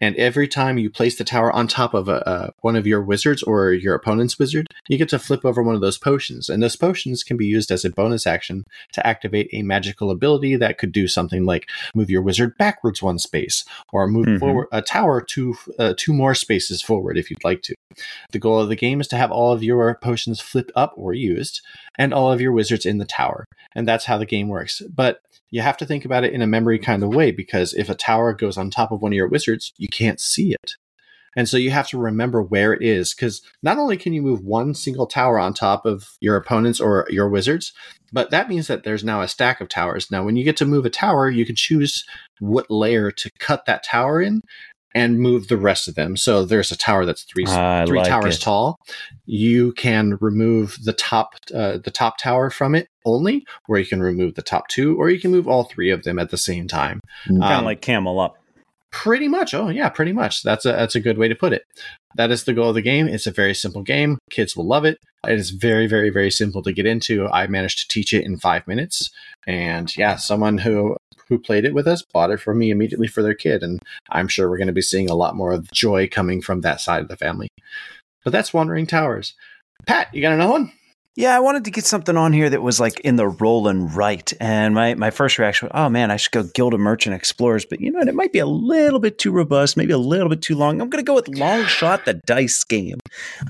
And every time you place the tower on top of a, uh, one of your wizards or your opponent's wizard, you get to flip over one of those potions. And those potions can be used as a bonus action to activate a magical ability that could do something like move your wizard backwards one space, or move Mhm. forward a tower two uh, two more spaces forward if you'd like to. The goal of the game is to have all of your potions flipped up or used, and all of your wizards in the tower, and that's how the game works. But you have to think about it in a memory kind of way because if a tower goes on top of one of your wizards, you can't see it. And so you have to remember where it is because not only can you move one single tower on top of your opponents or your wizards, but that means that there's now a stack of towers. Now, when you get to move a tower, you can choose what layer to cut that tower in and move the rest of them. So there's a tower that's three I three like towers it. tall. You can remove the top uh, the top tower from it only, or you can remove the top two, or you can move all three of them at the same time. kind of Um, like Camel Up. Pretty much. Oh yeah, pretty much. That's a that's a good way to put it. That is the goal of the game. It's a very simple game. Kids will love it. It is very, very, very simple to get into. I managed to teach it in five minutes, and yeah, someone who who played it with us bought it for me immediately for their kid, and I'm sure we're going to be seeing a lot more of joy coming from that side of the family. But that's Wandering Towers. Pat, you got another one? Yeah, I wanted to get something on here that was like in the roll and write. And my, my first reaction was, oh man, I should go Guild of Merchant Explorers. But you know what? It might be a little bit too robust, maybe a little bit too long. I'm going to go with Long Shot, the dice game.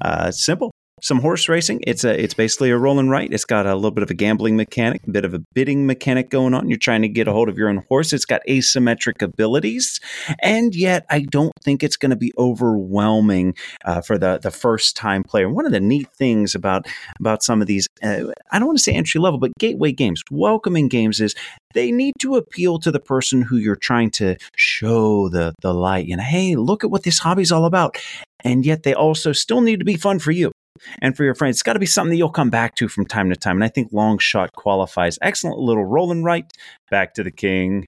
Uh, simple. Some horse racing. It's a it's basically a roll and. It's got a little bit of a gambling mechanic, a bit of a bidding mechanic going on. You're trying to get a hold of your own horse. It's got asymmetric abilities, and yet I don't think it's going to be overwhelming uh, for the the first time player. One of the neat things about about some of these, uh, I don't want to say entry level, but gateway games, welcoming games is they need to appeal to the person who you're trying to show the the light. And hey, look at what this hobby's all about, and yet they also still need to be fun for you. And for your friends, it's got to be something that you'll come back to from time to time. And I think Long Shot qualifies. Excellent little roll and write. Back to the king.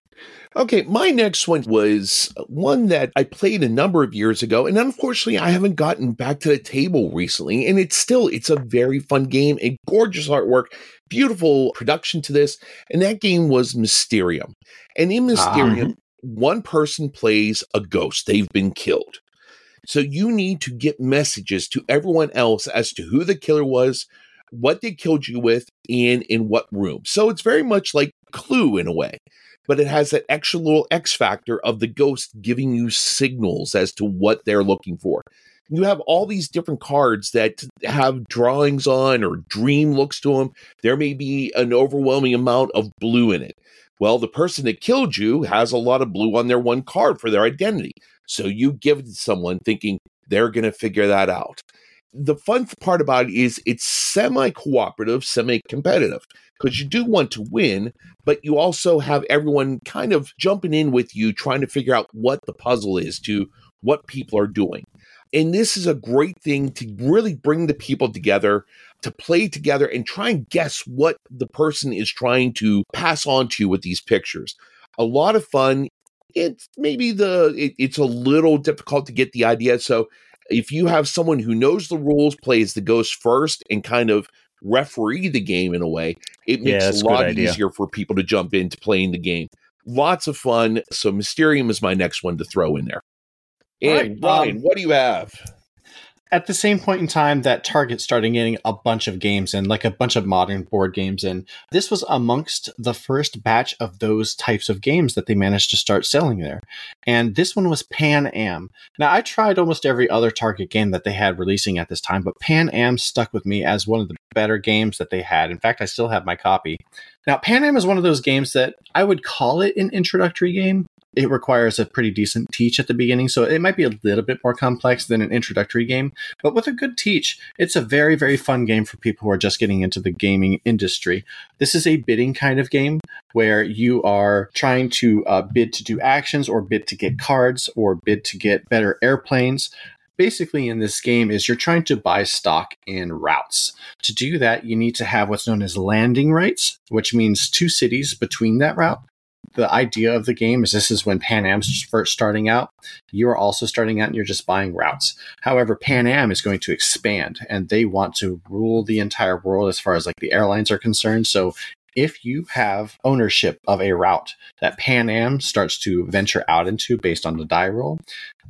Okay, my next one was one that I played a number of years ago, and unfortunately, I haven't gotten back to the table recently. And it's still it's a very fun game, a gorgeous artwork, beautiful production to this, and that game was Mysterium. And in ah, Mysterium, mm-hmm. one person plays a ghost; they've been killed. So you need to get messages to everyone else as to who the killer was, what they killed you with, and in what room. So it's very much like Clue in a way but it has that extra little X factor of the ghost giving you signals as to what they're looking for. You have all these different cards that have drawings on or dream looks to them. There may be an overwhelming amount of blue in it. Well, the person that killed you has a lot of blue on their one card for their identity. So you give someone thinking they're going to figure that out. The fun part about it is it's semi cooperative, semi competitive because you do want to win, but you also have everyone kind of jumping in with you, trying to figure out what the puzzle is to what people are doing. And this is a great thing to really bring the people together, to play together and try and guess what the person is trying to pass on to you with these pictures. A lot of fun. It's maybe the it, it's a little difficult to get the idea. So if you have someone who knows the rules, plays the ghost first, and kind of referee the game in a way, it makes that's it a a lot idea. easier for people to jump into playing the game. Lots of fun. So Mysterium is my next one to throw in there. And right, Ryan, um, what do you have? At the same point in time that Target started getting a bunch of games and like a bunch of modern board games in, this was amongst the first batch of those types of games that they managed to start selling there. And this one was Pan Am. Now, I tried almost every other Target game that they had releasing at this time, but Pan Am stuck with me as one of the better games that they had. In fact, I still have my copy. Now, Pan Am is one of those games that I would call it an introductory game. It requires a pretty decent teach at the beginning, so it might be a little bit more complex than an introductory game. But with a good teach, it's a very, very fun game for people who are just getting into the gaming industry. This is a bidding kind of game where you are trying to uh, bid to do actions or bid to get cards or bid to get better airplanes. Basically, in this game, is you're trying to buy stock in routes. To do that, you need to have what's known as landing rights, which means two cities between that route the idea of the game is this is when Pan Am's first starting out. You are also starting out and you're just buying routes. However, Pan Am is going to expand and they want to rule the entire world as far as like the airlines are concerned. So if you have ownership of a route that Pan Am starts to venture out into based on the die roll,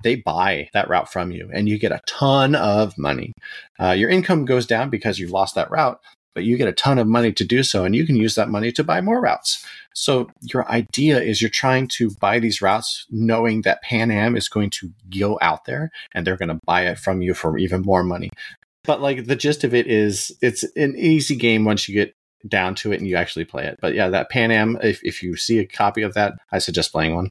they buy that route from you and you get a ton of money. Uh, your income goes down because you've lost that route, but you get a ton of money to do so and you can use that money to buy more routes. So your idea is you're trying to buy these routes knowing that Pan Am is going to go out there and they're going to buy it from you for even more money. But like the gist of it is it's an easy game once you get down to it and you actually play it. But yeah, that Pan Am, if, if you see a copy of that, I suggest playing one.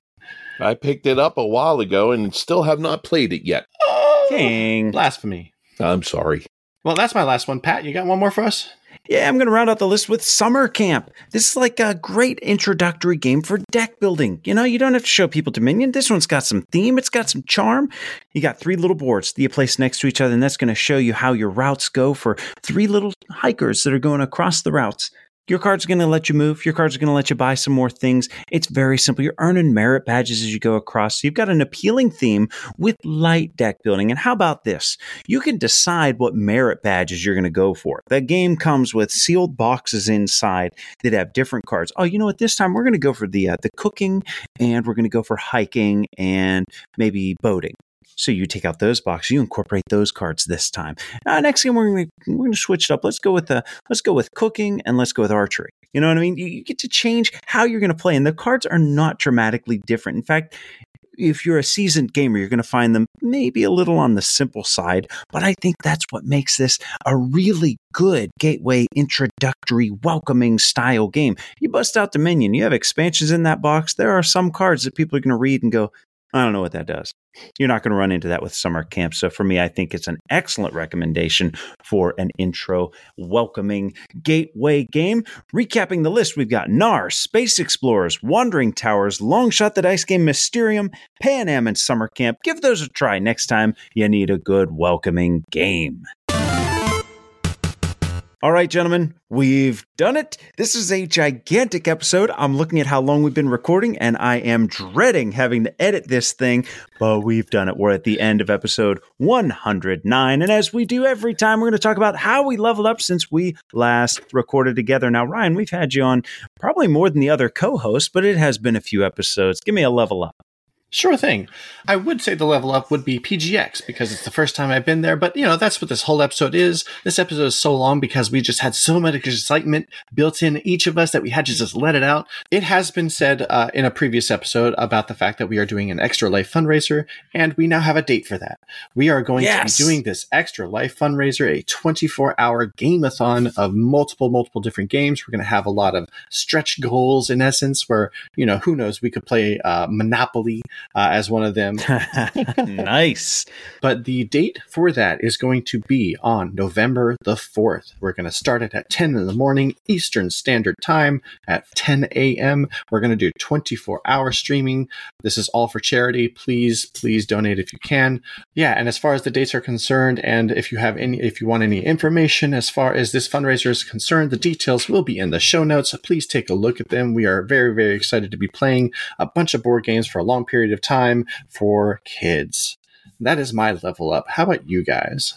I picked it up a while ago and still have not played it yet. Oh, King. Blasphemy. I'm sorry. Well, that's my last one. Pat, you got one more for us? Yeah, I'm going to round out the list with Summer Camp. This is like a great introductory game for deck building. You know, you don't have to show people Dominion. This one's got some theme, it's got some charm. You got three little boards that you place next to each other, and that's going to show you how your routes go for three little hikers that are going across the routes. Your card's are going to let you move. Your card's are going to let you buy some more things. It's very simple. You're earning merit badges as you go across. So you've got an appealing theme with light deck building. And how about this? You can decide what merit badges you're going to go for. The game comes with sealed boxes inside that have different cards. Oh, you know what? This time we're going to go for the uh, the cooking, and we're going to go for hiking and maybe boating. So you take out those boxes, you incorporate those cards this time. Uh, next game we're going we're to switch it up. Let's go with the let's go with cooking and let's go with archery. You know what I mean? You, you get to change how you're going to play, and the cards are not dramatically different. In fact, if you're a seasoned gamer, you're going to find them maybe a little on the simple side, but I think that's what makes this a really good gateway, introductory, welcoming style game. You bust out Dominion, you have expansions in that box. There are some cards that people are going to read and go, I don't know what that does. You're not going to run into that with summer camp. So for me, I think it's an excellent recommendation for an intro welcoming gateway game. Recapping the list, we've got Knarr, Space Explorers, Wandering Towers, Longshot the Dice Game Mysterium, Pan Am, and Summer Camp. Give those a try next time you need a good welcoming game. All right, gentlemen, we've done it. This is a gigantic episode. I'm looking at how long we've been recording, and I am dreading having to edit this thing, but we've done it. We're at the end of episode 109. And as we do every time, we're going to talk about how we leveled up since we last recorded together. Now, Ryan, we've had you on probably more than the other co hosts, but it has been a few episodes. Give me a level up. Sure thing. I would say the level up would be PGX because it's the first time I've been there, but you know, that's what this whole episode is. This episode is so long because we just had so much excitement built in each of us that we had to just let it out. It has been said uh, in a previous episode about the fact that we are doing an Extra Life fundraiser, and we now have a date for that. We are going Yes. to be doing this Extra Life fundraiser, a 24 hour game-a-thon of multiple, multiple different games. We're going to have a lot of stretch goals in essence, where, you know, who knows, we could play uh, Monopoly uh, as one of them. nice. But the date for that is going to be on November the 4th. We're going to start it at 10 in the morning Eastern Standard Time at 10 a.m. We're going to do 24 hour streaming. This is all for charity. Please, please donate if you can. Yeah, and as far as the dates are concerned, and if you have any, if you want any information as far as this fundraiser is concerned, the details will be in the show notes. Please take a look at them. We are very, very excited to be playing a bunch of board games for a long period of time for kids. That is my level up. How about you guys?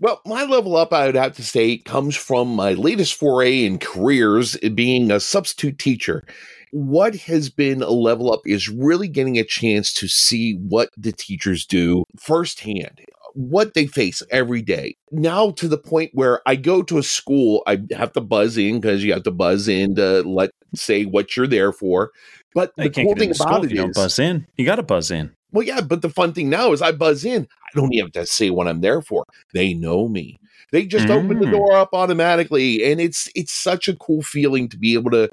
Well, my level up, I would have to say, comes from my latest foray in careers, being a substitute teacher. What has been a level up is really getting a chance to see what the teachers do firsthand, what they face every day. Now to the point where I go to a school, I have to buzz in because you have to buzz in to let say what you're there for. But You the cool thing about it you don't is- buzz in. You got to buzz in. well, yeah, but the fun thing now is I buzz in. I don't even have to say what I'm there for. They know me. They just open the Mm. door up automatically, and it's it's such a cool feeling to be able to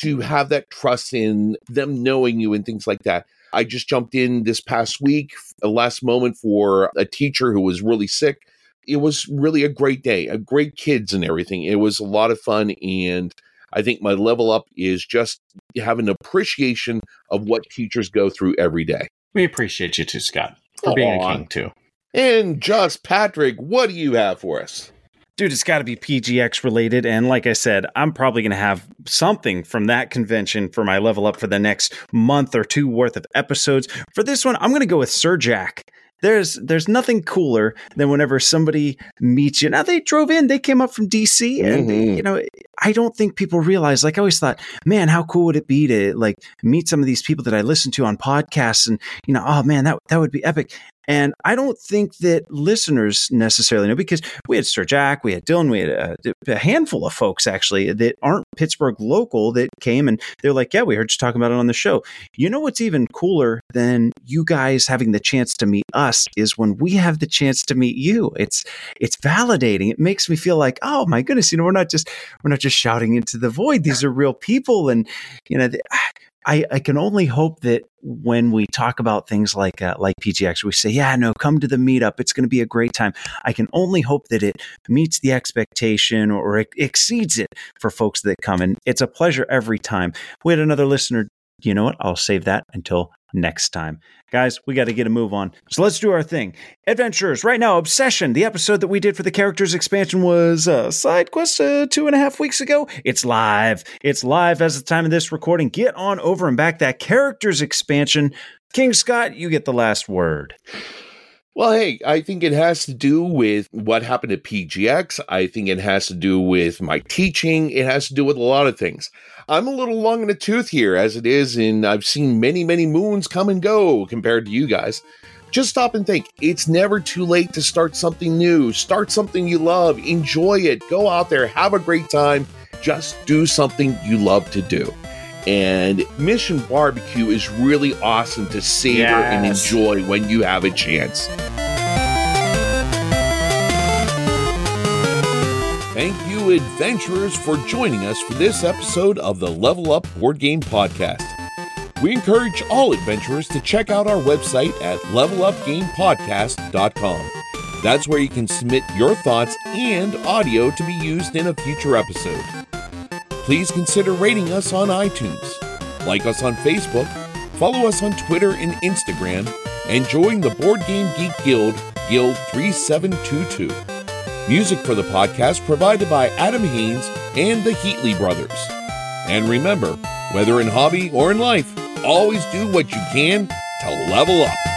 to have that trust in them knowing you and things like that. I just jumped in this past week, a last moment for a teacher who was really sick. It was really a great day, a great kids and everything. It was a lot of fun, and I think my level up is just have an appreciation of what teachers go through every day. We appreciate you too, Scott, for being a king too. And just Patrick, what do you have for us? Dude, it's got to be PGX related. And like I said, I'm probably going to have something from that convention for my level up for the next month or two worth of episodes. For this one, I'm going to go with Sir Jack. There's there's nothing cooler than whenever somebody meets you. Now they drove in, they came up from DC, and Mhm. you know I don't think people realize. Like I always thought, man, how cool would it be to like meet some of these people that I listen to on podcasts, and you know, oh man, that that would be epic. And I don't think that listeners necessarily know because we had Sir Jack, we had Dylan, we had uh, a, a handful of folks actually that aren't Pittsburgh local that came and they're like, yeah, we heard you talking about it on the show. You know what's even cooler than you guys having the chance to meet us is when we have the chance to meet you. It's it's validating. It makes me feel like, oh my goodness, you know, we're not just we're not just shouting into the void. These are real people, and you know. Ah, I, I can only hope that when we talk about things like uh, like PGX, we say, yeah, no, come to the meetup. It's going to be a great time. I can only hope that it meets the expectation or it exceeds it for folks that come. And it's a pleasure every time. We had another listener. You know what? I'll save that until next time. Guys, we got to get a move on. So let's do our thing. Adventurers, right now, Obsession, the episode that we did for the characters expansion was uh, side quest uh, two and a half weeks ago. It's live. It's live as the time of this recording. Get on over and back that characters expansion. King Scott, you get the last word. Well, hey, I think it has to do with what happened at PGX. I think it has to do with my teaching. It has to do with a lot of things. I'm a little long in the tooth here as it is, and I've seen many, many moons come and go compared to you guys. Just stop and think. It's never too late to start something new. Start something you love. Enjoy it. Go out there. Have a great time. Just do something you love to do. And Mission Barbecue is really awesome to savor and enjoy when you have a chance. Thank you, adventurers, for joining us for this episode of the Level Up Board Game Podcast. We encourage all adventurers to check out our website at levelupgamepodcast.com. That's where you can submit your thoughts and audio to be used in a future episode. Please consider rating us on iTunes, like us on Facebook, follow us on Twitter and Instagram, and join the Board Game Geek Guild, Guild 3722. Music for the podcast provided by Adam Haynes and the Heatley Brothers. And remember, whether in hobby or in life, always do what you can to level up.